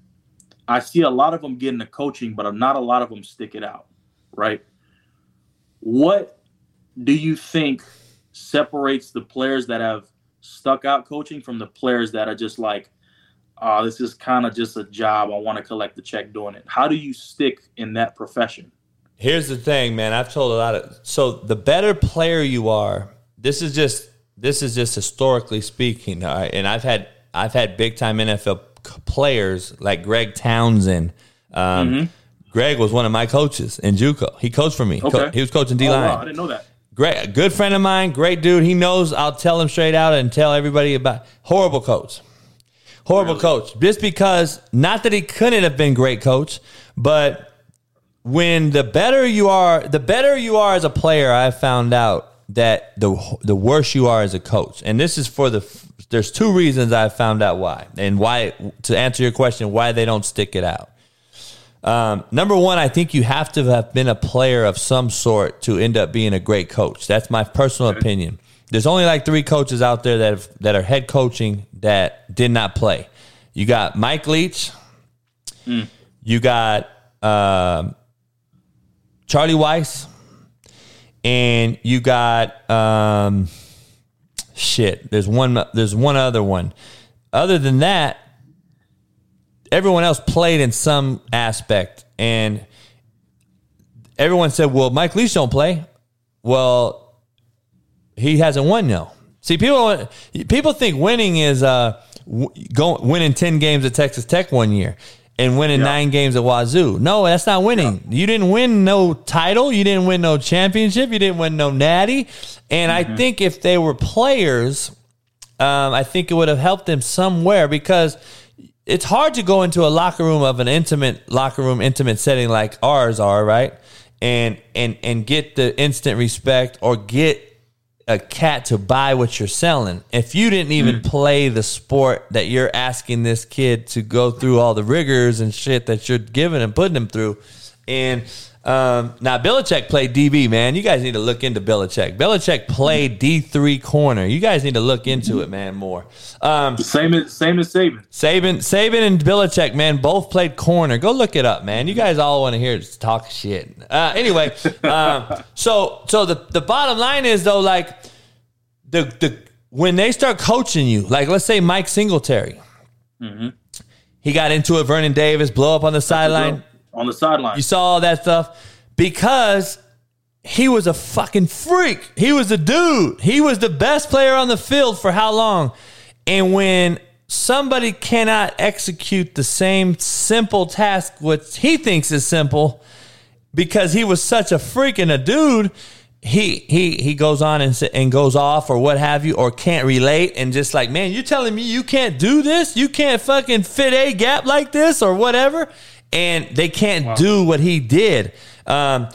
I see a lot of them get into coaching, but not a lot of them stick it out, right? What do you think separates the players that have stuck out coaching from the players that are just like, oh, this is kind of just a job. I want to collect the check doing it. How do you stick in that profession? Here's the thing, man. I've told a lot of so the better player you are. This is just this is just historically speaking, all right? and I've had I've had big time NFL players like Greg Townsend. Um, Mhm. Greg was one of my coaches in JUCO. He coached for me. Co- he was coaching D Oh, line. wow, I didn't know that. Great, a good friend of mine, great dude. He knows. I'll tell him straight out and tell everybody about horrible coach, horrible coach. Just because, not that he couldn't have been great coach, but when the better you are, the better you are as a player, I found out that the the worse you are as a coach. And this is for the. There's two reasons I found out why, and why to answer your question, why they don't stick it out. Um, number one, I think you have to have been a player of some sort to end up being a great coach. That's my personal opinion. There's only like three coaches out there that have, that are head coaching that did not play. You got Mike Leach. You got um Charlie Weis, and you got um, shit. There's one. There's one other one. Other than that, everyone else played in some aspect, and everyone said, "Well, Mike Leach don't play." Well, he hasn't won no. See, people people think winning is uh going winning ten games at Texas Tech one year and winning nine games at Wazoo. No, that's not winning. You didn't win no title. You didn't win no championship. You didn't win no natty. And I think if they were players, um, I think it would have helped them somewhere because it's hard to go into a locker room of an intimate locker room, intimate setting like ours are, right? And and and get the instant respect or get a cat to buy what you're selling. If you didn't even hmm. play the sport that you're asking this kid to go through all the rigors and shit that you're giving and putting him through, and um, now Belichick played DB, man. You guys need to look into Belichick. Belichick played D three corner. You guys need to look into it, man, more. Um, same as same as Saban. Saban, Saban, and Belichick, man, both played corner. Go look it up, man. You guys all want to hear us talk shit. Uh, anyway, um, *laughs* so so the the bottom line is though, like the the when they start coaching you, like let's say Mike Singletary, Mm-hmm. he got into it. Vernon Davis blow up on the sideline. On the sideline. You saw all that stuff because he was a fucking freak. He was a dude. He was the best player on the field for how long? And when somebody cannot execute the same simple task, what he thinks is simple, because he was such a freak and a dude, he he he goes on and and goes off or what have you or can't relate and just like man you're telling me you can't do this you can't fucking fit a gap like this or whatever and they can't do what he did um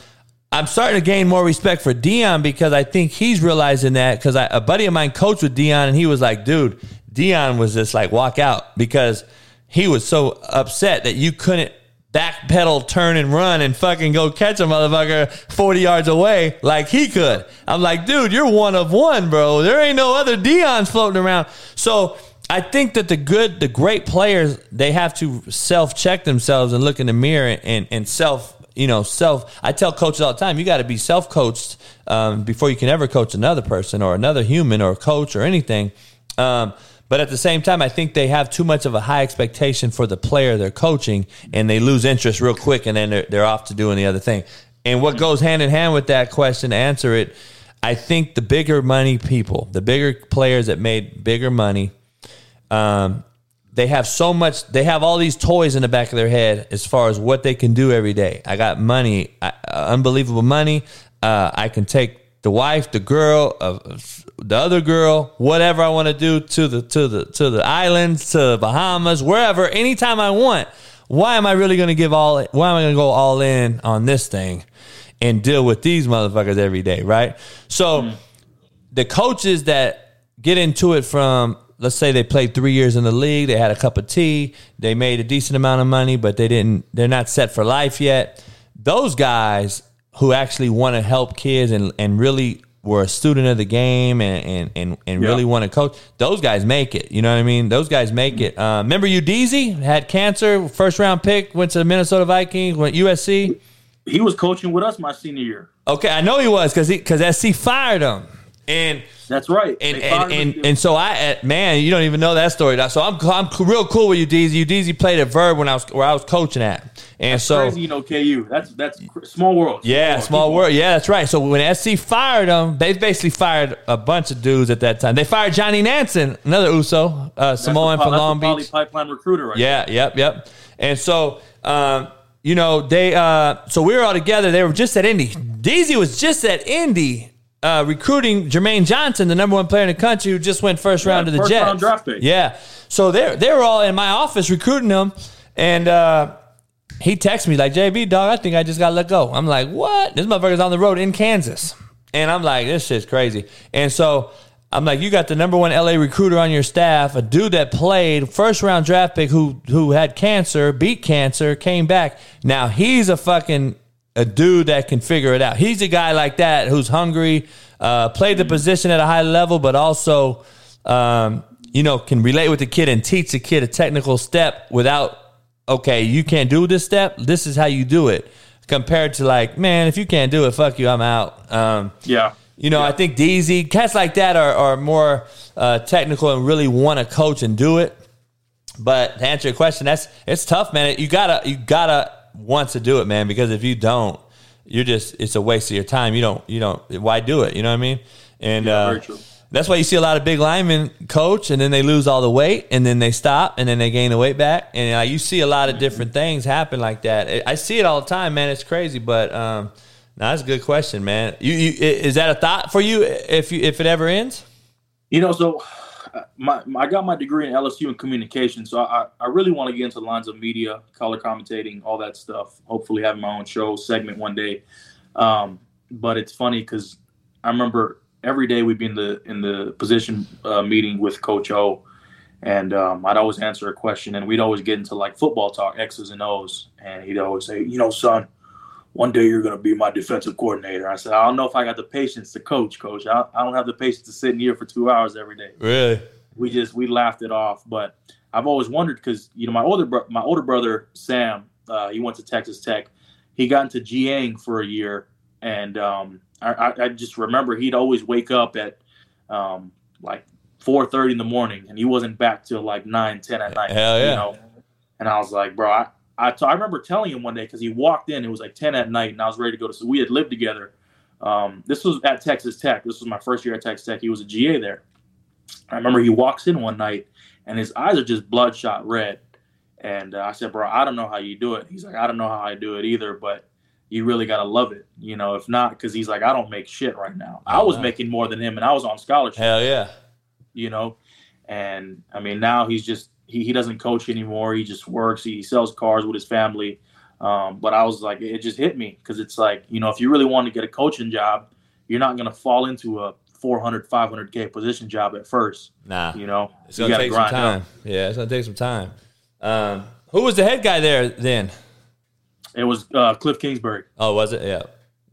I'm starting to gain more respect for Deion because I think he's realizing that because a buddy of mine coached with Deion and he was like, dude, Deion was just like walk out because he was so upset that you couldn't backpedal, turn and run and fucking go catch a motherfucker 40 yards away like he could. I'm like, dude, you're one of one, bro. There ain't no other Deion's floating around. So I think that the good, the great players, they have to self check themselves and look in the mirror and, and self, you know, self. I tell coaches all the time, you got to be self coached um, before you can ever coach another person or another human or coach or anything. Um, but at the same time, I think they have too much of a high expectation for the player they're coaching, and they lose interest real quick, and then they're, they're off to doing the other thing. And what goes hand in hand with that question, answer it, I think the bigger money people, the bigger players that made bigger money, um, they have so much. They have all these toys in the back of their head as far as what they can do every day. I got money, I, uh, unbelievable money. Uh, I can take the wife, the girl, uh, the other girl, whatever I want to do to the to the to the islands, to the Bahamas, wherever, anytime I want. Why am I really going to give all? Why am I going to go all in on this thing and deal with these motherfuckers every day? Right. So the coaches that get into it from let's say they played three years in the league they had a cup of tea they made a decent amount of money but they didn't they're not set for life yet. Those guys who actually want to help kids and, and really were a student of the game and and, and, and Yeah. really want to coach those guys make it you know what i mean? Those guys make it. Uh, remember Udeze? Had cancer first round pick went to the minnesota vikings went usc He was coaching with us my senior year. Okay, I know he was because because SC fired him, and that's right. And and, and, and so I uh, man, you don't even know that story. So I'm I'm real cool with Udeze. Udeze played at Verb when I was where I was coaching at, and so Crazy, you know, KU. That's that's cr- small world. yeah, small world. Yeah, that's right. So when SC fired them, they basically fired a bunch of dudes at that time. They fired Johnny Nansen, another USO, uh, Samoan the- from that's Long Beach. Pipeline recruiter, right? Yeah, yep, yep. And so, um, you know, they uh, so we were all together. They were just at Indy. Deezy was just at Indy uh, recruiting Jermaine Johnson, the number one player in the country, who just went first round to the first Jets. round draft pick. Yeah. So they they were all in my office recruiting him, and uh, he texts me like, "JB, dog, I think I just got let go." I'm like, "What? This motherfucker's on the road in Kansas," and I'm like, "This shit's crazy." And so. I'm like, you got the number one LA recruiter on your staff, a dude that played first round draft pick who who had cancer, beat cancer, came back. Now he's a fucking a dude that can figure it out. He's a guy like that who's hungry, uh, played the position at a high level, but also, um, you know, can relate with the kid and teach the kid a technical step without okay, you can't do this step. This is how you do it. Compared to like, man, if you can't do it, fuck you, I'm out. Um, Yeah. you know, I think DZ cats like that are, are more uh, technical and really want to coach and do it. But to answer your question, that's it's tough, man. You gotta you gotta want to do it, man. Because if you don't, you're just it's a waste of your time. You don't you don't why do it? You know what I mean? And Yeah, uh, very true. that's why you see a lot of big linemen coach, and then they lose all the weight, and then they stop, and then they gain the weight back, and uh, you see a lot of different things happen like that. I- see it all the time, man. It's crazy, but um, no, that's a good question, man. You, you is that a thought for you if you if it ever ends? You know, so my, my I got my degree in LSU in communication, so I, I really want to get into the lines of media, color commentating, all that stuff. Hopefully, having my own show segment one day. Um, but it's funny because I remember every day we'd be in the in the position uh, meeting with Coach O, and um, I'd always answer a question, and we'd always get into like football talk, X's and O's, and he'd always say, you know, son, one day you're going to be my defensive coordinator. I said, I don't know if I got the patience to coach, coach. I, I don't have the patience to sit in here for two hours every day. Really? We just we laughed it off. But I've always wondered because you know my older bro- my older brother Sam, uh, he went to Texas Tech. He got into GAing for a year, and um, I, I, just remember he'd always wake up at um, like four thirty in the morning, and he wasn't back till like nine ten at night. Hell yeah. You know? And I was like, bro, I I, I remember telling him one day because he walked in. It was like ten at night, and I was ready to go to. So we had lived together. Um, this was at Texas Tech. This was my first year at Texas Tech. He was a GA there. I remember he walks in one night, and his eyes are just bloodshot red. And uh, I said, bro, I don't know how you do it. He's like, I don't know how I do it either, but you really gotta love it, you know. If not, because he's like, I don't make shit right now. I Oh, was wow. making more than him, and I was on scholarship Hell yeah. you know. And I mean, now he's just he, he doesn't coach anymore. He just works. He sells cars with his family. Um, but I was like, it just hit me because it's like, you know, if you really want to get a coaching job, you're not going to fall into a 400, 500k position job at first. Nah. You know, It's you gonna gotta take some grind up. time. Yeah, it's gonna take some time. Um, who was the head guy there then? It was uh, Cliff Kingsbury. Oh, was it? Yeah.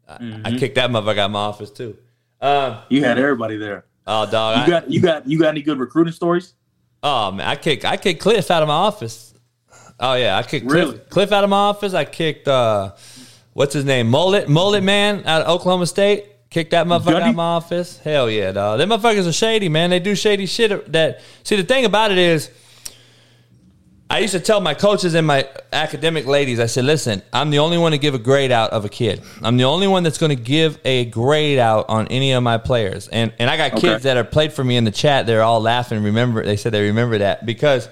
I, I Mhm. kicked that motherfucker out of my office too. Um, You had everybody there. Oh, dog. You I- got you got you got any good recruiting stories? Oh man, I kicked I kicked Cliff out of my office. Oh yeah, I kicked Really? Cliff, Cliff out of my office. I kicked uh, what's his name, Mullet Mullet Man out of Oklahoma State. Kicked that motherfucker out of my office. Hell yeah, dog. Them motherfuckers are shady, man. They do shady shit. That see the thing about it is, I used to tell my coaches and my academic ladies, I said, listen, I'm the only one to give a grade out of a kid. I'm the only one that's going to give a grade out on any of my players. And and I got Okay. kids that are played for me in the chat. They're all laughing. Remember, they said they remember that because,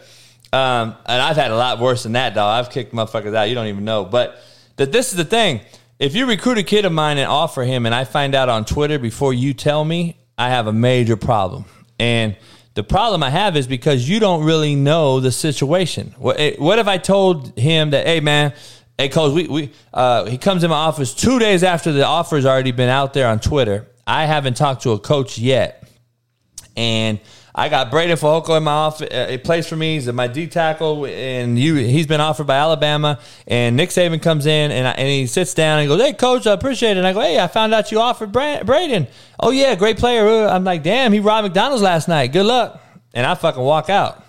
um, and I've had a lot worse than that, dog. I've kicked motherfuckers out. You don't even know. But that this is the thing. If you recruit a kid of mine and offer him, and I find out on Twitter before you tell me, I have a major problem. And the problem I have is because you don't really know the situation. What, eh, what if I told him that, hey man, hey coach, we, we uh, he comes in my office two days after the offer's already been out there on Twitter. I haven't talked to a coach yet, and I got Breiden Fehoko in my office. Uh, he plays for me. He's my D tackle, and you. He's been offered by Alabama. And Nick Saban comes in, and, I, and he sits down and goes, "Hey, coach, I appreciate it." And I go, "Hey, I found out you offered Breiden. Oh yeah, great player." Uh, I'm like, "Damn, he robbed McDonald's last night. Good luck." And I fucking walk out,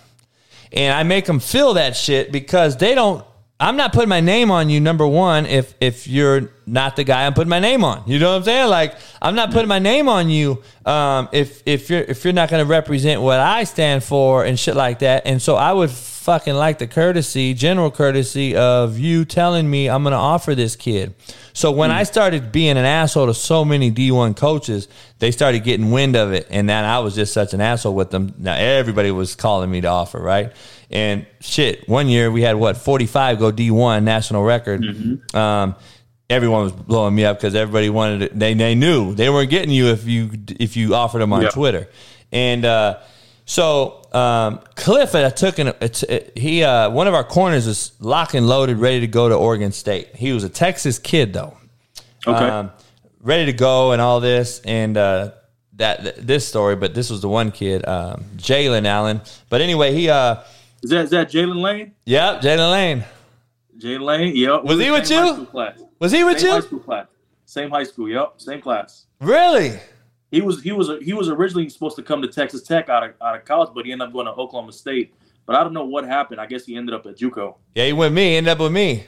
and I make them feel that shit because they don't. I'm not putting my name on you. Number one, if if you're not the guy I'm putting my name on, you know what I'm saying? Like I'm not putting my name on you. Um, if if you're if you're not going to represent what I stand for and shit like that, and so I would fucking like the courtesy, general courtesy of you telling me I'm going to offer this kid. So when I started being an asshole to so many D1 coaches, they started getting wind of it, and then I was just such an asshole with them. Now everybody was calling me to offer, right? And shit, one year we had what 45 go D1 national record. Um, everyone was blowing me up because everybody wanted it. They they knew they weren't getting you if you if you offered them on Yeah. Twitter, and uh, so um, Cliff I took an it's, it, he uh, one of our corners is lock and loaded, ready to go to Oregon State. He was a Texas kid though, Okay. um, ready to go and all this and uh, that th- this story, but this was the one kid, um, Jalen Allen. But anyway, he uh, Is that is that Jalen Lane? yep, Jalen Lane. Jalen Lane. Yep. Was he with you? Was he with Same you? High school class. Same high school. Yep. Same class. Really? He was he was he was originally supposed to come to Texas Tech out of out of college, but he ended up going to Oklahoma State but I don't know what happened. I guess he ended up at JUCO. Yeah, he went me. He ended up with me.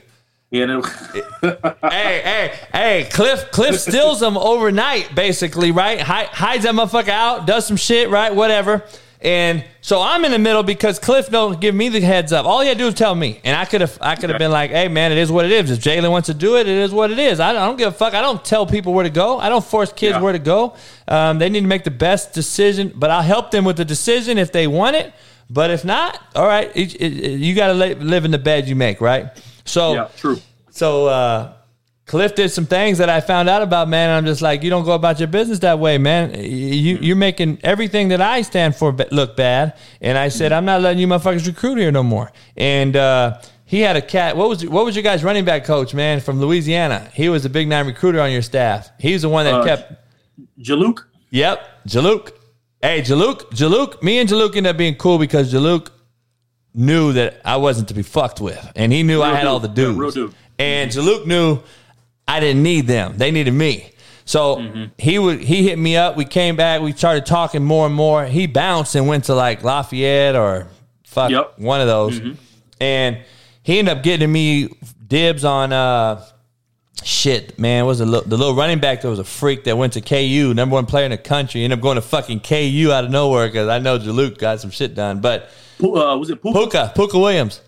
He ended *laughs* hey, hey, hey! Cliff, Cliff steals them overnight, basically, right? Hides that motherfucker out, does some shit, right? Whatever. And so I'm in the middle because Cliff don't give me the heads up. All he had to do was tell me, and I could have, I could have been like, "Hey, man, it is what it is. If Jalen wants to do it, it is what it is. I don't, I don't give a fuck. I don't tell people where to go. I don't force kids Yeah. where to go. Um, they need to make the best decision, but I'll help them with the decision if they want it. But if not, all right, it, it, it- you got to live in the bed you make, right? So Yeah, true. so uh, Cliff did some things that I found out about, man. And I'm just like, you don't go about your business that way, man. You you're making everything that I stand for look bad. And I said, I'm not letting you motherfuckers recruit here no more. And uh, he had a cat. What was what was your guys' running back coach, man, from Louisiana? He was a big nine recruiter on your staff. He's the one that Uh, kept Juluke. Yep, Juluke. Hey, Juluke, Juluke. Me and Juluke ended up being cool because Juluke knew that I wasn't to be fucked with, and he knew I had dude. all the Yeah, dudes. real dude. And Juluke knew I didn't need them; they needed me. So Mm-hmm. he would he hit me up. We came back. We started talking more and more. He bounced and went to like Lafayette or fuck Yep. one of those, Mhm. and he ended up getting me dibs on. uh Shit, man, was the little, the little running back that was a freak that went to KU, number one player in the country, ended up going to fucking KU out of nowhere because I know Juluke got some shit done. But uh, was it Pooka? Pooka, Pooka Williams.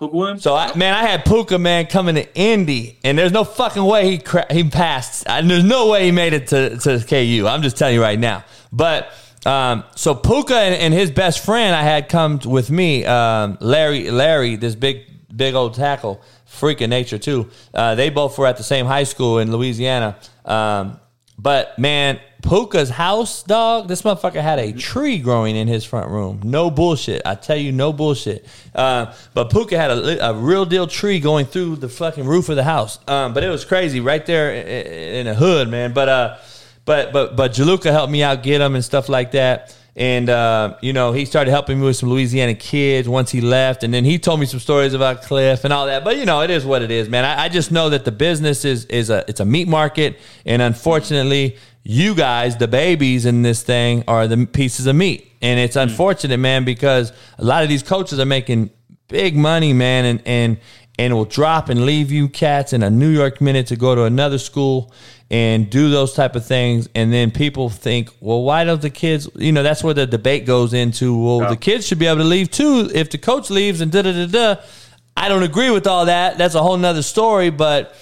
Pooka Williams? So I, man, I had Pooka man coming to Indy, and there's no fucking way he cra- he passed. And there's no way he made it to, to KU. I'm just telling you right now. But um, so Pooka and, and his best friend I had come with me, um, Larry. Larry, this big big old tackle, freak of nature too. Uh, they both were at the same high school in Louisiana. Um, but man, Pooka's house, dog, this motherfucker had a tree growing in his front room. No bullshit. I tell you, no bullshit. Uh, but Pooka had a, a real deal tree going through the fucking roof of the house. Um, but it was crazy right there in the hood, man. But uh, but but but Jaluka helped me out get him and stuff like that. And uh, you know, he started helping me with some Louisiana kids once he left, and then he told me some stories about Cliff and all that. But you know, it is what it is, man. I, I just know that the business is is a it's a meat market, and unfortunately, you guys, the babies in this thing, are the pieces of meat, and it's hmm. unfortunate, man, because a lot of these coaches are making big money, man, and and and will drop and leave you cats in a New York minute to go to another school and do those type of things. And then people think well why don't the kids you know that's where the debate goes into well the kids should be able to leave too if the coach leaves and da da da da. I don't agree with all that. That's a whole nother story but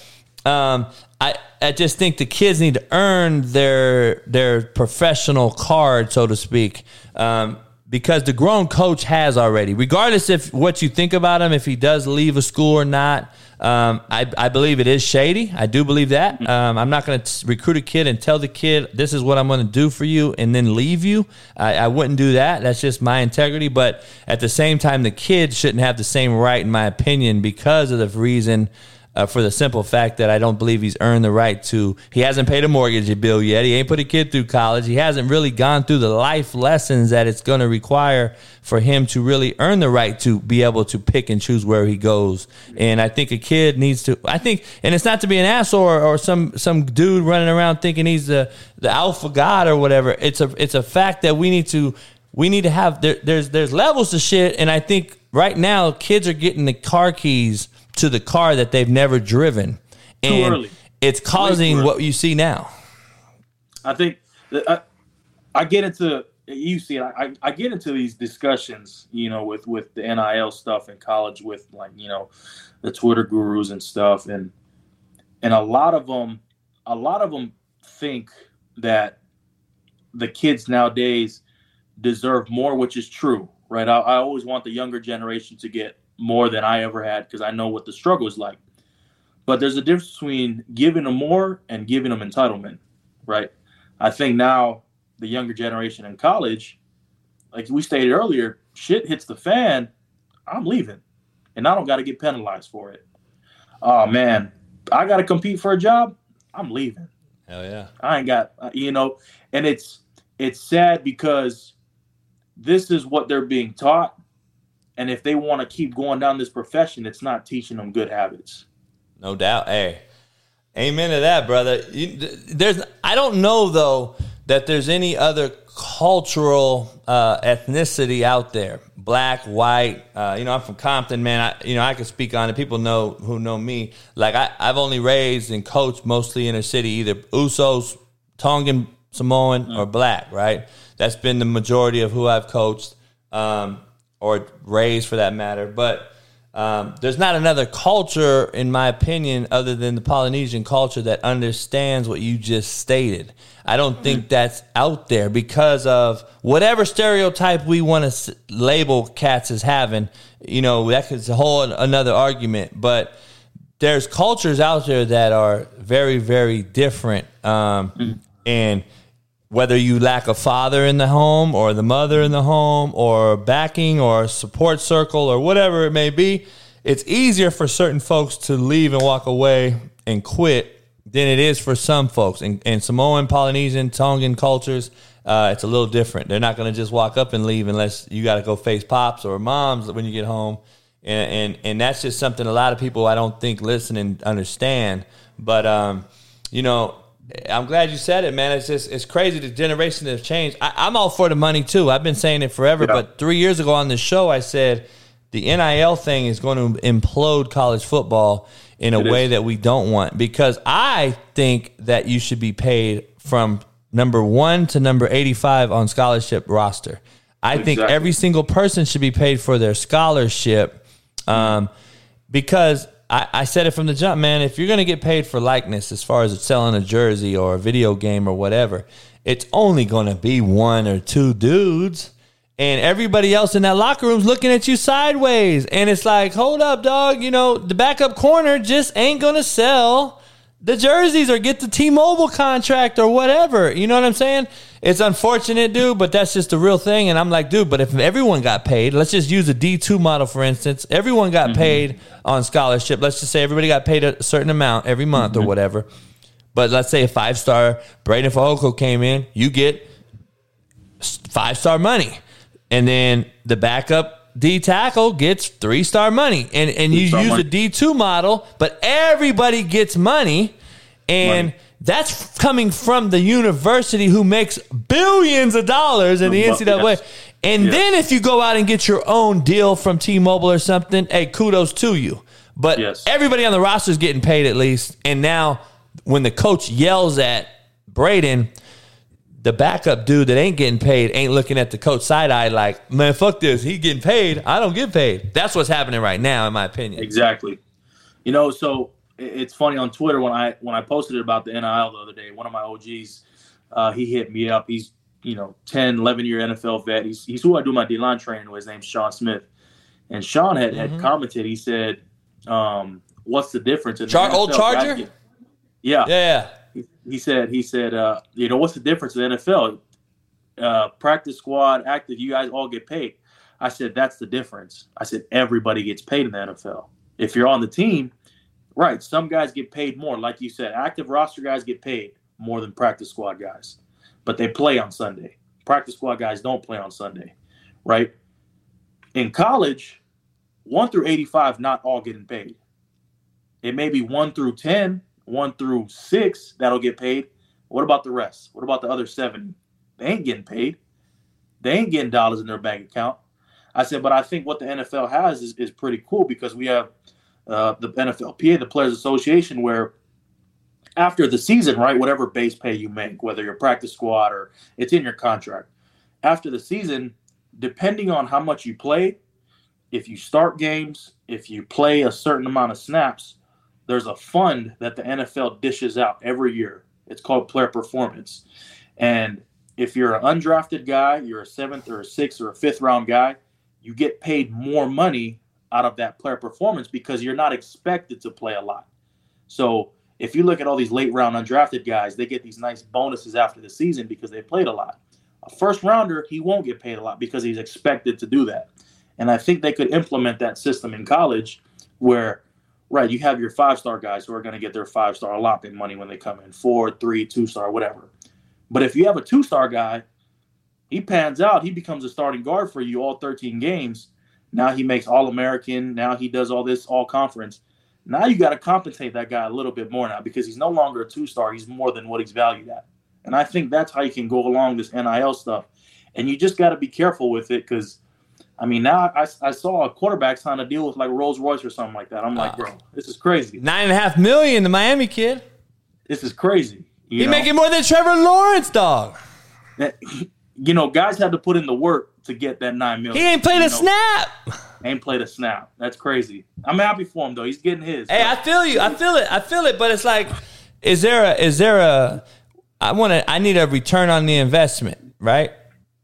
um, I, I just think the kids need to earn their their professional card, so to speak, um, because the grown coach has already. Regardless if what you think about him, if he does leave a school or not, um, I, I believe it is shady. I do believe that. Um, I'm not going to recruit a kid and tell the kid this is what I'm going to do for you and then leave you. I, I wouldn't do that. That's just my integrity. But at the same time, the kid shouldn't have the same right, in my opinion, because of the reason uh, for the simple fact that I don't believe he's earned the right to. He hasn't paid a mortgage bill yet. He ain't put a kid through college. He hasn't really gone through the life lessons that it's going to require for him to really earn the right to be able to pick and choose where he goes. And I think a kid needs to. I think, and it's not to be an asshole or, or some some dude running around thinking he's the the alpha god or whatever. It's a it's a fact that we need to we need to have there, there's there's levels to shit and i think right now kids are getting the car keys to the car that they've never driven. And it's causing what you see now. I think I, I get into you see I, I I get into these discussions you know with with the NIL stuff in college with like you know the Twitter gurus and stuff. And and a lot of them a lot of them think that the kids nowadays deserve more which is true right? I, I always want the younger generation to get more than I ever had because I know what the struggle is like but there's a difference between giving them more and giving them entitlement right I think now the younger generation in college, like we stated earlier, shit hits the fan, I'm leaving. And I don't got to get penalized for it. Oh man, I got to compete for a job, I'm leaving. hell yeah I ain't got uh, you know, and it's it's sad because this is what they're being taught and if they want to keep going down this profession, it's not teaching them good habits. no doubt hey amen to that brother you, there's i don't know though that there's any other cultural uh, ethnicity out there, black, white. Uh, you know, I'm from Compton, man. I, you know, I can speak on it. People know who know me. Like I, I've only raised and coached mostly inner city, either Usos, Tongan, Samoan, or black. Right. That's been the majority of who I've coached um, or raised, for that matter. But um, there's not another culture, in my opinion, other than the Polynesian culture that understands what you just stated. I don't think that's out there because of whatever stereotype we want to s- label cats as having. You know, that's a whole another argument. But there's cultures out there that are very, very different. Um, And whether you lack a father in the home or the mother in the home or backing or support circle or whatever it may be, it's easier for certain folks to leave and walk away and quit than it is for some folks. And, and Samoan, Polynesian, Tongan cultures, uh, it's a little different. They're not going to just walk up and leave unless you got to go face pops or moms when you get home. And, and, and that's just something a lot of people I don't think listen and understand. But, um, you know, I'm glad you said it, man. It's just it's crazy the generation has changed. I, I'm all for the money too. I've been saying it forever, but three years ago on this show, I said the NIL thing is going to implode college football in a It way is. that we don't want because I think that you should be paid from number one to number 85 on scholarship roster. I think every single person should be paid for their scholarship um, because I, I said it from the jump, man. If you're going to get paid for likeness, as far as selling a jersey or a video game or whatever, it's only going to be one or two dudes. And everybody else in that locker room's looking at you sideways. And it's like, hold up, dog. You know, the backup corner just ain't going to sell the jerseys or get the T-Mobile contract or whatever. You know what I'm saying? It's unfortunate, dude, but that's just the real thing. And I'm like, dude, but if everyone got paid, let's just use a D2 model for instance. Everyone got mm-hmm. paid on scholarship. Let's just say everybody got paid a certain amount every month or mm-hmm. whatever. But let's say a five star Breiden Fehoko came in, you get five star money, and then the backup D tackle gets three star money, and and you use money. a D two model, but everybody gets money, and Money. that's coming from the university who makes billions of dollars in the NCAA. yes. And Yes. then if you go out and get your own deal from T-Mobile or something, hey, kudos to you. But Yes. everybody on the roster is getting paid at least. And now when the coach yells at Breiden, the backup dude that ain't getting paid ain't looking at the coach side eye like, man, fuck this. He getting paid. I don't get paid. That's what's happening right now, in my opinion. Exactly. You know, so it's funny on Twitter when I when I posted it about the NIL the other day. One of my OGs, uh, he hit me up. He's you know 10, 11 year NFL vet. He's he's who I do my D line training with. His name's Sean Smith, and Sean had, Mhm. had commented. He said, um, "What's the difference?" in the Char- old Charger? get- yeah, Yeah. He, said he said uh, you know what's the difference in the NFL? Uh, practice squad, active, you guys all get paid. I said that's the difference. I said everybody gets paid in the NFL. If you're on the team, right, some guys get paid more. Like you said, active roster guys get paid more than practice squad guys, but they play on Sunday. Practice squad guys don't play on Sunday, right? In college, one through 85, not all getting paid. It may be one through 10, one through six that'll get paid. What about the rest? What about the other seven? They ain't getting paid. They ain't getting dollars in their bank account. I said, but I think what the NFL has is, is pretty cool because we have uh, the NFLPA, the Players Association, where after the season, right, whatever base pay you make, whether you're practice squad or it's in your contract, after the season, depending on how much you play, if you start games, if you play a certain amount of snaps, there's a fund that the NFL dishes out every year. It's called player performance. And if you're an undrafted guy, you're a seventh or a sixth or a fifth round guy, you get paid more money out of that player performance because you're not expected to play a lot. So if you look at all these late round undrafted guys, they get these nice bonuses after the season because they played a lot. A first rounder, he won't get paid a lot because he's expected to do that. And I think they could implement that system in college where, right, you have your five star guys who are going to get their five star allotment money when they come in four, three, two star, whatever. But if you have a two star guy, he pans out, he becomes a starting guard for you all 13 games. Now he makes All American. Now he does all this all conference. Now you got to compensate that guy a little bit more now because he's no longer a two star. He's more than what he's valued at. And I think that's how you can go along this NIL stuff. And you just got to be careful with it because, I mean, now I, I saw a quarterback sign a deal with like Rolls Royce or something like that. I'm like, oh. bro, this is crazy. Nine and a half million, the Miami kid. This is crazy. You He making more than Trevor Lawrence, dog. That- *laughs* you know, guys had to put in the work to get that nine million. He ain't played you a know? snap. Ain't played a snap. That's crazy. I'm happy for him though. He's getting his. Hey, I feel you. I feel it. I feel it. But it's like, is there a? Is there a? I want to. I need a return on the investment, right?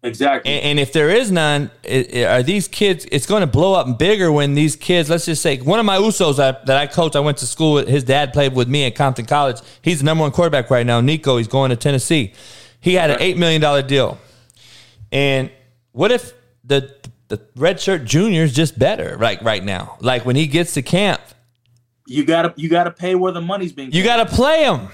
Exactly. And, and if there is none, i i- are these kids? It's going to blow up bigger when these kids. Let's just say one of my Usos that, that I coach. I went to school. with, His dad played with me at Compton College. He's the number one quarterback right now. Nico. He's going to Tennessee. He had an eight million dollar deal. And what if the the red shirt junior is just better, like right now? Like when he gets to camp, You gotta you gotta pay where the money's being. you got to play him.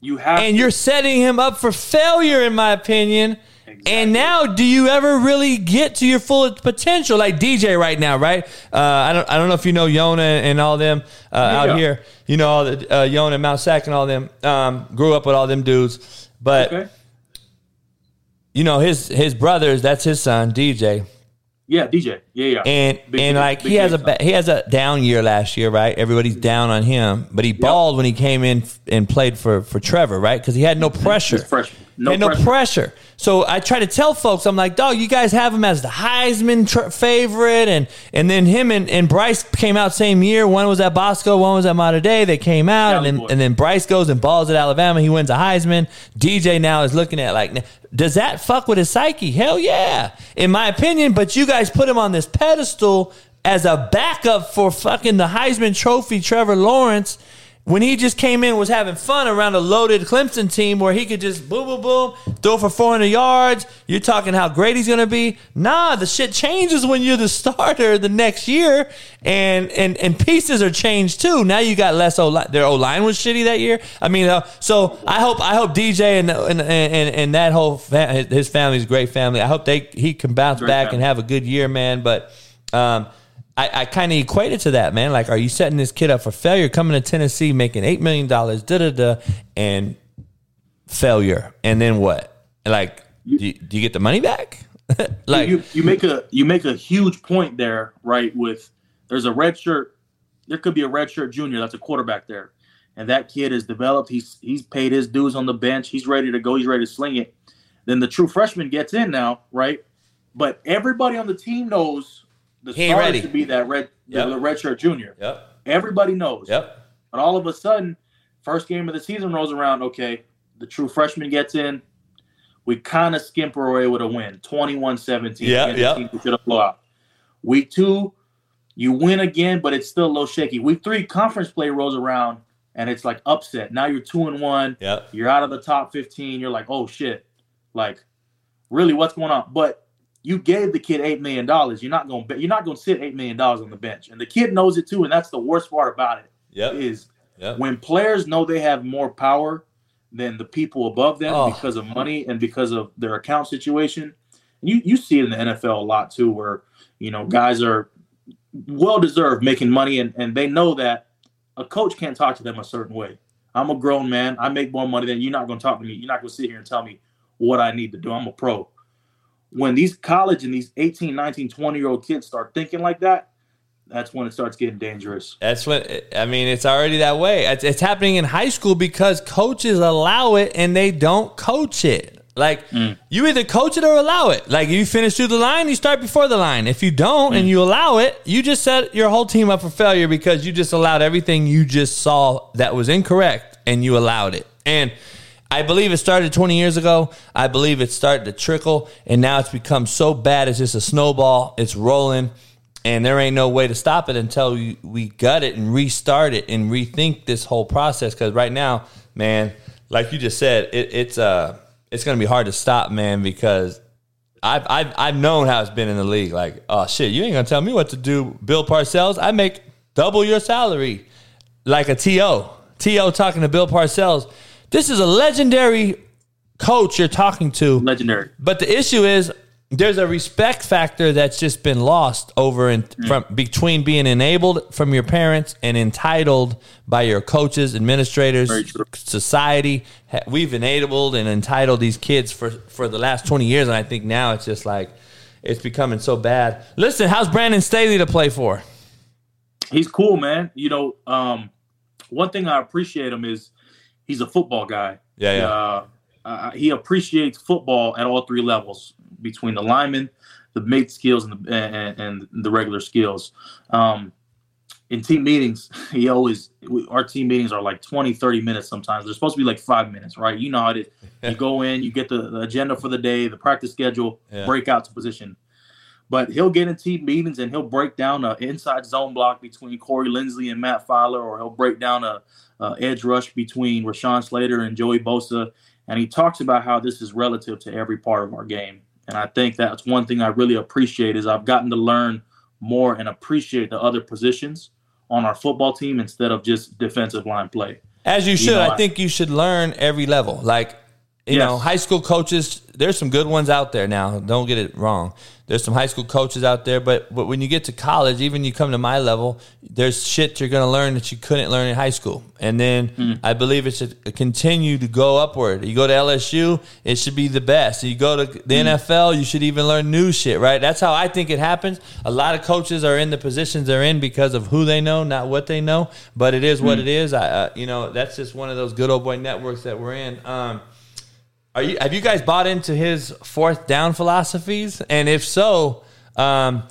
You have and you're setting him up for failure, in my opinion. And now, do you ever really get to your full potential, like DJ right now? Right? Uh, I don't. I don't know if you know Yona and all them uh, out here. You know all the uh, Yona and Mount Sac and all them. Um, grew up with all them dudes, but Okay. you know his his brothers. That's his son, DJ. Yeah, DJ. Yeah, yeah. And Big- and like big he has a ba- he has a down year last year, right? Everybody's down on him, but he balled when he came in and played for for Trevor, right? Because he had no pressure. No, No no pressure. So I try to tell folks, I'm like, dog, you guys have him as the Heisman tr- favorite, and and then him and, and Bryce came out same year. One was at Bosco, one was at Mater Dei. They came out, and then and then Bryce goes and balls at Alabama. He wins a Heisman. DJ now is looking at like, does that fuck with his psyche? Hell yeah, in my opinion. But you guys put him on this pedestal as a backup for fucking the Heisman Trophy, Trevor Lawrence when he just came in and was having fun around a loaded Clemson team where he could just boom, boom, boom, throw for 400 yards. You're talking how great he's going to be. Nah, the shit changes when you're the *laughs* starter the next year, and and and pieces are changed too. Now you got less O line. Their O line was shitty that year. I mean, uh, so I hope I hope DJ and and and, and that whole his family's great family. I hope they he can bounce Great back family. and have a good year, man. But um, I, I kind of equate it to that, man. Like, are you setting this kid up for failure? Coming to Tennessee, making eight million dollars, da da da, and failure, and then what? Like, do you, do you get the money back? *laughs* like you, you make a you make a huge point there, right? With there's a red shirt, there could be a red shirt junior that's a quarterback there, and that kid is developed. He's he's paid his dues on the bench. He's ready to go. He's ready to sling it. Then the true freshman gets in now, right? But everybody on the team knows the He starter ready. should be that red the- Yep. the red shirt junior. Yep. Everybody knows. Yep. But all of a sudden, first game of the season rolls around. Okay, the true freshman gets in. We kind of skimp our way with a win, 21-17. Yeah, yeah. we should have blown out. Week two, you win again, but it's still a little shaky. Week three, conference play rolls around, and it's like upset. Now you're two and one. Yep. You're out of the top 15. You're like, oh shit, like really, what's going on? But you gave the kid eight million dollars. You're not going. to You're not going to sit eight million dollars on the bench, and the kid knows it too. And that's the worst part about it. Yep. Is Yep. when players know they have more power than the people above them Oh. because of money and because of their account situation. And you you see it in the NFL a lot too, where you know guys are well deserved making money and, and they know that a coach can't talk to them a certain way. I'm a grown man. I make more money than you're not going to talk to me. You're not going to sit here and tell me what I need to do. I'm a pro. When these college and these 18, 19, 20 year old kids start thinking like that, that's when it starts getting dangerous. That's what I mean. It's already that way. It's, it's happening in high school because coaches allow it and they don't coach it. Like mm. you either coach it or allow it. Like you finish through the line, you start before the line. If you don't and mm. you allow it, you just set your whole team up for failure because you just allowed everything you just saw that was incorrect and you allowed it. And I believe it started 20 years ago. I believe it started to trickle and now it's become so bad it's just a snowball. It's rolling and there ain't no way to stop it until we, we gut it and restart it and rethink this whole process. Because right now, man, like you just said, it, it's uh it's gonna be hard to stop, man. Because I've I've I've known how it's been in the league. Like, oh shit, you ain't gonna tell me what to do, Bill Parcells. I make double your salary, like a to to talking to Bill Parcells. This is a legendary coach you're talking to. Legendary. But the issue is, there's a respect factor that's just been lost over in from between being enabled from your parents and entitled by your coaches, administrators, society. We've enabled and entitled these kids for for the last 20 years and I think now it's just like it's becoming so bad. Listen, how's Brandon Staley to play for? he's cool, man. You know, um, one thing I appreciate him is he's a football guy. Yeah, yeah. Uh, uh, he appreciates football at all three levels between the linemen, the mate skills, and the and, and the regular skills. Um, in team meetings, *laughs* he always we, our team meetings are like 20, 30 minutes sometimes. They're supposed to be like five minutes, right? You know how it is. You *laughs* go in, you get the, the agenda for the day, the practice schedule, Yeah. break out to position. But he'll get in team meetings and he'll break down an inside zone block between Corey Linsley and Matt Feiler, or he'll break down a, a edge rush between Rashawn Slater and Joey Bosa. And he talks about how this is relative to every part of our game. And I think that's one thing I really appreciate is I've gotten to learn more and appreciate the other positions on our football team instead of just defensive line play. As you You should. know, I- think you should learn every level. Like, you know, high school coaches, there's some good ones out there now. Don't get it wrong. There's some high school coaches out there, but, but when you get to college, even you come to my level, there's shit you're going to learn that you couldn't learn in high school. And then Hmm. I believe it should continue to go upward. You go to LSU, it should be the best. You go to the Hmm. NFL, you should even learn new shit, right? That's how I think it happens. A lot of coaches are in the positions they're in because of who they know, not what they know. But it is what Hmm. it is. I, uh, you know, that's just one of those good old boy networks that we're in. Um, are you have you guys bought into his fourth down philosophies? And if so, um,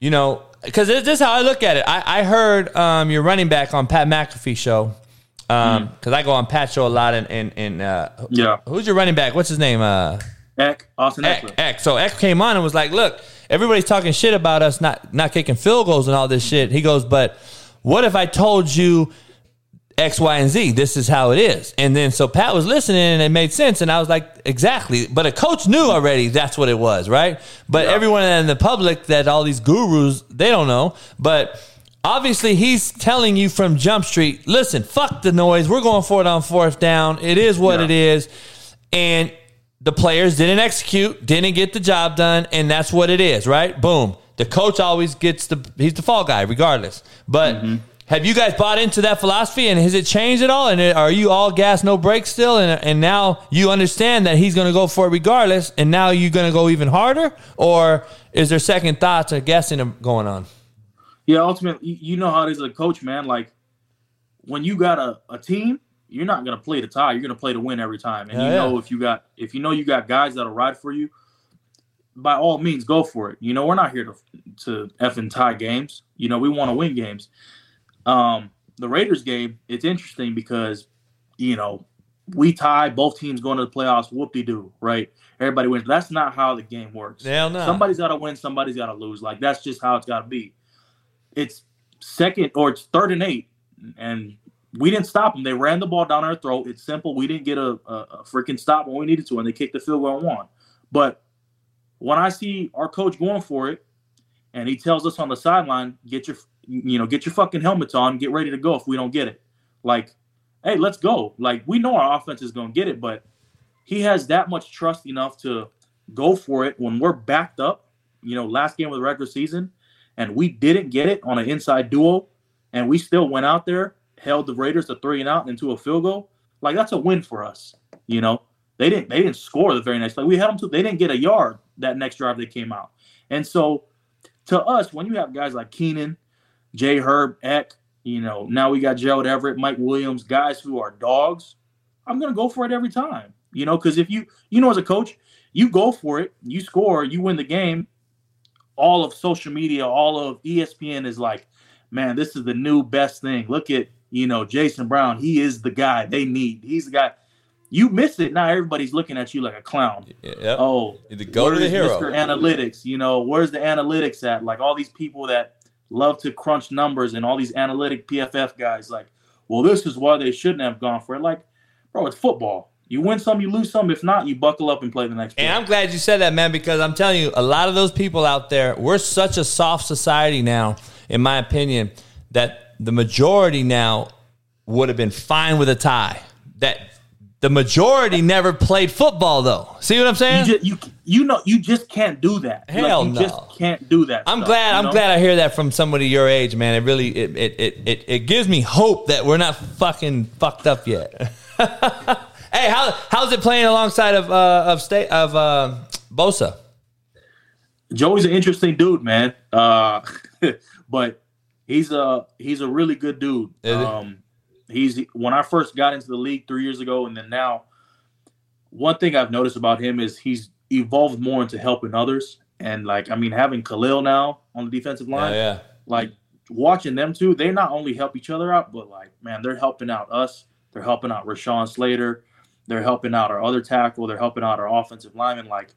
you know, because this is how I look at it. I, I heard um, your running back on Pat McAfee show. Because I go on Pat show a lot, and and, and uh, Yeah. who's your running back? What's his name? Uh, Eck, Austin Eck, Ekeler. Eck. So Eck came on and was like, "Look, everybody's talking shit about us not not kicking field goals and all this shit." He goes, "But what if I told you X, Y, and Z. This is how it is. And then so Pat was listening and it made sense. And I was like, exactly. But a coach knew already that's what it was, right? But everyone in the public that all these gurus, they don't know. But obviously he's telling you from Jump Street, listen, fuck the noise. We're going for it on fourth down. It is what it is. And the players didn't execute, didn't get the job done, and that's what it is, right? Boom. The coach always gets the he's the fall guy, regardless. But mm-hmm. Have you guys bought into that philosophy, and has it changed at all? And are you all gas, no brakes still? And and now you understand that he's going to go for it regardless, and now you're going to go even harder, or is there second thoughts or guessing going on? Yeah, ultimately, you know how it is as a coach, man. Like when you got a, a team, you're not gonna play to tie. You're gonna play to win every time. And Yeah, you yeah. know if you got if you know you got guys that'll ride for you, by all means go for it. You know, we're not here to to effing tie games. You know, we want to win games. Um, the Raiders game, it's interesting because, you know, we tie, both teams going to the playoffs, whoop de doo, right? Everybody wins. That's not how the game works. Hell no. Somebody's got to win, somebody's got to lose. Like that's just how it's got to be. It's second or it's third and eight, and we didn't stop them. They ran the ball down our throat. It's simple. We didn't get a, a, a freaking stop when we needed to, and they kicked the field goal and won. But when I see our coach going for it, and he tells us on the sideline, "Get your, you know, get your fucking helmets on, get ready to go." If we don't get it, like, hey, let's go. Like we know our offense is going to get it, but he has that much trust enough to go for it when we're backed up. You know, last game of the regular season, and we didn't get it on an inside duo, and we still went out there, held the Raiders to three and out into a field goal. Like that's a win for us. You know, they didn't they didn't score the very next. Like we had them to they didn't get a yard that next drive they came out, and so to us, when you have guys like Keenan, Jay Herb, Eck, you know, now we got Gerald Everett, Mike Williams, guys who are dogs. I'm gonna go for it every time. You know, because if you you know as a coach, you go for it, you score, you win the game. All of social media, all of ESPN is like, man, this is the new best thing. Look at you know Jason Brown. He is the guy they need. He's the guy. You miss it now. Everybody's looking at you like a clown. Yep. Oh, go to the hero. Mr. Analytics, you know, where's the analytics at? Like all these people that love to crunch numbers and all these analytic PFF guys, like, well, this is why they shouldn't have gone for it. Like, bro, it's football. You win some, you lose some. If not, you buckle up and play the next. Game. And I'm glad you said that, man, because I'm telling you, a lot of those people out there, we're such a soft society now, in my opinion, that the majority now would have been fine with a tie. That the majority never played football though. See what I'm saying? You, just, you you know you just can't do that. Hell like, you no. just can't do that. I'm stuff, glad. I'm know? glad I hear that from somebody your age, man. It really it it, it, it it gives me hope that we're not fucking fucked up yet. *laughs* hey, how how's it playing alongside of uh, of state of uh, Bosa? Joey's an interesting dude, man. Uh, *laughs* but he's a he's a really good dude. Um, he's when I first got into the league three years ago, and then now, one thing I've noticed about him is he's evolved more into helping others. And like, I mean, having Khalil now on the defensive line, Yeah, yeah. like watching them two, they not only help each other out, but like, man, they're helping out us. They're helping out Rashawn Slater. They're helping out our other tackle. They're helping out our offensive lineman. Like,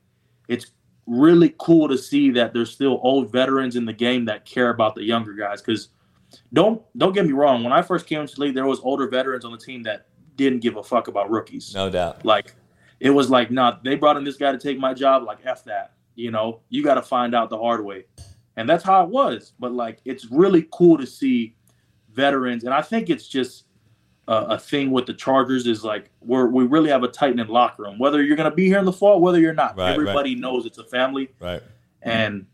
it's really cool to see that there's still old veterans in the game that care about the younger guys. Because don't don't get me wrong, when I first came into the league, there was older veterans on the team that didn't give a fuck about rookies. No doubt. Like, it was like, nah, they brought in this guy to take my job. Like, f that. You know, you got to find out the hard way, and that's how it was. But like, it's really cool to see veterans, and I think it's just a, a thing with the Chargers is like we're we really have a tight knit locker room. Whether you're gonna be here in the fall, whether you're not, Right, right. everybody knows it's a family, Right. and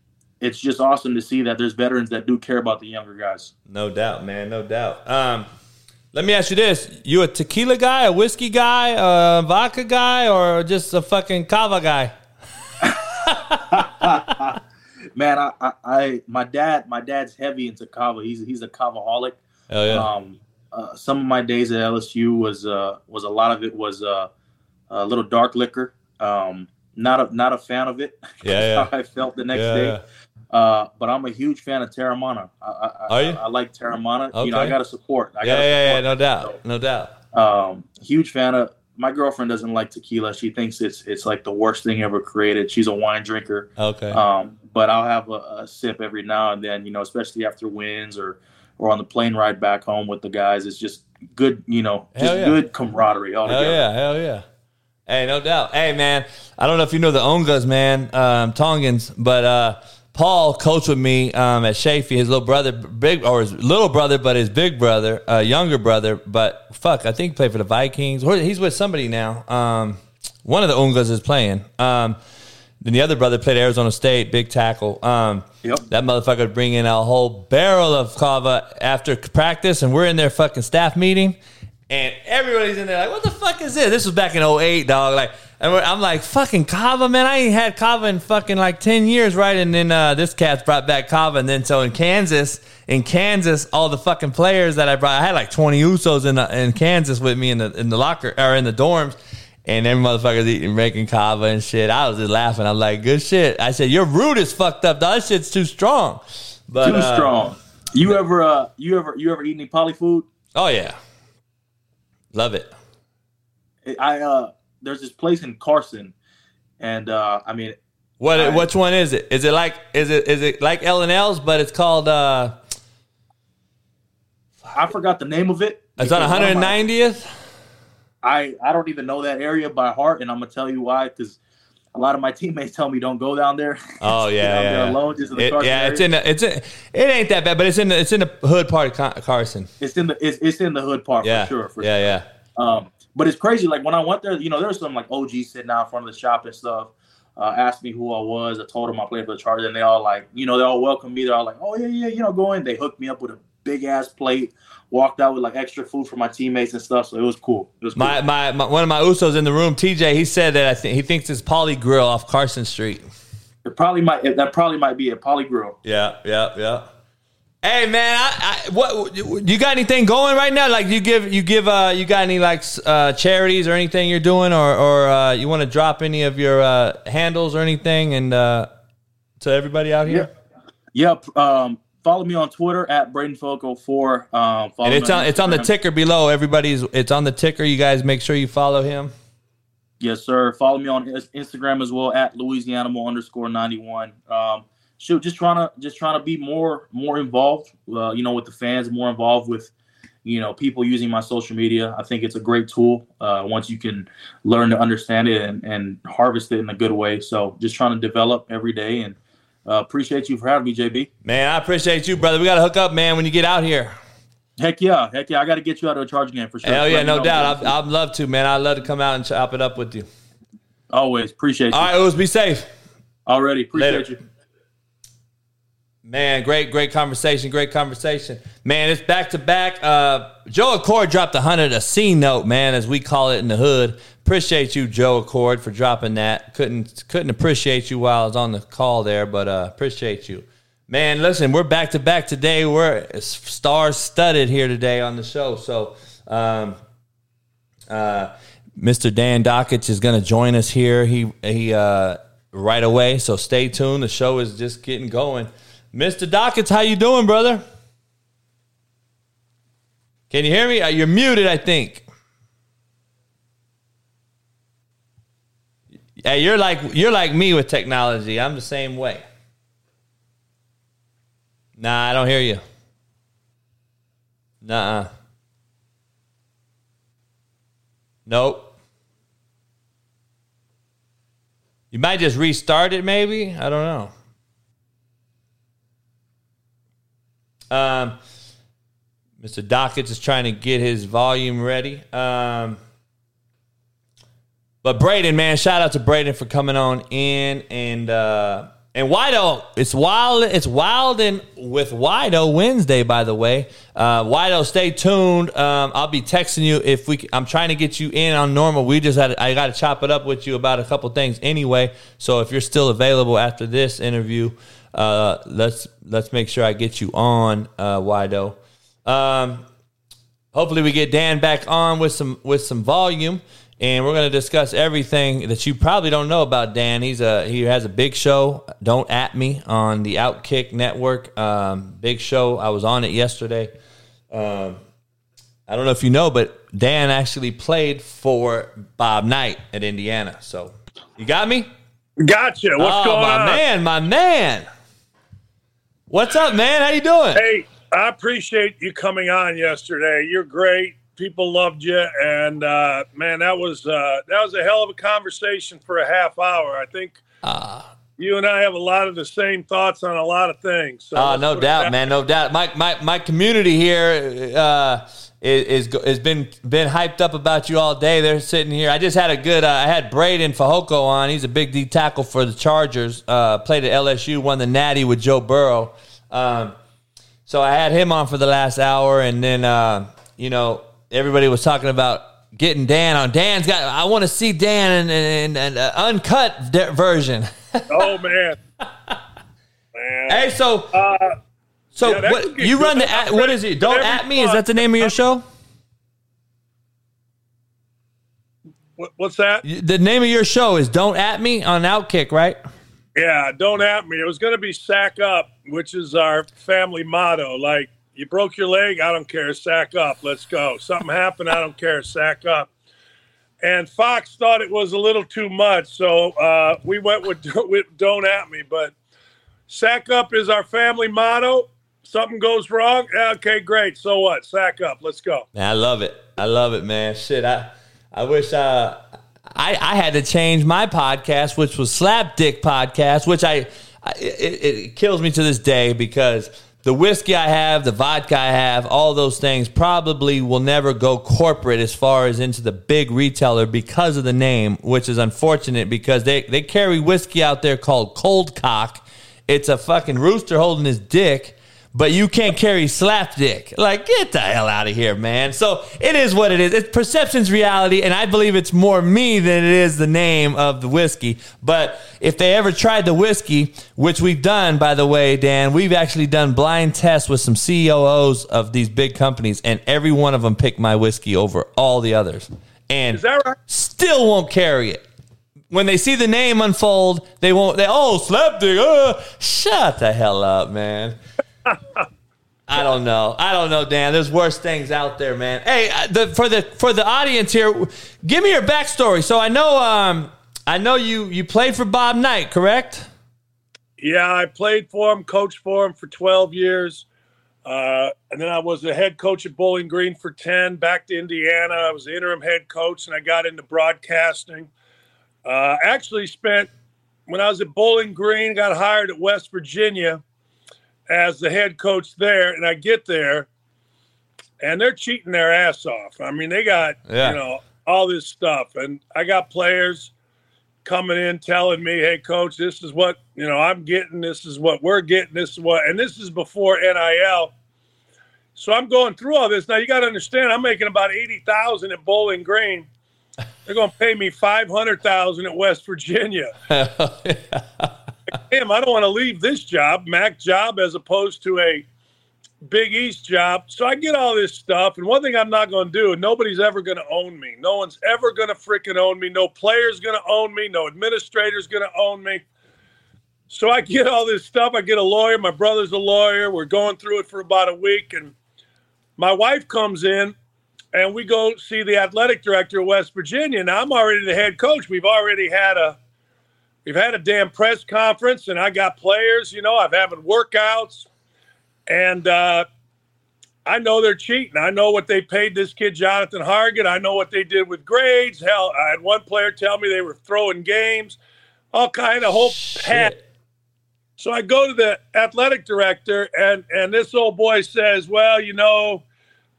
it's just awesome to see that there's veterans that do care about the younger guys. No doubt, man. No doubt. Um, let me ask you this: You a tequila guy, a whiskey guy, a vodka guy, or just a fucking kava guy? *laughs* Man, I, I, I my dad my dad's heavy into kava. He's he's a kavaholic. Hell yeah. Um, uh, some of my days at LSU was uh, was a lot of it was uh, a little dark liquor. Um, not a not a fan of it. *laughs* Yeah, yeah. How I felt the next Yeah, day. Uh, but I'm a huge fan of Teremana. I, I, Are you? I, I like Teremana. You know, I got to support. I yeah, gotta yeah, yeah. No doubt. No doubt. Um, huge fan of. My girlfriend doesn't like tequila. She thinks it's it's like the worst thing ever created. She's a wine drinker. Okay. Um, but I'll have a, a sip every now and then. You know, especially after wins or or on the plane ride back home with the guys. It's just good. You know, just yeah. good camaraderie all Hell yeah, hell yeah. Hey, no doubt. Hey, man, I don't know if you know the Ongas, man, um, Tongans, but uh, Paul coached with me um, at Chaffey. His little brother, big or his little brother, but his big brother, uh, younger brother. But fuck, I think he played for the Vikings. He's with somebody now. Um, one of the Ongas is playing. Um, then the other brother played Arizona State, big tackle. Um, That motherfucker would bring in a whole barrel of kava after practice, and we're in their fucking staff meeting, and everybody's in there like, "What the fuck is this?" This was back in 08, dog. Like, and I'm like, "Fucking kava, man! I ain't had kava in fucking like ten years, right?" And then uh, this cat's brought back kava, and then so in Kansas, in Kansas, all the fucking players that I brought, I had like 20 Usos in the, in Kansas with me in the in the locker or in the dorms. And every motherfucker's eating, making kava and shit. I was just laughing. I'm like, good shit. I said, your root is fucked up. That shit's too strong. But, Too uh, strong. You ever uh you ever you ever eat any poly food? Oh yeah. Love it. I uh there's this place in Carson, and uh I mean What? I- which one is it? Is it like? Is it? Is it like L and L's? But it's called. uh I forgot the name of it. On one of my- 190th. I I don't even know that area by heart, and I'm gonna tell you why. Because a lot of my teammates tell me don't go down there. *laughs* Oh yeah, yeah. there alone, just in the It- Carson yeah, area. it's in. The, it's in. It ain't that bad, but it's in. The, it's in the hood part of Carson. It's in the it's, it's in the hood part Yeah, for sure. For yeah, sure. yeah. Um, but it's crazy. Like when I went there, you know, there was some like OG sitting out in front of the shop and stuff. Uh, asked me who I was. I told them I played for the Chargers, and they all like, you know, they all welcomed me. They're all like, oh yeah, yeah, you know, go in. They hooked me up with a big ass plate. Walked out with like extra food for my teammates and stuff. So it was cool. It was cool. My, my my one of my Usos in the room, TJ. He said that I think he thinks it's Polly Grill off Carson Street. It probably might. That probably might be a poly grill. Yeah, yeah, yeah. Hey man, I, I what you got anything going right now? Like you give you give uh you got any like uh charities or anything you're doing or or uh, you want to drop any of your uh handles or anything and uh to everybody out here? Yep. Um, follow me on Twitter at BradenFoco4. Um, follow And it's on it's on the ticker below. Everybody's it's on the ticker. You guys make sure you follow him. Yes, sir. Follow me on Ins- Instagram as well at Louisianimal underscore ninety one. Um, shoot, just trying to just trying to be more more involved. Uh, you know, with the fans, more involved with you know people using my social media. I think it's a great tool uh, once you can learn to understand it and, and harvest it in a good way. So just trying to develop every day and uh, appreciate you for having me, JB. Man, I appreciate you, brother. We got to hook up, man, when you get out here. Heck yeah, heck yeah! I got to get you out of a charge game for sure. Hell yeah, no doubt. I'd, I'd love to, man. I'd love to come out and chop it up with you. Always appreciate you. All right, Ooze, be safe. Already appreciate Later. you. Man, great, great conversation. Great conversation. Man, it's back to back. Uh, Joe Accord dropped a hundred a C note, man, as we call it in the hood. Appreciate you, Joe Accord, for dropping that. Couldn't couldn't appreciate you while I was on the call there, but uh, appreciate you. Man, listen, we're back to back today. We're star studded here today on the show. So, um, uh, Mr. Dan Dakich is to join us here. He he uh, right away. So stay tuned. The show is just getting going. Mr. Dakich, how you doing, brother? Can you hear me? Uh, You're muted, I think. Hey, you're like you're like me with technology. I'm the same way. Nah, I don't hear you. Nuh-uh. Nope. You might just restart it, maybe. I don't know. Um, Mr. Dockett is trying to get his volume ready. Um, but Breiden, man, shout out to Breiden for coming on in and uh, and Wido. It's wild. It's wild and with Wido Wednesday, by the way. Uh, Wido, stay tuned. Um, I'll be texting you if we. I'm trying to get you in on normal. We just had. I got to chop it up with you about a couple things anyway. So if you're still available after this interview, uh, let's let's make sure I get you on uh, Wido. Um, hopefully we get Dan back on with some with some volume, and we're going to discuss everything that you probably don't know about Dan. He's a he has a big show. Don't at me on the Outkick Network. Um, big show. I was on it yesterday. Um, I don't know if you know, but Dan actually played for Bob Knight at Indiana. So you got me. Gotcha. What's oh, going my on? man, my man. What's up, man? How you doing? Hey, I appreciate you coming on yesterday. You're great. People loved you, and uh, man, that was uh, that was a hell of a conversation for a half hour. I think uh, you and I have a lot of the same thoughts on a lot of things. So let's no doubt, man, no doubt. My my my community here uh, is is has been been hyped up about you all day. They're sitting here. I just had a good. Uh, I had Breiden Fehoko on. He's a big D tackle for the Chargers. Uh, played at LSU, won the Natty with Joe Burrow. Um, so I had him on for the last hour, and then uh, you know everybody was talking about getting Dan on. Dan's got. I want to see Dan in an uncut de- version. *laughs* oh man. Hey, so so yeah, what, you good. run the at, what is it? Don't at me. Is that the name of your show? What, what's that? The name of your show is Don't at me on Outkick, right? Yeah, don't at me. It was going to be sack up, which is our family motto. Like, you broke your leg, I don't care, sack up, let's go. Something happened, I don't care, sack up. And Fox thought it was a little too much, so uh, we went with, *laughs* with don't at me. But sack up is our family motto. Something goes wrong, okay, great. So what? Sack up, let's go. Man, I love it. I love it, man. Shit, I I wish uh, I I had to change my podcast, which was Slap Dick Podcast, which I, I it, it kills me to this day because the whiskey I have, the vodka I have, all those things probably will never go corporate as far as into the big retailer because of the name, which is unfortunate because they they carry whiskey out there called Cold Cock. It's a fucking rooster holding his dick but you can't carry slapdick. Like, get the hell out of here, man. So it is what it is. It's perception's reality, and I believe it's more me than it is the name of the whiskey. But if they ever tried the whiskey, which we've done, by the way, Dan, we've actually done blind tests with some COOs of these big companies, and every one of them picked my whiskey over all the others. And Is that right? still won't carry it. When they see the name unfold, they won't. They oh slapdick. Uh, shut the hell up, man. I don't know. I don't know, Dan. There's worse things out there, man. Hey, uh, the, for the for the audience here, give me your backstory. So I know, um, I know you you played for Bob Knight, correct? Yeah, I played for him, coached for him for 12 years. Uh, and then I was the head coach at Bowling Green for 10, back to Indiana. I was the interim head coach and I got into broadcasting. Uh, actually spent, when I was at Bowling Green, got hired at West Virginia as the head coach there. And I get there and they're cheating their ass off. I mean, they got Yeah. you know all this stuff, and I got players coming in telling me, "Hey, coach, this is what you know I'm getting. This is what we're getting. This is what," and this is before NIL. So I'm going through all this now. You got to understand, I'm making about eighty thousand at Bowling Green. They're going to pay me five hundred thousand at West Virginia. *laughs* Damn, I don't want to leave this job, Mac job, as opposed to a Big East job. So I get all this stuff. And one thing I'm not going to do, and nobody's ever going to own me. No one's ever going to freaking own me. No player's going to own me. No administrator's going to own me. So I get all this stuff. I get a lawyer. My brother's a lawyer. We're going through it for about a week. And my wife comes in and we go see the athletic director of West Virginia. Now I'm already the head coach. We've already had a we've had a damn press conference and I got players, you know, I've having workouts and uh I know they're cheating. I know what they paid this kid Jonathan Hargett. I know what they did with grades. Hell, I had one player tell me they were throwing games, all kind of whole pat. So I go to the athletic director, and and this old boy says, "Well, you know,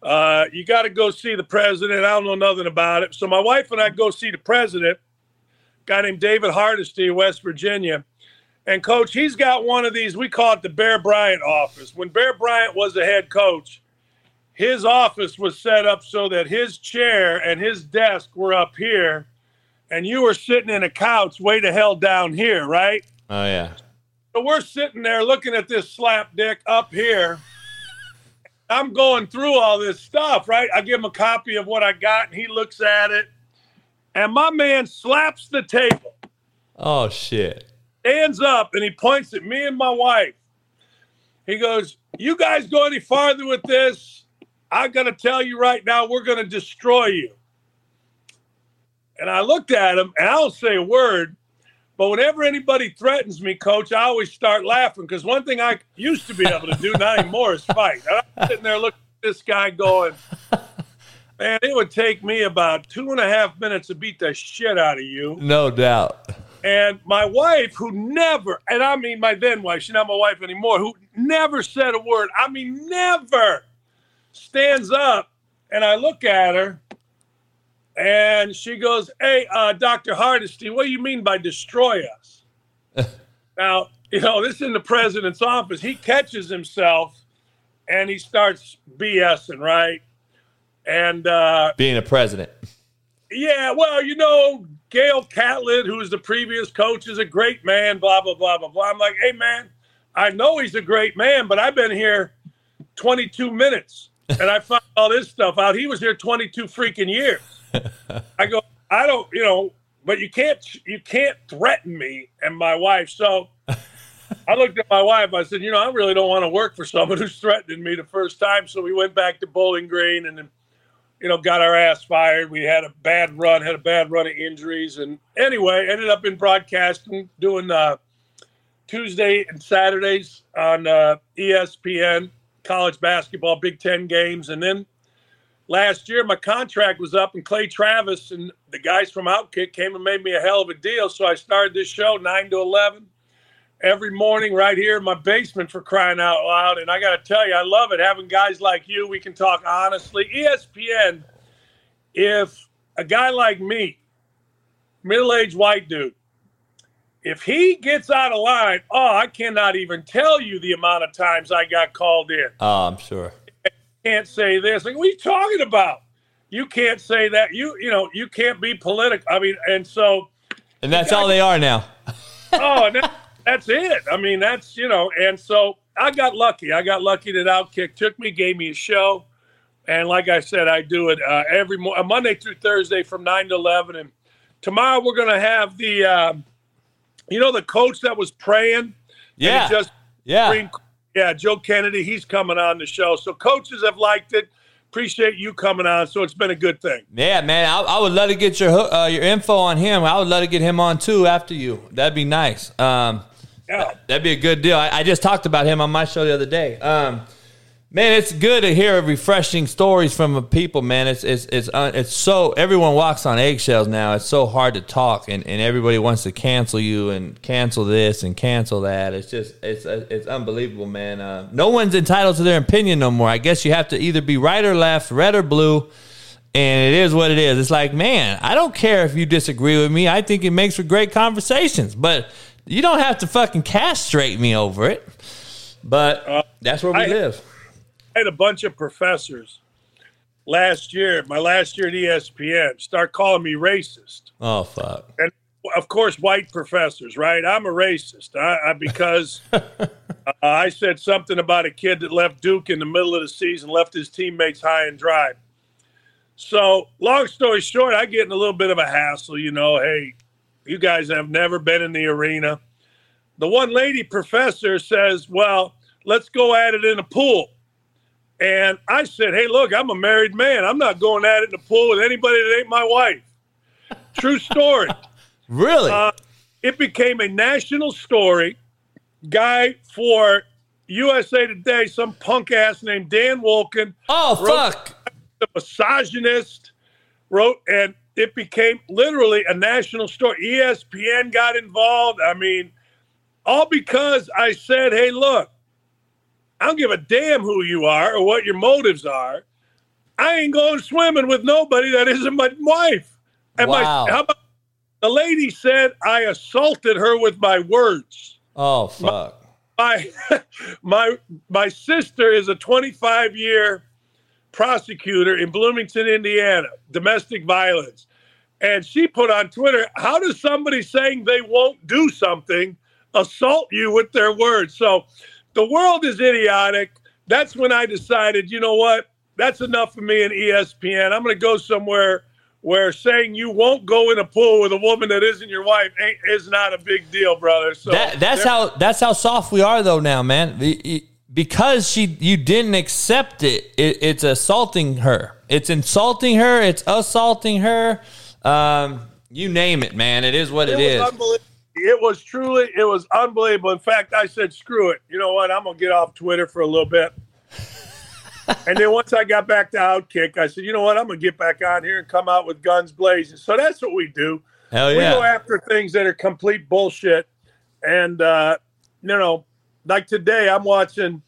uh, you got to go see the president. I don't know nothing about it." So my wife and I go see the president, guy named David Hardesty, West Virginia. And coach, he's got one of these. We call it the Bear Bryant office. When Bear Bryant was the head coach, his office was set up so that his chair and his desk were up here, and you were sitting in a couch way the hell down here, right? Oh yeah. So we're sitting there looking at this slap dick up here. I'm going through all this stuff, right? I give him a copy of what I got, and he looks at it. And my man slaps the table, Oh shit. stands up, and he points at me and my wife. He goes, You guys go any farther with this? I'm going to tell you right now, we're going to destroy you. And I looked at him, and I don't say a word. But whenever anybody threatens me, coach, I always start laughing because one thing I used to be able to do, not anymore, is fight. And I'm sitting there looking at this guy going, man, it would take me about two and a half minutes to beat the shit out of you. No doubt. And my wife, who never, and I mean my then wife, she's not my wife anymore, who never said a word, I mean, never stands up and I look at her and she goes, Hey, uh, Dr. Hardesty, what do you mean by destroy us? *laughs* now, you know, this is in the president's office. He catches himself and he starts BSing, right? And uh, Being a president. yeah, well, you know, Gale Catlett, who was the previous coach, is a great man, blah, blah, blah, blah, blah. I'm like, hey, man, I know he's a great man, but I've been here 22 minutes and I *laughs* found all this stuff out. He was here 22 freaking years. *laughs* I go, I don't, you know, but you can't, you can't threaten me and my wife. So I looked at my wife. I said, you know, I really don't want to work for someone who's threatening me the first time. So we went back to Bowling Green and then you know, got our ass fired. We had a bad run, had a bad run of injuries, and anyway, ended up in broadcasting, doing uh, Tuesday and Saturdays on uh, ESPN, college basketball, Big Ten games, and then last year my contract was up, and Clay Travis and the guys from Outkick came and made me a hell of a deal. So I started this show nine to eleven every morning right here in my basement for crying out loud. And I got to tell you, I love it having guys like you. We can talk honestly. ESPN, if a guy like me, middle aged white dude, if he gets out of line, oh, I cannot even tell you the amount of times I got called in. Oh, I'm sure. Can't say this. Like, what are you talking about? You can't say that. You, you know, you can't be political. I mean, and so And that's all they are now. oh, and that, that's it. I mean, that's you know, and so I got lucky. I got lucky that Outkick took me, gave me a show, and like I said, I do it uh, every mo- uh, Monday through Thursday from nine to eleven. And tomorrow we're gonna have the, uh, you know, the coach that was praying. Yeah. just Yeah. yeah, Joe Kennedy. He's coming on the show, so coaches have liked it. Appreciate you coming on. So it's been a good thing. Yeah, man. I, I would love to get your uh, your info on him. I would love to get him on too after you. That'd be nice. Um, Yeah. that'd be a good deal. I, I just talked about him on my show the other day. Um, Man, it's good to hear refreshing stories from people, man. It's it's it's uh, it's so everyone walks on eggshells now. It's so hard to talk, and, and everybody wants to cancel you and cancel this and cancel that. It's just it's uh, it's unbelievable, man. Uh, no one's entitled to their opinion no more. I guess you have to either be right or left, red or blue, and it is what it is. It's like, man, I don't care if you disagree with me. I think it makes for great conversations, but you don't have to fucking castrate me over it. But that's where we I- live. I had a bunch of professors last year, my last year at ESPN, start calling me racist. Oh fuck. And of course, white professors, right? I'm a racist I, I, because *laughs* uh, I said something about a kid that left Duke in the middle of the season, left his teammates high and dry. So, long story short, I get in a little bit of a hassle. You know, hey, you guys have never been in the arena. The one lady professor says, well, let's go at it in a pool. And I said, hey, look, I'm a married man. I'm not going at it in a pool with anybody that ain't my wife. True story. *laughs* Really? Uh, it became a national story. Guy for USA Today, some punk ass named Dan Wolken. Oh, fuck. The misogynist wrote, and it became literally a national story. ESPN got involved. I mean, all because I said, hey, look, I don't give a damn who you are or what your motives are. I ain't going swimming with nobody that isn't my wife. And Wow. my, how about the lady said I assaulted her with my words. Oh fuck. My *laughs* my my sister is a 25 year prosecutor in Bloomington, Indiana, domestic violence. And she put on Twitter, how does somebody saying they won't do something assault you with their words? So the world is idiotic. That's when I decided, you know what? That's enough for me and ESPN. I'm going to go somewhere where saying you won't go in a pool with a woman that isn't your wife ain't, is not a big deal, brother. So that, that's there- how that's how soft we are though now, man. Because she you didn't accept it, it, it's assaulting her. It's insulting her. It's assaulting her. Um, you name it, man. It is what it was is. It was truly, it was unbelievable. In fact, I said, screw it. You know what? I'm going to get off Twitter for a little bit. *laughs* and then once I got back to Outkick, I said, you know what? I'm going to get back on here and come out with guns blazing. So that's what we do. Hell yeah. We go after things that are complete bullshit. And, uh, you know, like today, I'm watching,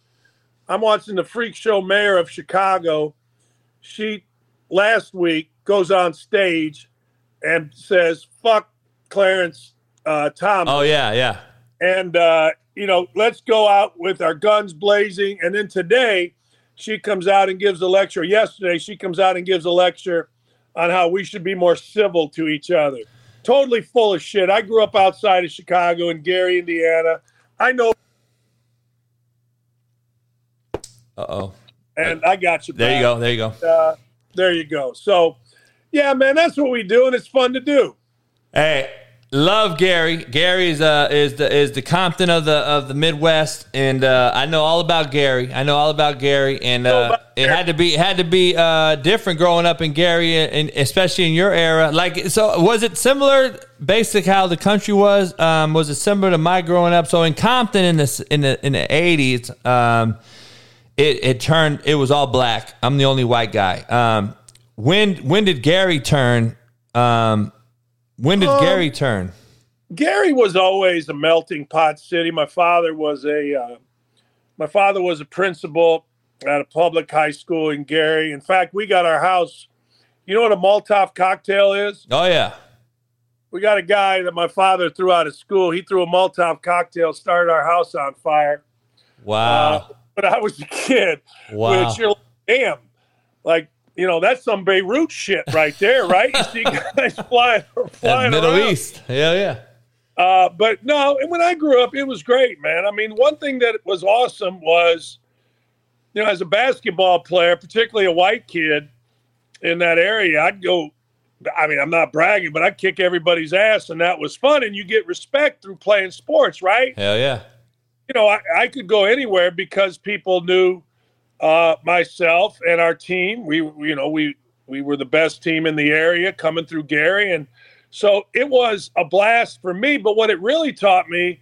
I'm watching the freak show mayor of Chicago. She last week goes on stage and says, fuck Clarence uh, Thomas. Oh yeah, yeah. And, uh, you know, let's go out with our guns blazing. And then today, she comes out and gives a lecture. Yesterday, she comes out and gives a lecture on how we should be more civil to each other. Totally full of shit. I grew up outside of Chicago in Gary, Indiana. I know, Uh oh. and I got you. There you go. There you go. Uh, there you go. So, yeah, man, that's what we do, and it's fun to do. Hey, love Gary. Gary is uh is the is the Compton of the of the Midwest, and uh, I know all about Gary. I know all about Gary, and uh, it had to be had to be uh, different growing up in Gary, and especially in your era. Like, so was it similar? Basic how the country was. Um, was it similar to my growing up? So in Compton in the in the in the eighties, um, it it turned. It was all black. I'm the only white guy. Um, when when did Gary turn? Um, when did Um, Gary turn? Gary was always a melting pot city. My father was a uh, my father was a principal at a public high school in Gary. In fact, we got our house. You know what a Molotov cocktail is? Oh yeah. We got a guy that my father threw out of school. He threw a Molotov cocktail, started our house on fire. Wow. Uh, but I was a kid. Wow. Which you're like, damn, like you know that's some Beirut shit right there, right? You see *laughs* guys flying, flying Middle around. East. Yeah, yeah. Uh, but no, and when I grew up, it was great, man. I mean, one thing that was awesome was, you know, as a basketball player, particularly a white kid in that area, I'd go. I mean, I'm not bragging, but I'd kick everybody's ass, and that was fun. And you get respect through playing sports, right? Hell yeah. you know, I, I could go anywhere because people knew uh, myself and our team. We, you know, we we were the best team in the area coming through Gary, and so it was a blast for me. But what it really taught me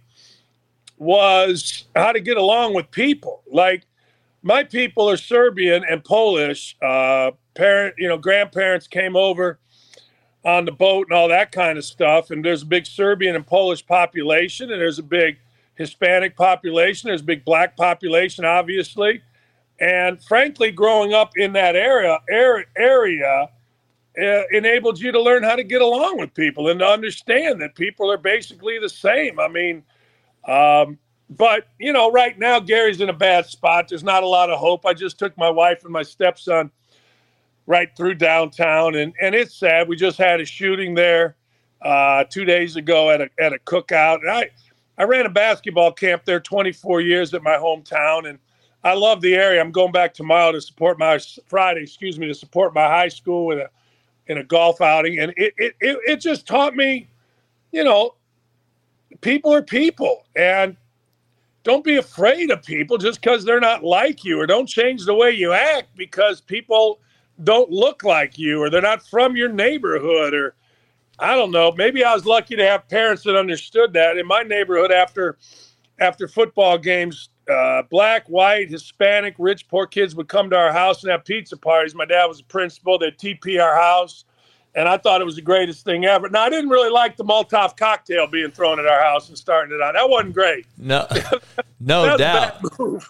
was how to get along with people. Like my people are Serbian and Polish. Uh, parent, you know, grandparents came over on the boat and all that kind of stuff. And there's a big Serbian and Polish population, and there's a big Hispanic population. There's a big black population, obviously. And frankly, growing up in that area area, area uh, enabled you to learn how to get along with people and to understand that people are basically the same. I mean, um, but you know, right now Gary's in a bad spot. There's not a lot of hope. I just took my wife and my stepson right through downtown, and and it's sad. We just had a shooting there uh, two days ago at a at a cookout, and I I ran a basketball camp there 24 years at my hometown, and I love the area. I'm going back tomorrow to support my Friday, excuse me, to support my high school with a in a golf outing, and it it it, it just taught me, you know, people are people, and don't be afraid of people just because they're not like you, or don't change the way you act because people don't look like you, or they're not from your neighborhood, or I don't know. Maybe I was lucky to have parents that understood that. In my neighborhood, after after football games, uh, black, white, Hispanic, rich, poor kids would come to our house and have pizza parties. My dad was a principal. They'd TP our house and I thought it was the greatest thing ever. Now I didn't really like the Molotov cocktail being thrown at our house and starting it out. That wasn't great. No, *laughs* no doubt.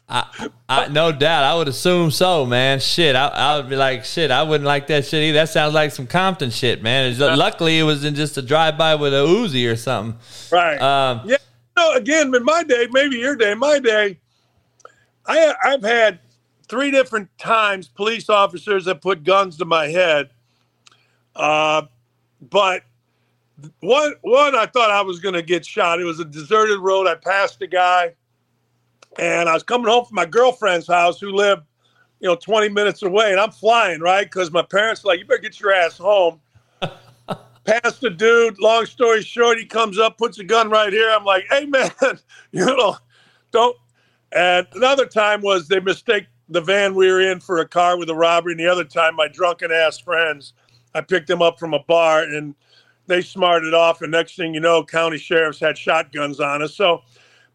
I, I, no doubt. I would assume so, man. Shit, I, I would be like, shit. I wouldn't like that shit either. That sounds like some Compton shit, man. It's, luckily, it was in just a drive by with a Uzi or something. Right. Um, yeah. No, again, in my day, maybe your day, my day, I I've had three different times police officers that put guns to my head uh, but one one I thought I was going to get shot. It was a deserted road. I passed a guy, and I was coming home from my girlfriend's house, who lived, you know, 20 minutes away, and I'm flying right because my parents were like, "You better get your ass home." *laughs* Passed the dude. Long story short, he comes up, puts a gun right here. I'm like, "Hey man, *laughs* you know, don't." And another time was they mistake the van we were in for a car with a robbery, and the other time my drunken ass friends I picked them up from a bar and they smarted off. And next thing you know, county sheriffs had shotguns on us. So,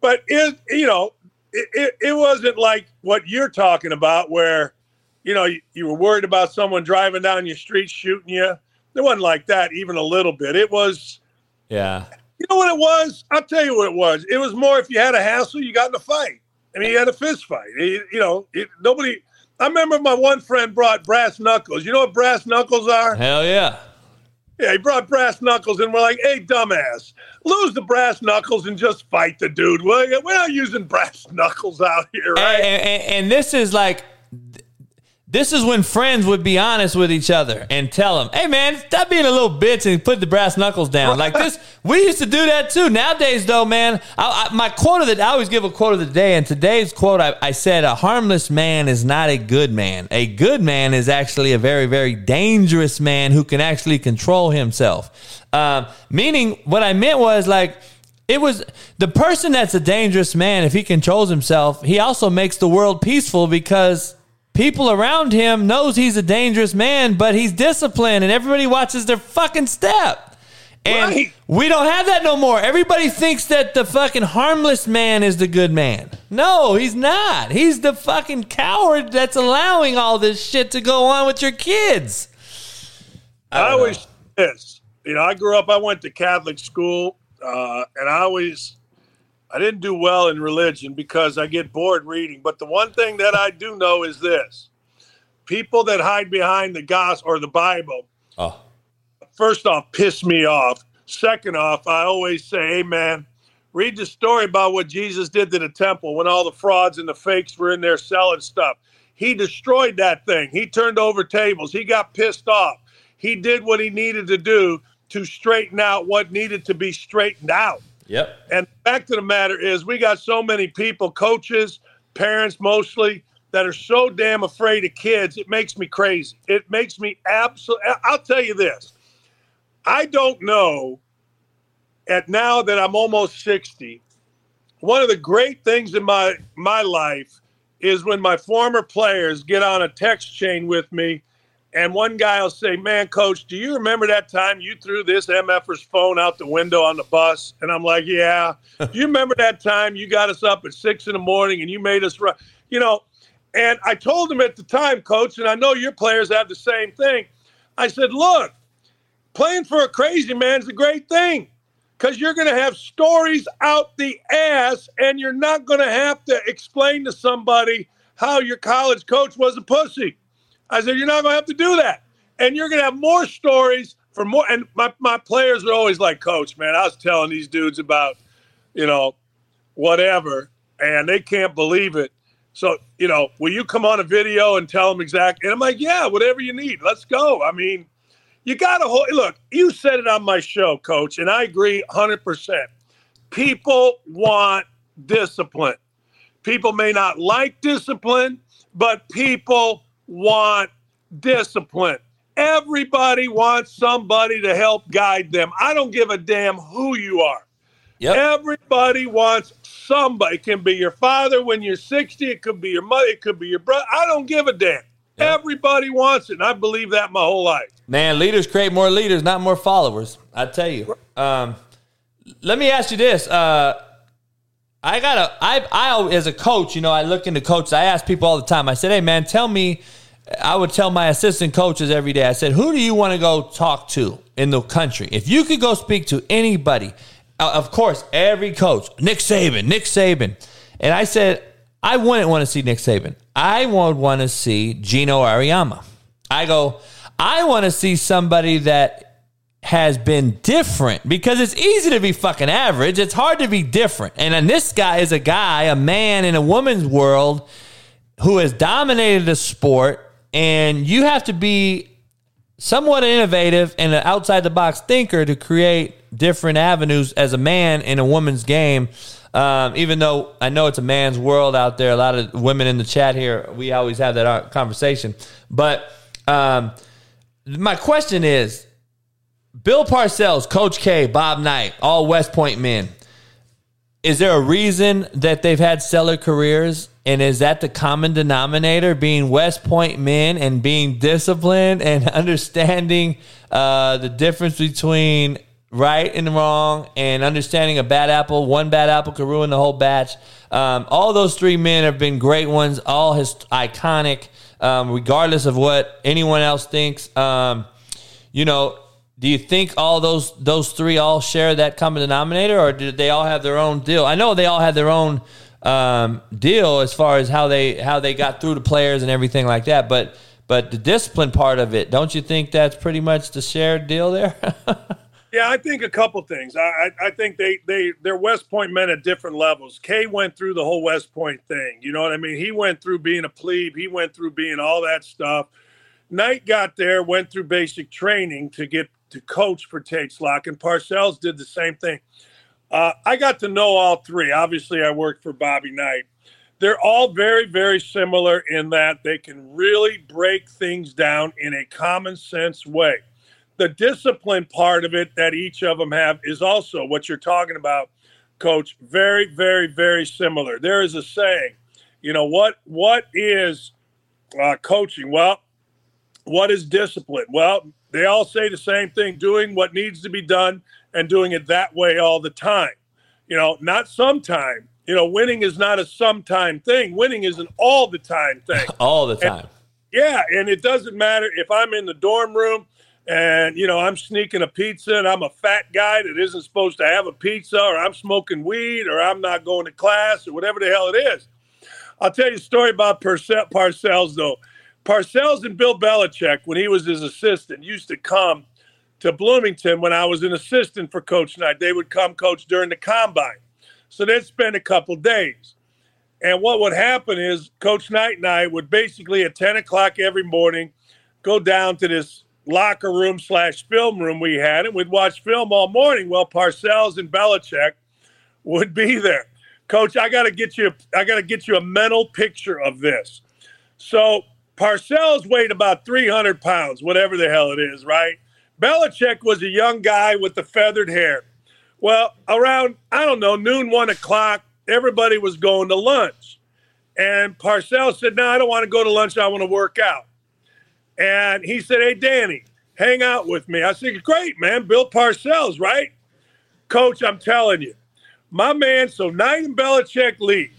but it, you know, it, it, it wasn't like what you're talking about where, you know, you, you were worried about someone driving down your street shooting you. It wasn't like that even a little bit. It was, yeah. You know what it was? I'll tell you what it was. It was more if you had a hassle, you got in a fight. I mean, you had a fist fight. You, you know, it, nobody I remember my one friend brought brass knuckles. You know what brass knuckles are? Hell yeah. Yeah, he brought brass knuckles, and we're like, "Hey, dumbass, lose the brass knuckles and just fight the dude." We're not using brass *laughs* knuckles out here, right? And, and, and this is like this is when friends would be honest with each other and tell them, "Hey, man, stop being a little bitch and put the brass knuckles down." Like this, we used to do that too. Nowadays, though, man, I, I, my quote of the I always give a quote of the day, and today's quote I, I said, "A harmless man is not a good man. A good man is actually a very, very dangerous man who can actually control himself." Uh, meaning, what I meant was like. It was the person that's a dangerous man. If he controls himself, he also makes the world peaceful because people around him knows he's a dangerous man, but he's disciplined and everybody watches their fucking step. And right. we don't have that no more. Everybody thinks that the fucking harmless man is the good man. No, he's not. He's the fucking coward that's allowing all this shit to go on with your kids. I, I always this. You know, I grew up. I went to Catholic school, uh, and I always I didn't do well in religion because I get bored reading. But the one thing that I do know is this people that hide behind the gospel or the Bible, oh. first off, piss me off. Second off, I always say, hey, man, read the story about what Jesus did to the temple when all the frauds and the fakes were in there selling stuff. He destroyed that thing, he turned over tables, he got pissed off. He did what he needed to do to straighten out what needed to be straightened out. Yep. And fact of the matter is, we got so many people, coaches, parents mostly, that are so damn afraid of kids. It makes me crazy. It makes me absolutely. I'll tell you this. I don't know. At now that I'm almost 60, one of the great things in my my life is when my former players get on a text chain with me and one guy will say, Man, coach, do you remember that time you threw this MFer's phone out the window on the bus? And I'm like, Yeah. do *laughs* you remember that time you got us up at six in the morning and you made us run? You know, And I told him at the time, coach, and I know your players have the same thing. I said, look, playing for a crazy man is a great thing because you're going to have stories out the ass and you're not going to have to explain to somebody how your college coach was a pussy. I said, you're not going to have to do that. And you're going to have more stories for more. And my, my players are always like, Coach, man, I was telling these dudes about, you know, whatever, and they can't believe it. So, you know, will you come on a video and tell them exactly? And I'm like, yeah, whatever you need. Let's go. I mean, you got to hold. Look, you said it on my show, coach, and I agree 100%. People want discipline. People may not like discipline, but people want discipline. Everybody wants somebody to help guide them. I don't give a damn who you are. Yep. Everybody wants somebody. It can be your father when you're 60. It could be your mother. It could be your brother. I don't give a damn. Everybody wants it. And I believe that my whole life. Man, leaders create more leaders, not more followers. I tell you. Um, let me ask you this. Uh, I gotta. I, I, as a coach, you know, I look into coaches. I ask people all the time. I said, "Hey, man, tell me." I would tell my assistant coaches every day. I said, "Who do you want to go talk to in the country? If you could go speak to anybody, uh, of course, every coach, Nick Saban, Nick Saban." And I said, "I wouldn't want to see Nick Saban. I would want to see Geno Auriemma." I go, I want to see somebody that has been different because it's easy to be fucking average. It's hard to be different. And then this guy is a guy, a man in a woman's world who has dominated the sport, and you have to be somewhat innovative and an outside the box thinker to create different avenues as a man in a woman's game. Um, even though I know it's a man's world out there, a lot of women in the chat here, we always have that uh, conversation. But um, my question is Bill Parcells, Coach K, Bob Knight, all West Point men. Is there a reason that they've had stellar careers? And is that the common denominator being West Point men and being disciplined and *laughs* understanding uh, the difference between right and wrong and understanding a bad apple, one bad apple could ruin the whole batch? Um, all those three men have been great ones, all his iconic, um, regardless of what anyone else thinks. Um, you know, do you think all those those three all share that common denominator, or did they all have their own deal? I know they all had their own um, deal as far as how they how they got through the players and everything like that, but but the discipline part of it, don't you think that's pretty much the shared deal there? *laughs* Yeah, I think a couple things. I, I, I think they they they're West Point men at different levels. Kay went through the whole West Point thing. You know what I mean? He went through being a plebe. He went through being all that stuff. Knight got there, went through basic training to get to coach for Tates Locke, and Parcells did the same thing. Uh, I got to know all three. Obviously, I worked for Bobby Knight. They're all very, very similar in that they can really break things down in a common sense way the discipline part of it that each of them have is also what you're talking about coach very very very similar there is a saying you know what what is uh, coaching well what is discipline well they all say the same thing doing what needs to be done and doing it that way all the time. You know not sometime. You know winning is not a sometime thing. Winning is an all the time thing. *laughs* All the time. And, yeah and it doesn't matter if i'm in the dorm room and you know i'm sneaking a pizza and i'm a fat guy that isn't supposed to have a pizza or i'm smoking weed or i'm not going to class or whatever the hell it is. I'll tell you a story about parcells though parcells and bill belichick when he was his assistant used to come to bloomington when i was an assistant for coach knight they would come coach during the combine so they'd spend a couple days and what would happen is coach knight and i would basically at 10 o'clock every morning go down to this locker room slash film room we had, and we'd watch film all morning while Parcells and Belichick would be there. Coach, I got to get you. I got to get you a mental picture of this. So Parcells weighed about 300 pounds, whatever the hell it is, right? Belichick was a young guy with the feathered hair. Well, around I don't know noon, one o'clock, everybody was going to lunch, and Parcells said, "No, I don't want to go to lunch. I want to work out." And he said, Hey, Danny, hang out with me. I said, Great, man. Bill Parcells, right? Coach, I'm telling you, my man, so Knight and Belichick leave.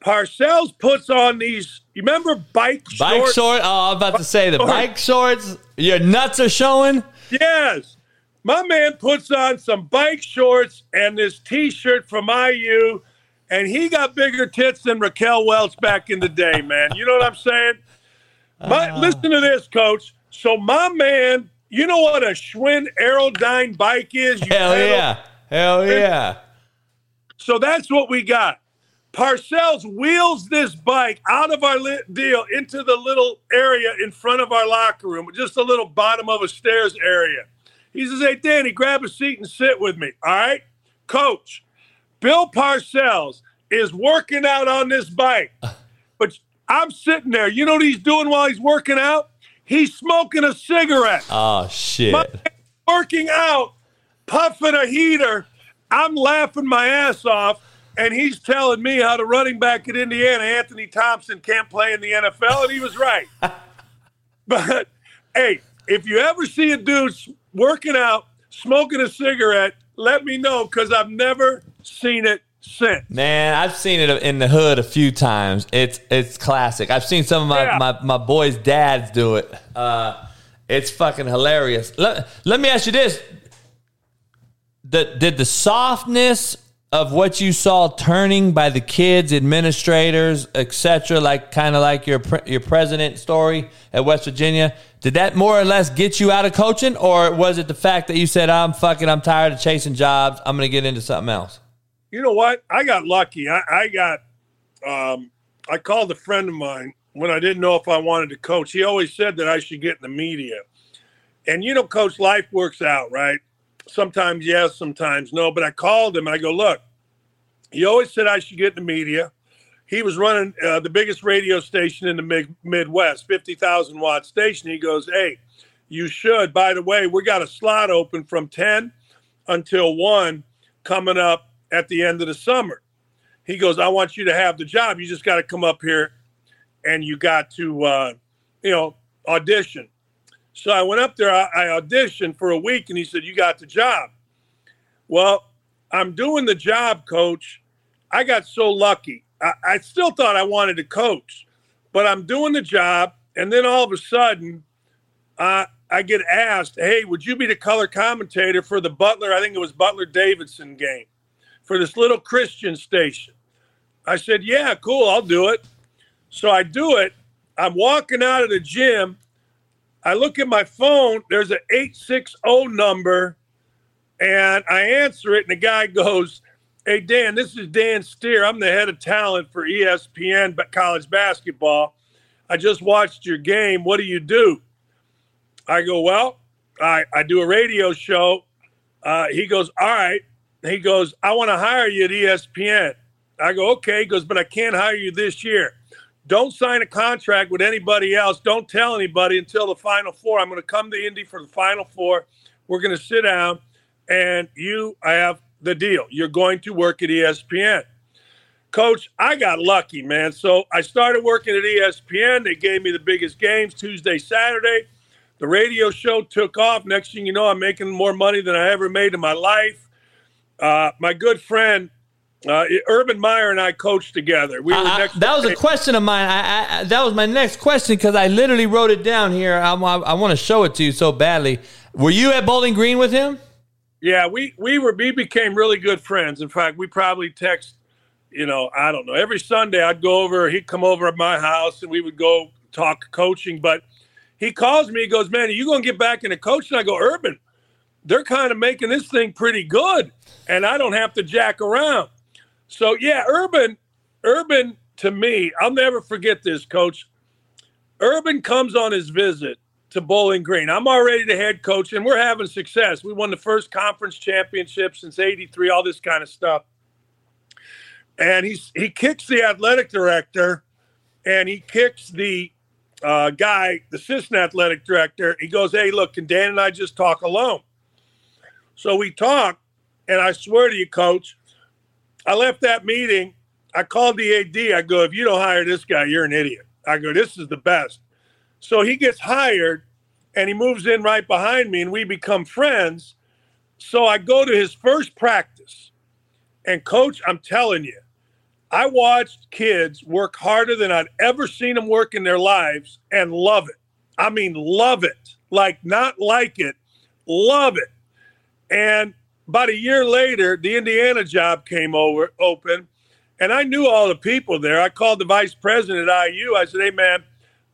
Parcells puts on these. You remember bike shorts? Bike shorts? short. Oh, I'm about to say the bike shorts. Your nuts are showing. Yes. My man puts on some bike shorts and this t-shirt from IU, and he got bigger tits than Raquel Welch back in the day, man. You know what I'm saying? My, ah. listen to this, coach. So my man, you know what a Schwinn Aerodyne bike is? You Hell pedal- yeah. Hell yeah. So that's what we got. Parcells wheels this bike out of our deal into the little area in front of our locker room, just a little bottom of a stairs area. He says, Hey, Danny, grab a seat and sit with me. All right. Coach, Bill Parcells is working out on this bike, but I'm sitting there. You know what he's doing while he's working out? He's smoking a cigarette Oh shit. My working out, puffing a heater. I'm laughing my ass off, and he's telling me how the running back at Indiana, Anthony Thompson, can't play in the NFL, and he was right. *laughs* but hey, if you ever see a dude working out, smoking a cigarette, let me know because I've never seen it since. Man, I've seen it in the hood a few times. It's it's classic. I've seen some of my, Yeah. my, my boys' dads do it. Uh, it's fucking hilarious. Let, let me ask you this. The, did the softness of what you saw turning by the kids, administrators, etc., like kind of like your your president story at West Virginia, did that more or less get you out of coaching, or was it the fact that you said, "I'm fucking, I'm tired of chasing jobs. I'm going to get into something else." you know what? I got lucky. I, I got, um, I called a friend of mine when I didn't know if I wanted to coach. He always said that I should get in the media. And you know, coach, life works out, right? Sometimes yes, sometimes no. But I called him and I go, look, he always said I should get in the media. He was running uh, the biggest radio station in the mid- Midwest, 50,000 watt station. He goes, hey, you should. By the way, we got a slot open from 10 until 1 coming up at the end of the summer. He goes, I want you to have the job. You just got to come up here and you got to, uh, you know, audition. So I went up there, I, I auditioned for a week, and he said, You got the job. Well, I'm doing the job, coach. I got so lucky. I, I still thought I wanted to coach, but I'm doing the job. And then all of a sudden, uh, I get asked, Hey, would you be the color commentator for the Butler? I think it was Butler Davidson game for this little Christian station. I said, Yeah, cool, I'll do it. So I do it. I'm walking out of the gym. I look at my phone, there's an 860 number, and I answer it, and the guy *laughs* goes, Hey, Dan, this is Dan Steer. I'm the head of talent for ESPN ba- college basketball. I just watched your game. What do you do? I go, Well, I, I do a radio show. Uh, he goes, All right. He goes, I want to hire you at ESPN. I go, Okay. He goes, But I can't hire you this year. Don't sign a contract with anybody else. Don't tell anybody until the final four. I'm going to come to Indy for the final four. We're going to sit down, and you, I have the deal. You're going to work at ESPN. Coach, I got lucky, man. So I started working at ESPN. They gave me the biggest games Tuesday, Saturday. The radio show took off. Next thing you know, I'm making more money than I ever made in my life. Uh, my good friend, uh, Urban Meyer, and I coached together. We were I- I- that was a question of mine. I, I, I- that was my next question because I literally wrote it down here. I, I, want to show it to you so badly. Were you at Bowling Green with him? Yeah, we we were we became really good friends. In fact, we probably text, you know, I don't know. Every Sunday I'd go over, he'd come over at my house and we would go talk coaching. But he calls me, he goes, Man, are you gonna get back into coaching? I go, Urban, they're kind of making this thing pretty good, and I don't have to jack around. So yeah, Urban, Urban to me, I'll never forget this, coach. Urban comes on his visit to Bowling Green. I'm already the head coach, and we're having success. We won the first conference championship since '83, all this kind of stuff. And he's he kicks the athletic director, and he kicks the uh, guy, the assistant athletic director. He goes, "Hey, look, can Dan and I just talk alone?" So we talk, and I swear to you, coach, I left that meeting. I called the AD. I go, if you don't hire this guy, you're an idiot. I go, this is the best. So he gets hired and he moves in right behind me and we become friends. So I go to his first practice. And coach, I'm telling you, I watched kids work harder than I'd ever seen them work in their lives and love it. I mean, love it. Like, not like it, love it. And about a year later, the Indiana job came over open, and I knew all the people there. I called the vice president at IU. I said, "Hey, man,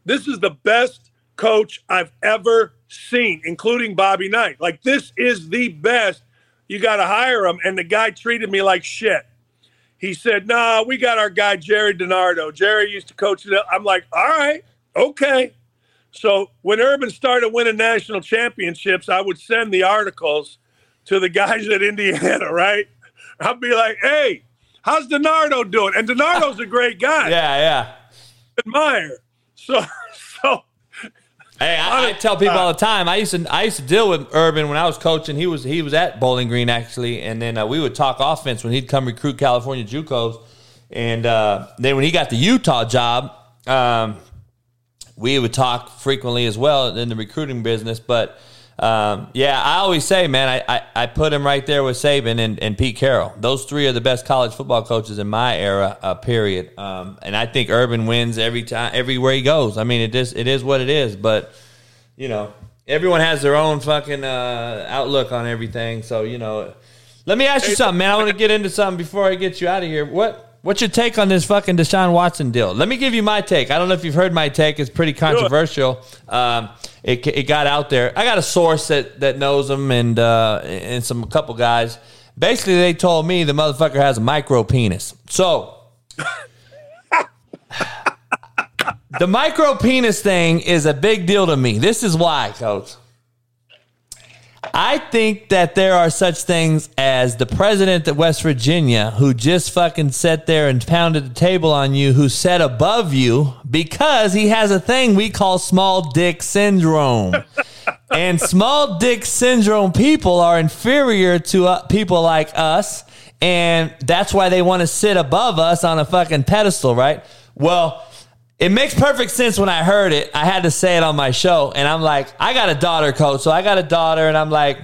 this is the best coach I've ever seen, including Bobby Knight. Like, this is the best. You got to hire him." And the guy treated me like shit. He said, "Nah, we got our guy Gerry DiNardo. Gerry used to coach it." I'm like, "All right, okay." So when Urban started winning national championships, I would send the articles to the guys at Indiana, right? I'd be like, hey, how's DiNardo doing? And DiNardo's a great guy. Yeah, yeah. Admire. So, so. Hey, I, I tell people all the time. I used to I used to deal with Urban when I was coaching. He was he was at Bowling Green actually, and then uh, we would talk offense when he'd come recruit California JUCOs, and uh, then when he got the Utah job, um, we would talk frequently as well in the recruiting business. But um, yeah, I always say, man, I, I, I, put him right there with Saban and, and Pete Carroll. Those three are the best college football coaches in my era, uh, period. Um, and I think Urban wins every time, everywhere he goes. I mean, it is it is what it is. But you know, everyone has their own fucking uh, outlook on everything. So you know, let me ask you something, man. I want to get into something before I get you out of here. What What's your take on this fucking Deshaun Watson deal? Let me give you my take. I don't know if you've heard my take. It's pretty controversial. Um, it, it got out there. I got a source that, that knows him and uh, and some a couple guys. Basically, they told me the motherfucker has a micro penis. So *laughs* the micro penis thing is a big deal to me. This is why, coach. I think that there are such things as the president of West Virginia who just fucking sat there and pounded the table on you, who sat above you because he has a thing we call small dick syndrome. *laughs* and small dick syndrome people are inferior to uh, people like us. And that's why they want to sit above us on a fucking pedestal, right? Well, it makes perfect sense when I heard it. I had to say it on my show. And I'm like, I got a daughter, coach. So I got a daughter, and I'm like,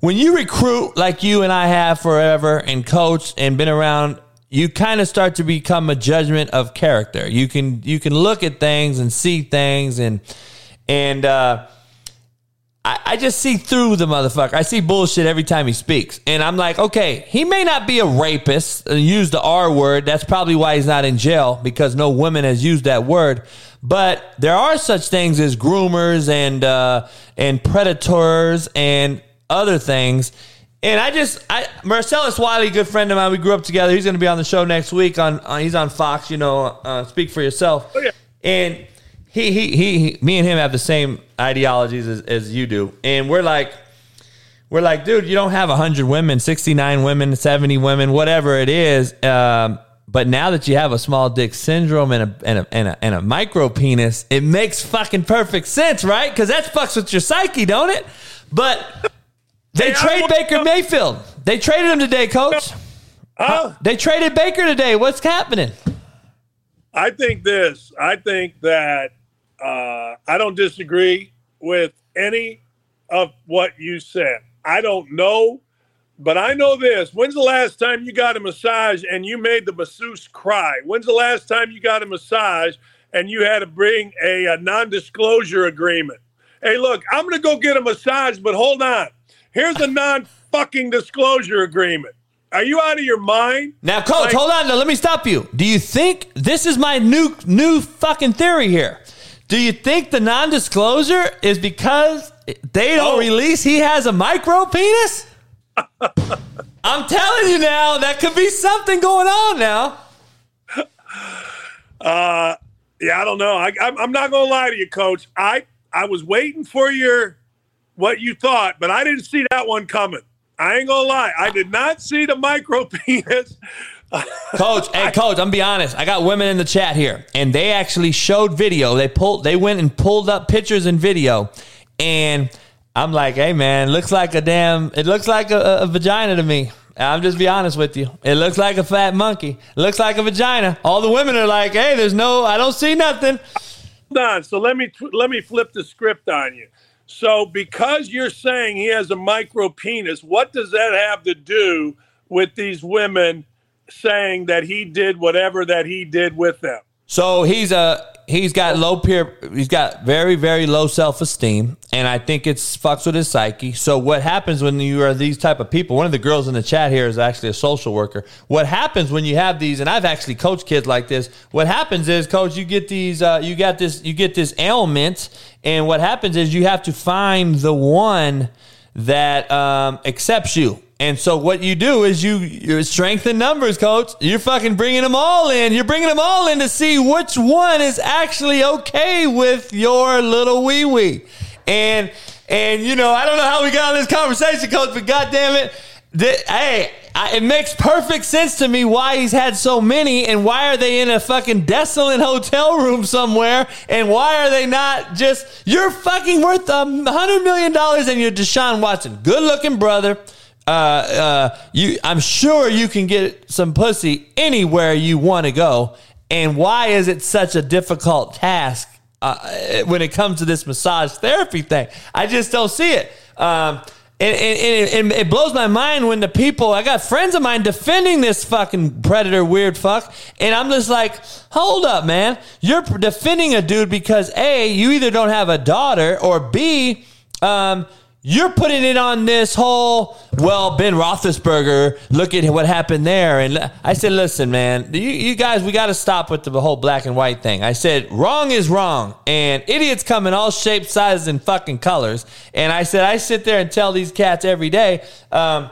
when you recruit like you and I have forever and coach and been around, you kind of start to become a judgment of character. You can you can look at things and see things and and uh I, I just see through the motherfucker. I see bullshit every time he speaks. And I'm like, okay, he may not be a rapist, and use the R word. That's probably why he's not in jail because no woman has used that word. But there are such things as groomers and uh, and predators and other things. And I just, I Marcellus Wiley, good friend of mine, we grew up together. He's going to be on the show next week. On, on he's on Fox. You know, uh, speak for yourself. Oh, yeah. And he, he, he, he, me and him have the same ideologies as, as you do, and we're like, we're like, dude, you don't have hundred women, sixty nine women, seventy women, whatever it is. Um, but now that you have a small dick syndrome and a and a and a, and a micro penis, it makes fucking perfect sense, right? Because that fucks with your psyche, don't it? But they Hey, trade Baker Mayfield. They traded him today, coach. Huh? They traded Baker today. What's happening? I think this. I think that uh, I don't disagree with any of what you said. I don't know, but I know this. When's the last time you got a massage and you made the masseuse cry? When's the last time you got a massage and you had to bring a, a non disclosure agreement? Hey, look, I'm going to go get a massage, but hold on. Here's a non fucking disclosure agreement. Are you out of your mind? Now, coach, Like- hold on. Now, let me stop you. Do you think this is my new new fucking theory here? Do you think the non-disclosure is because they don't Oh. release he has a micro penis? *laughs* I'm telling you now, that could be something going on now. Uh, yeah, I don't know. I, I'm, I'm not gonna lie to you, Coach. I I was waiting for your what you thought, but I didn't see that one coming. I ain't gonna lie. I did not see the micro *laughs* penis. Coach, hey, coach, I'm gonna be honest. I got women in the chat here, and they actually showed video. They pulled, they went and pulled up pictures and video, and I'm like, hey, man, looks like a damn. It looks like a, a vagina to me. I'm just be honest with you. It looks like a fat monkey. It looks like a vagina. All the women are like, hey, there's no, I don't see nothing. Hold on. So let me let me flip the script on you. So because you're saying he has a micro penis, what does that have to do with these women saying that he did whatever that he did with them. So he's a he's got low peer he's got very very low self esteem, and I think it's fucks with his psyche. So what happens when you are these type of people? One of the girls in the chat here is actually a social worker. What happens when you have these? And I've actually coached kids like this. What happens is, coach, you get these uh, you got this you get this ailment, and what happens is you have to find the one that um, accepts you. And so what you do is you you strengthen numbers, coach. You're fucking bringing them all in. You're bringing them all in to see which one is actually okay with your little wee wee. And and you know I don't know how we got on this conversation, coach, but goddamn it, the, hey, I, it makes perfect sense to me why he's had so many, and why are they in a fucking desolate hotel room somewhere, and why are they not just you're fucking worth a hundred million dollars, and you're Deshaun Watson, good looking brother uh, uh, you, I'm sure you can get some pussy anywhere you want to go. And why is it such a difficult task uh, when it comes to this massage therapy thing? I just don't see it. Um, and, and, and, it blows my mind when the people, I got friends of mine defending this fucking predator weird fuck. And I'm just like, hold up, man. You're defending a dude because A, you either don't have a daughter or B, um, you're putting it on this whole, well, Ben Roethlisberger, look at what happened there. And I said, listen, man, you, you guys, we got to stop with the whole black and white thing. I said, wrong is wrong. And idiots come in all shapes, sizes, and fucking colors. And I said, I sit there and tell these cats every day, um,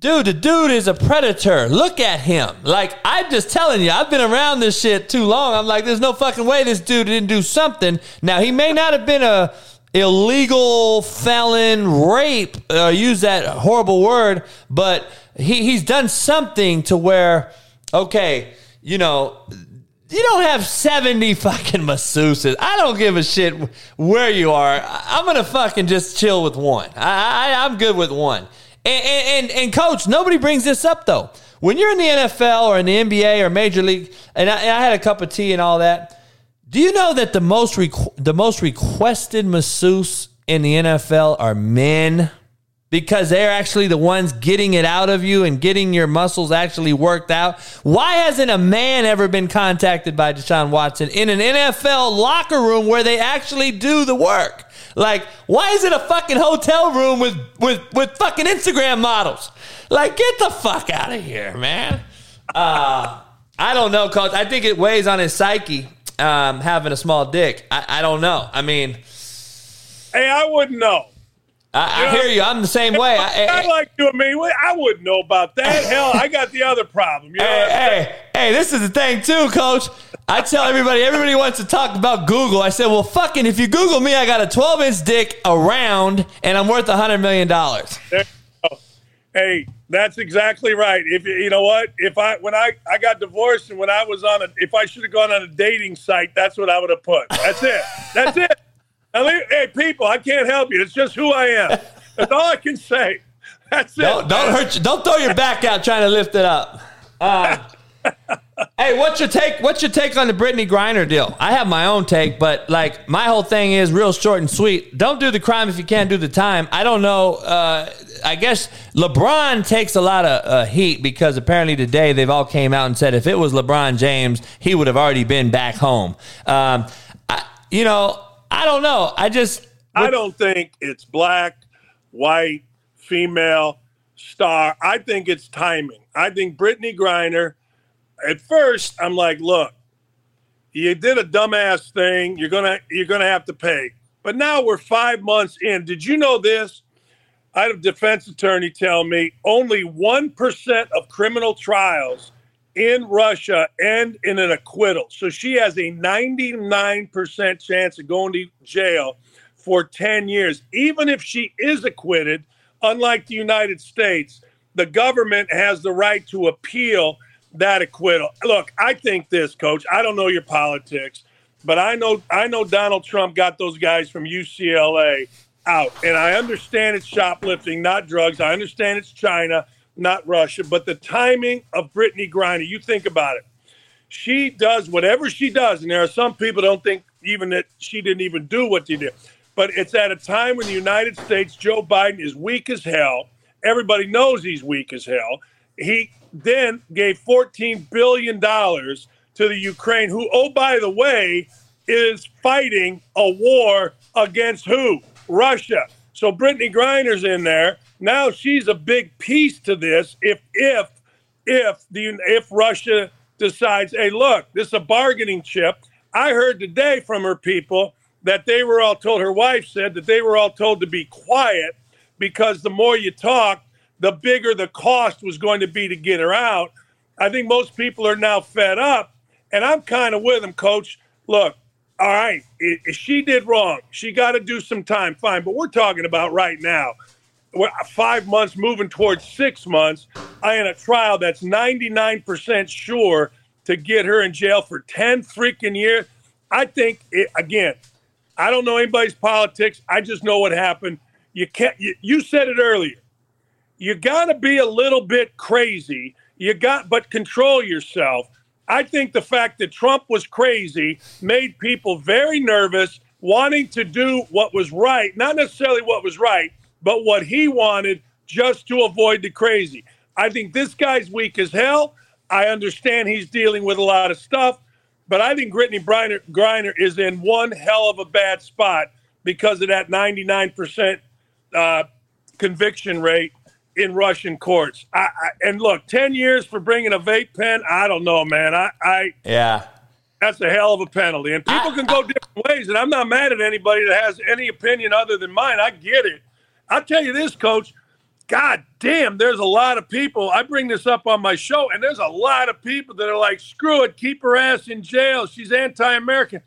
dude, the dude is a predator. Look at him. Like, I'm just telling you, I've been around this shit too long. I'm like, there's no fucking way this dude didn't do something. Now, he may not have been a illegal felon rape, uh, use that horrible word, but he, he's done something to where, okay, you know, you don't have 70 fucking masseuses. I don't give a shit where you are. I'm going to fucking just chill with one. I, I, am good with one. And, and, and, coach, nobody brings this up though. When you're in the NFL or in the NBA or Major League, and I, and I had a cup of tea and all that, do you know that the most requ- the most requested masseuse in the NFL are men? Because they're actually the ones getting it out of you and getting your muscles actually worked out. Why hasn't a man ever been contacted by Deshaun Watson in an NFL locker room where they actually do the work? Like, why is it a fucking hotel room with with with fucking Instagram models? Like, get the fuck out of here, man. Uh, I don't know, coach. I think it weighs on his psyche um, having a small dick. I, I don't know. I mean, hey, I wouldn't know. I, I hear you. I'm the same way. I, I, like you. I mean, I wouldn't know about that. *laughs* Hell, I got the other problem. You know hey, hey, hey, this is the thing too, Coach. I tell everybody, everybody wants to talk about Google. I said, well, fucking, if you Google me, I got a 12 inch dick around, and I'm worth a hundred million dollars. Hey, that's exactly right. If you know what, if I when I I got divorced and when I was on a, if I should have gone on a dating site, that's what I would have put. That's it. That's it. hey, people, I can't help you. It's just who I am. That's all I can say. That's it. Don't, don't hurt you. Don't throw your back out trying to lift it up. Uh, *laughs* hey, what's your take? What's your take on the Brittney Griner deal? I have my own take, but like my whole thing is real short and sweet. Don't do the crime if you can't do the time. I don't know. Uh, I guess LeBron takes a lot of uh, heat because apparently today they've all came out and said if it was LeBron James, he would have already been back home. Um, I, you know, I don't know. I just I don't think it's black, white, female, star. I think it's timing. I think Brittney Griner. At first, I'm like, look, you did a dumbass thing. You're gonna you're gonna have to pay. But now we're five months in. Did you know this? I had a defense attorney tell me only 1% of criminal trials in Russia end in an acquittal. So she has a 99% chance of going to jail for 10 years. Even if she is acquitted, unlike the United States, the government has the right to appeal that acquittal. Look, I think this, coach, I don't know your politics, but I know I know Donald Trump got those guys from UCLA out. And I understand it's shoplifting, not drugs. I understand it's China, not Russia. But the timing of Brittney Griner, you think about it. She does whatever she does, and there are some people don't think even that she didn't even do what she did. But it's at a time when the United States, Joe Biden is weak as hell. Everybody knows he's weak as hell. He then gave $14 billion to the Ukraine, who, oh, by the way, is fighting a war against who? Russia. So Brittney Griner's in there. Now she's a big piece to this. If if if the if Russia decides, hey, look, this is a bargaining chip. I heard today from her people that they were all told. Her wife said that they were all told to be quiet because the more you talk, the bigger the cost was going to be to get her out. I think most people are now fed up, and I'm kind of with them, Coach. Look, all right, she did wrong. She got to do some time, fine. But we're talking about right now. We're uh, five months moving towards six months. I in a trial that's 99% sure to get her in jail for 10 freaking years. I think, it, again, I don't know anybody's politics. I just know what happened. You can't, you, you said it earlier. You got to be a little bit crazy. You got, but control yourself. I think the fact that Trump was crazy made people very nervous, wanting to do what was right, not necessarily what was right, but what he wanted just to avoid the crazy. I think this guy's weak as hell. I understand he's dealing with a lot of stuff, but I think Brittney Griner, Griner is in one hell of a bad spot because of that 99% uh, conviction rate in Russian courts. I, I, and look, 10 years for bringing a vape pen, I don't know, man. I, I Yeah. that's a hell of a penalty. And people can go different ways, and I'm not mad at anybody that has any opinion other than mine. I get it. I'll tell you this, coach. God damn, there's a lot of people. I bring this up on my show, and there's a lot of people that are like, screw it, keep her ass in jail. She's anti American.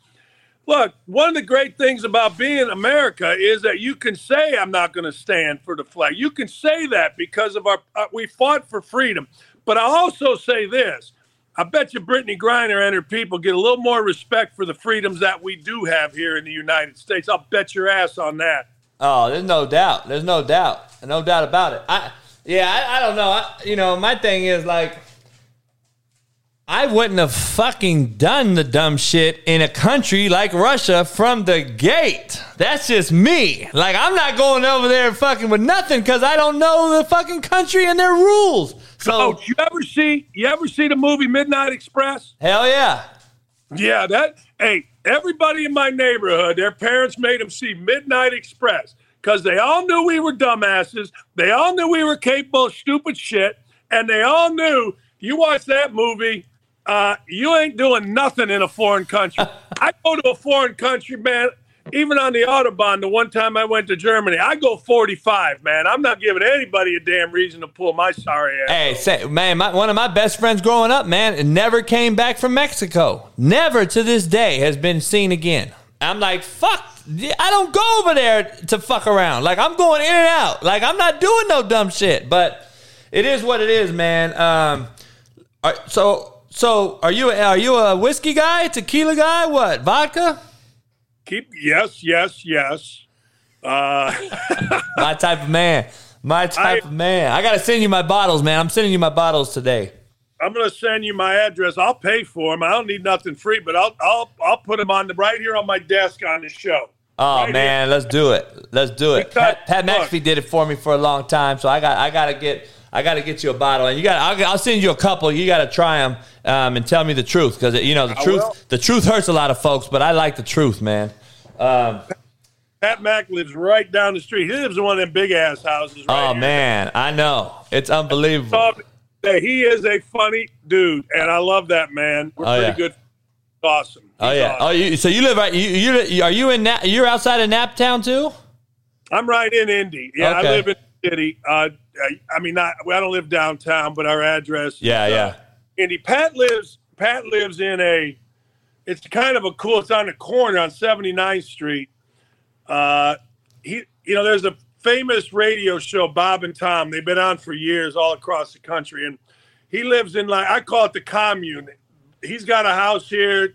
Look, one of the great things about being America is that you can say, I'm not going to stand for the flag. You can say that because of our, uh, we fought for freedom. But I also say this I bet you Brittney Griner and her people get a little more respect for the freedoms that we do have here in the United States. I'll bet your ass on that. Oh, there's no doubt. There's no doubt. No doubt about it. I yeah, I, I don't know. I, you know, my thing is like I wouldn't have fucking done the dumb shit in a country like Russia from the gate. That's just me. Like I'm not going over there fucking with nothing because I don't know the fucking country and their rules. So Oh, you ever see you ever see the movie Midnight Express? hell yeah. Yeah, that hey, everybody in my neighborhood, their parents made them see Midnight Express because they all knew we were dumbasses. They all knew we were capable of stupid shit, and they all knew you watch that movie, uh, you ain't doing nothing in a foreign country. *laughs* I go to a foreign country, man. Even on the autobahn, the one time I went to Germany, I go 45, man. I'm not giving anybody a damn reason to pull my sorry ass. Hey, say, man, my, one of my best friends growing up, man, never came back from Mexico. Never to this day has been seen again. I'm like, fuck. I don't go over there to fuck around. Like I'm going in and out. Like I'm not doing no dumb shit. But it is what it is, man. Um, so so are you are you a whiskey guy, tequila guy, what vodka? Keep yes, yes, yes. Uh, *laughs* My type of man. My type of man. I gotta send you my bottles, man. I'm sending you my bottles today. I'm going to send you my address. I'll pay for them. I don't need nothing free, but I'll I'll I'll put them on the right here on my desk on the show. Oh Right man, let's do it. Let's do it. Because- Pat, Pat McAfee did it for me for a long time, so I got I got to get I got to get you a bottle, and you got I'll, I'll send you a couple. You got to try them um, and tell me the truth because you know the I truth will. the truth hurts a lot of folks, but I like the truth, man. Um, Pat Mack lives right down the street. He lives in one of them big ass houses. Right oh man, I know it's unbelievable. Told me that he is a funny dude, and I love that man. We're Oh, pretty yeah. good. Awesome. Oh yeah. Oh, you, so you live right? You, you are you in? Na- you're outside of Naptown too? I'm right in Indy. Yeah, I live in the city. Uh, I, I mean, not I don't live downtown, but our address. is, Yeah, uh, yeah. Indy. Pat lives. Pat lives in a. It's kind of a cool. It's on the corner on 79th Street. Uh, he, you know, there's a famous radio show, Bob and Tom. They've been on for years, all across the country, and he lives in like I call it the commune. He's got a house here.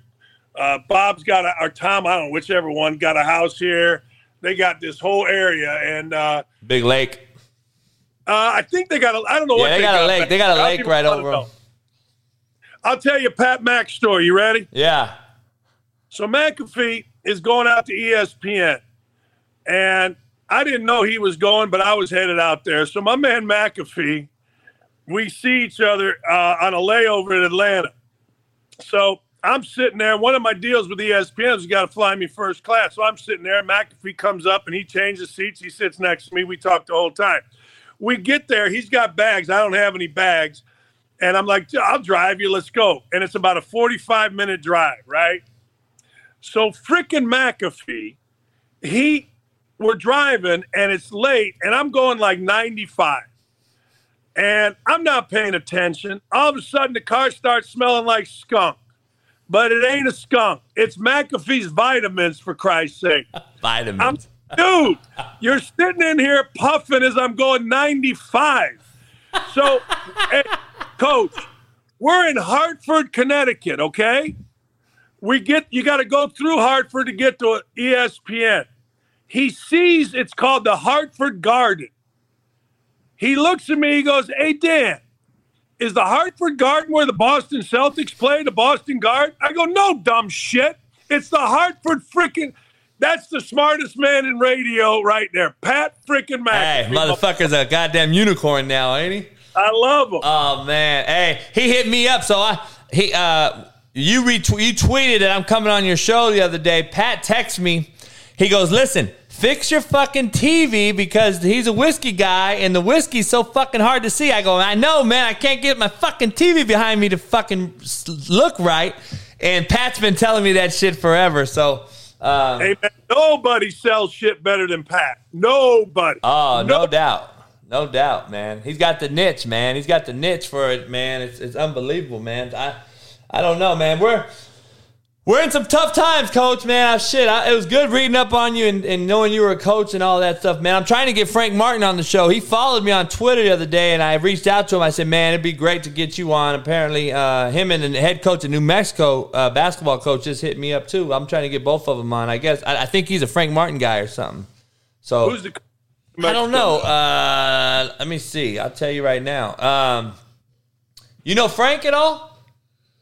Uh, Bob's got a, or Tom, I don't know, whichever one, got a house here. They got this whole area, and uh, Big Lake. Uh, I think they got a. I don't know what Yeah, they got a lake. back They got a. Lake right over one 'em. of those. I'll tell you Pat Mack's story. You ready? Yeah. So McAfee is going out to ESPN, and I didn't know he was going, but I was headed out there. So my man McAfee we see each other uh, on a layover in Atlanta. So I'm sitting there. One of my deals with ESPN is got to fly me first class. So I'm sitting there. McAfee comes up and he changes seats. He sits next to me. We talk the whole time. We get there. He's got bags. I don't have any bags. And I'm like, I'll drive you. Let's go. And it's about a 45 minute drive, right? So frickin' McAfee, he, we're driving and it's late and I'm going like 95 and I'm not paying attention. All of a sudden, the car starts smelling like skunk, but it ain't a skunk. It's McAfee's vitamins, for Christ's sake. *laughs* Vitamins. Dude, you're sitting in here puffing as I'm going 95. So, *laughs* hey, coach, we're in Hartford, Connecticut, okay? We get you got to go through Hartford to get to ESPN. He sees it's called the Hartford Garden. He looks at me, he goes, Hey Dan, is the Hartford Garden where the Boston Celtics play, the Boston Garden? I go, No, dumb shit. It's the Hartford freaking that's the smartest man in radio right there. Pat freaking Hey, motherfucker's a goddamn unicorn now, ain't he? I love him. Oh man, hey, he hit me up. So I he uh you retweet you tweeted that I'm coming on your show the other day. Pat texted me. He goes, listen, fix your fucking TV because he's a whiskey guy and the whiskey's so fucking hard to see. I go, I know, man. I can't get my fucking TV behind me to fucking look right. And Pat's been telling me that shit forever. So. Um, Hey man, nobody sells shit better than Pat. Nobody. Oh, no doubt. No doubt, man. He's got the niche, man. He's got the niche for it, man. It's it's unbelievable, man. I I don't know, man. We're we're in some tough times, coach, man. I, shit, I, it was good reading up on you and, and knowing you were a coach and all that stuff, man. I'm trying to get Frank Martin on the show. He followed me on Twitter the other day, and I reached out to him. I said, man, it'd be great to get you on. Apparently, uh, him and the head coach of New Mexico uh, basketball coach just hit me up, too. I'm trying to get both of them on. I guess I, I think he's a Frank Martin guy or something. So Who's the I don't know. Uh, let me see. I'll tell you right now. Um, you know Frank at all?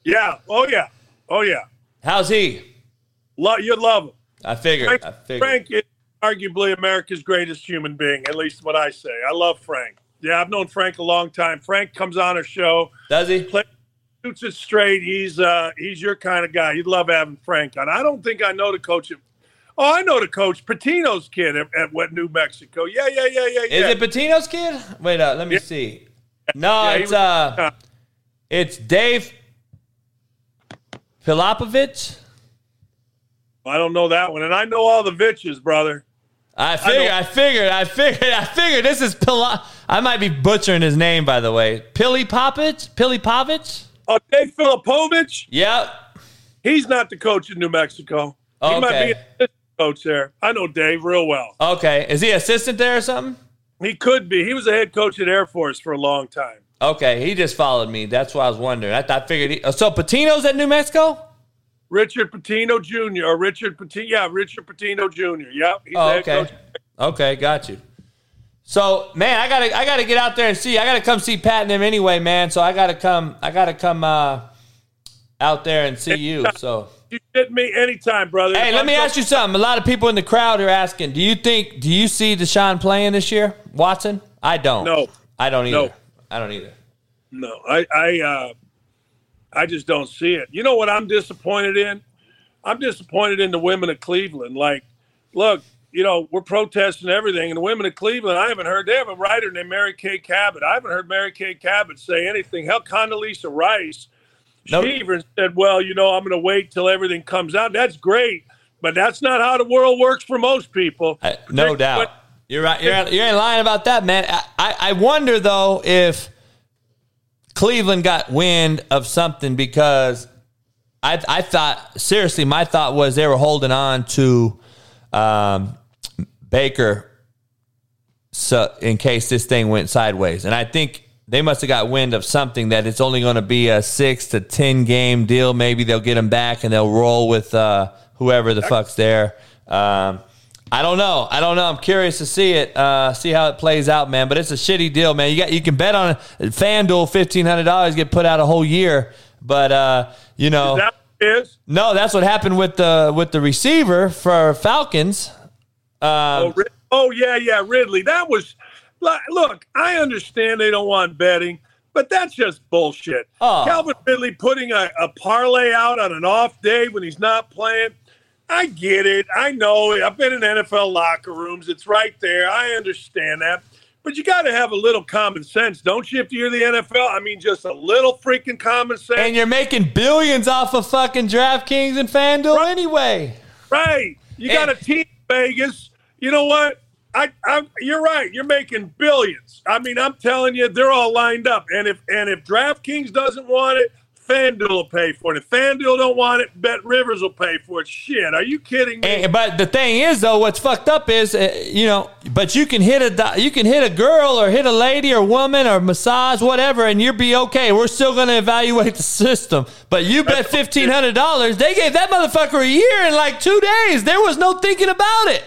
Yeah. Oh yeah. Oh yeah. How's he? Lo- you'd love him. I figured. Frank, I figured. Frank is arguably America's greatest human being, at least what I say. I love Frank. Yeah, I've known Frank a long time. Frank comes on our show. Does he? Play, shoots it straight. He's uh, he's your kind of guy. You'd love having Frank on. I don't think I know the coach. Of, oh, I know the coach, Pitino's kid at, at what New Mexico. Yeah, yeah, yeah, yeah, yeah. Is it Pitino's kid? Wait, uh, let me see. No, Yeah, it's was- uh, it's Dave Pilapovich. I don't know that one, and I know all the Vitches, brother. I figured. I, figured. I figured. I figured. This is Pila. I might be butchering his name, by the way. Pili Popovich. Pili Povich. Oh, Dave Pilipovich. Yep. He's not the coach in New Mexico. He might Okay. be an assistant coach there. I know Dave real well. Okay. Is he assistant there or something? He could be. He was a head coach at Air Force for a long time. Okay, he just followed me. That's why I was wondering. I, I figured. He, so Pitino's at New Mexico. Richard Pitino Jr. or Richard Pitino. Yeah, Richard Pitino Jr. Yep. He's Oh, okay. coach. Okay, got you. So, man, I gotta, I gotta get out there and see. I gotta come see Pat and him anyway, man. So I gotta come, I gotta come uh, out there and see you. So, You hit me anytime, brother. hey, If let I'm me so- ask you something. A lot of people in the crowd are asking, do you think, do you see Deshaun playing this year, Watson? I don't. No. I don't either. No. I don't either. No, I, I, uh, I just don't see it. You know what I'm disappointed in? I'm disappointed in the women of Cleveland. Like, look, you know, we're protesting everything, and the women of Cleveland, I haven't heard. They have a writer named Mary Kay Cabot. I haven't heard Mary Kay Cabot say anything. Hell, Condoleezza Rice, No. she even said, "Well, you know, I'm going to wait till everything comes out." That's great, but that's not how the world works for most people. I, no doubt. You're right. You're, you ain't lying about that, man. I, I, wonder though if Cleveland got wind of something because I I thought seriously, my thought was they were holding on to um, Baker so in case this thing went sideways, and I think. They must have got wind of something that it's only going to be a six to ten game deal. Maybe they'll get him back and they'll roll with uh, whoever the fuck's there. Um, I don't know. I don't know. I'm curious to see it, uh, see how it plays out, man. But it's a shitty deal, man. You got you can bet on FanDuel fifteen hundred dollars get put out a whole year, but uh, you know, That is no, that's what happened with the with the receiver for Falcons. Um, Oh, oh yeah, yeah, Ridley. That was look. I understand they don't want betting, but But that's just bullshit. Oh. Calvin Ridley putting a, a parlay out on an off day when he's not playing. I get it. I know. it. I've been in NFL locker rooms. It's right there. I understand that. But you got to have a little common sense, don't you? If you're the NFL, I mean, just a little freaking common sense. And you're making billions off of fucking DraftKings and FanDuel anyway. Right. You got a team in Vegas. You know what? I, I you're right. You're making billions. I mean, I'm telling you, they're all lined up. And if and if DraftKings doesn't want it, FanDuel will pay for it. If FanDuel don't want it, Bet Rivers will pay for it. Shit, are you kidding me? And, but the thing is, though, what's fucked up is, uh, you know, but you can hit a you can hit a girl or hit a lady or woman or massage whatever, and you'll be okay. We're still going to evaluate the system. But you bet fifteen hundred dollars. They gave that motherfucker a year in like two days. There was no thinking about it.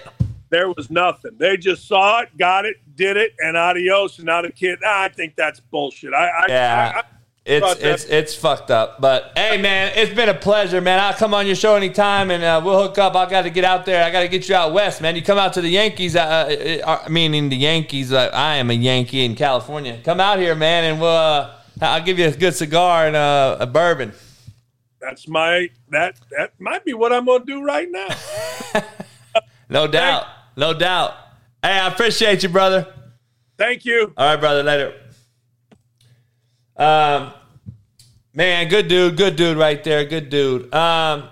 There was nothing. They just saw it, got it, did it, and adios. And now the kid. I think that's bullshit. I, I Yeah. I, I It's it's it's fucked up, but hey, man, it's been a pleasure, man. I'll come on your show anytime, and uh, we'll hook up. I got to get out there. I got to get you out west, man. You come out to the Yankees. Uh, uh, I mean, in the Yankees, uh, I am a Yankee in California. Come out here, man, and we'll. Uh, I'll give you a good cigar and uh, a bourbon. that's my that that might be what I'm gonna do right now. *laughs* No doubt, no doubt. Hey, I appreciate you, brother. Thank you. All right, brother. Later. Um, man, good dude, good dude right there, good dude. Um,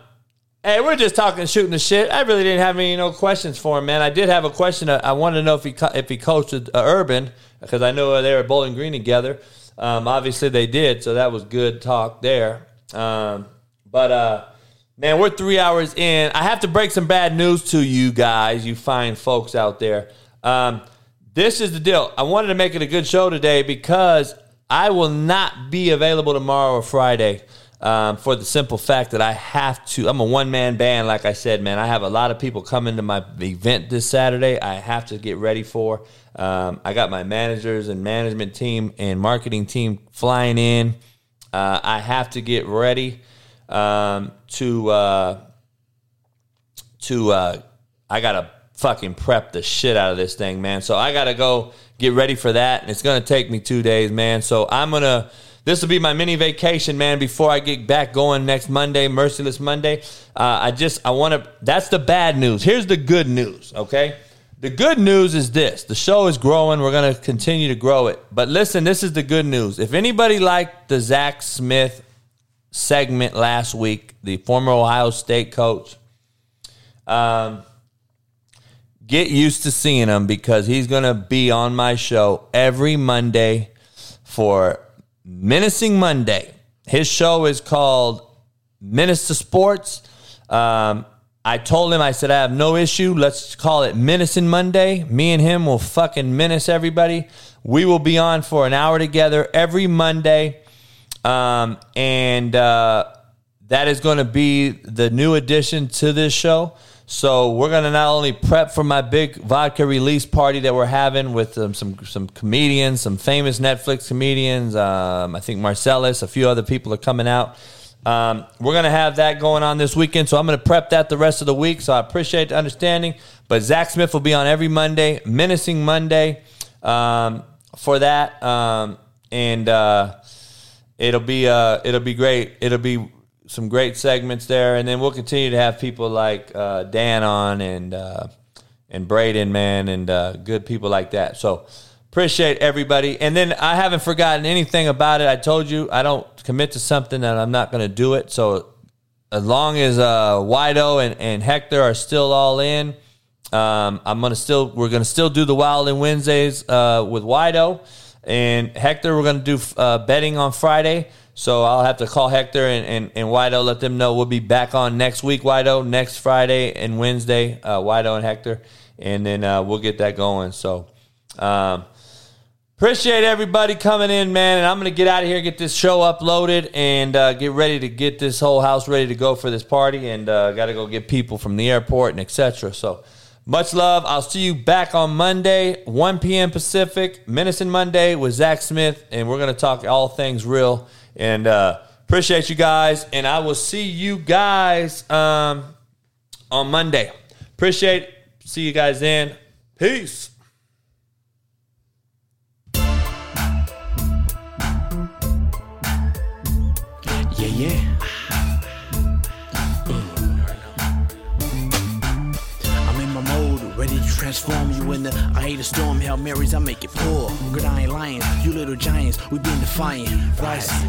hey, we're just talking, shooting the shit. I really didn't have any no questions for him, man. I did have a question. uh, I wanted to know if he if he coached uh, Urban because I know they were Bowling Green together. Um, obviously they did, so that was good talk there. Um, but uh, man, we're three hours in. I have to break some bad news to you guys, you fine folks out there. Um, this is the deal. I wanted to make it a good show today because I will not be available tomorrow or Friday um, for the simple fact that I have to. I'm a one man band, like I said, man. I have a lot of people coming to my event this Saturday. I have to get ready for. Um, I got my managers and management team and marketing team flying in. Uh, I have to get ready um, to uh, to uh, I gotta fucking prep the shit out of this thing, man. So I gotta go get ready for that, and it's gonna take me two days, man. So I'm gonna. This will be my mini vacation, man. Before I get back going next Monday, Merciless Monday. Uh, I just I want to. That's the bad news. Here's the good news. Okay. The good news is this: the show is growing. We're gonna continue to grow it. But listen, this is the good news. If anybody liked the Zach Smith segment last week, the former Ohio State coach, um, get used to seeing him because he's going to be on my show every Monday for Menacing Monday. His show is called Menace to Sports. Um, I told him, I said, I have no issue. Let's call it Menacing Monday. Me and him will fucking menace everybody. We will be on for an hour together every Monday. Um, and uh, that is going to be the new addition to this show. So we're to not only prep for my big vodka release party that we're having with um, some some comedians, some famous Netflix comedians. Um, I think Marcellus, a few other people are coming out. Um, we're to have that going on this weekend, so I'm to prep that the rest of the week. So I appreciate the understanding. But Zach Smith will be on every Monday, Menacing Monday, um, for that, um, and uh, it'll be uh, it'll be great. It'll be some great segments there, and then we'll continue to have people like uh, Dan on and uh, and Breiden, man, and uh, good people like that. So appreciate everybody. And then I haven't forgotten anything about it. I told you I don't commit to something that I'm not going to do it. So as long as uh, Wido and, and Hector are still all in, um, I'm gonna still we're gonna still do the Wild and Wednesdays uh, with Wido and Hector. We're gonna do uh, betting on Friday. So I'll have to call Hector and, and, and Wido, let them know we'll be back on next week, Wido, next Friday and Wednesday, uh, Wido and Hector, and then uh, we'll get that going. So um, appreciate everybody coming in, man. And I'm going to get out of here, get this show uploaded, and uh, get ready to get this whole house ready to go for this party. And uh, got to go get people from the airport and etc. So much love. I'll see you back on Monday, 1 p.m. Pacific, Menacing Monday with Zach Smith, and we're going to talk all things real. And uh, appreciate you guys, and I will see you guys um, on Monday. Appreciate. See you guys then. Peace. Yeah. Yeah. I'm in my mode, ready to transform you into I hate a storm, Hail Marys, I make it pour. Good, I ain't lying. You little giants, we been defiant. Rising.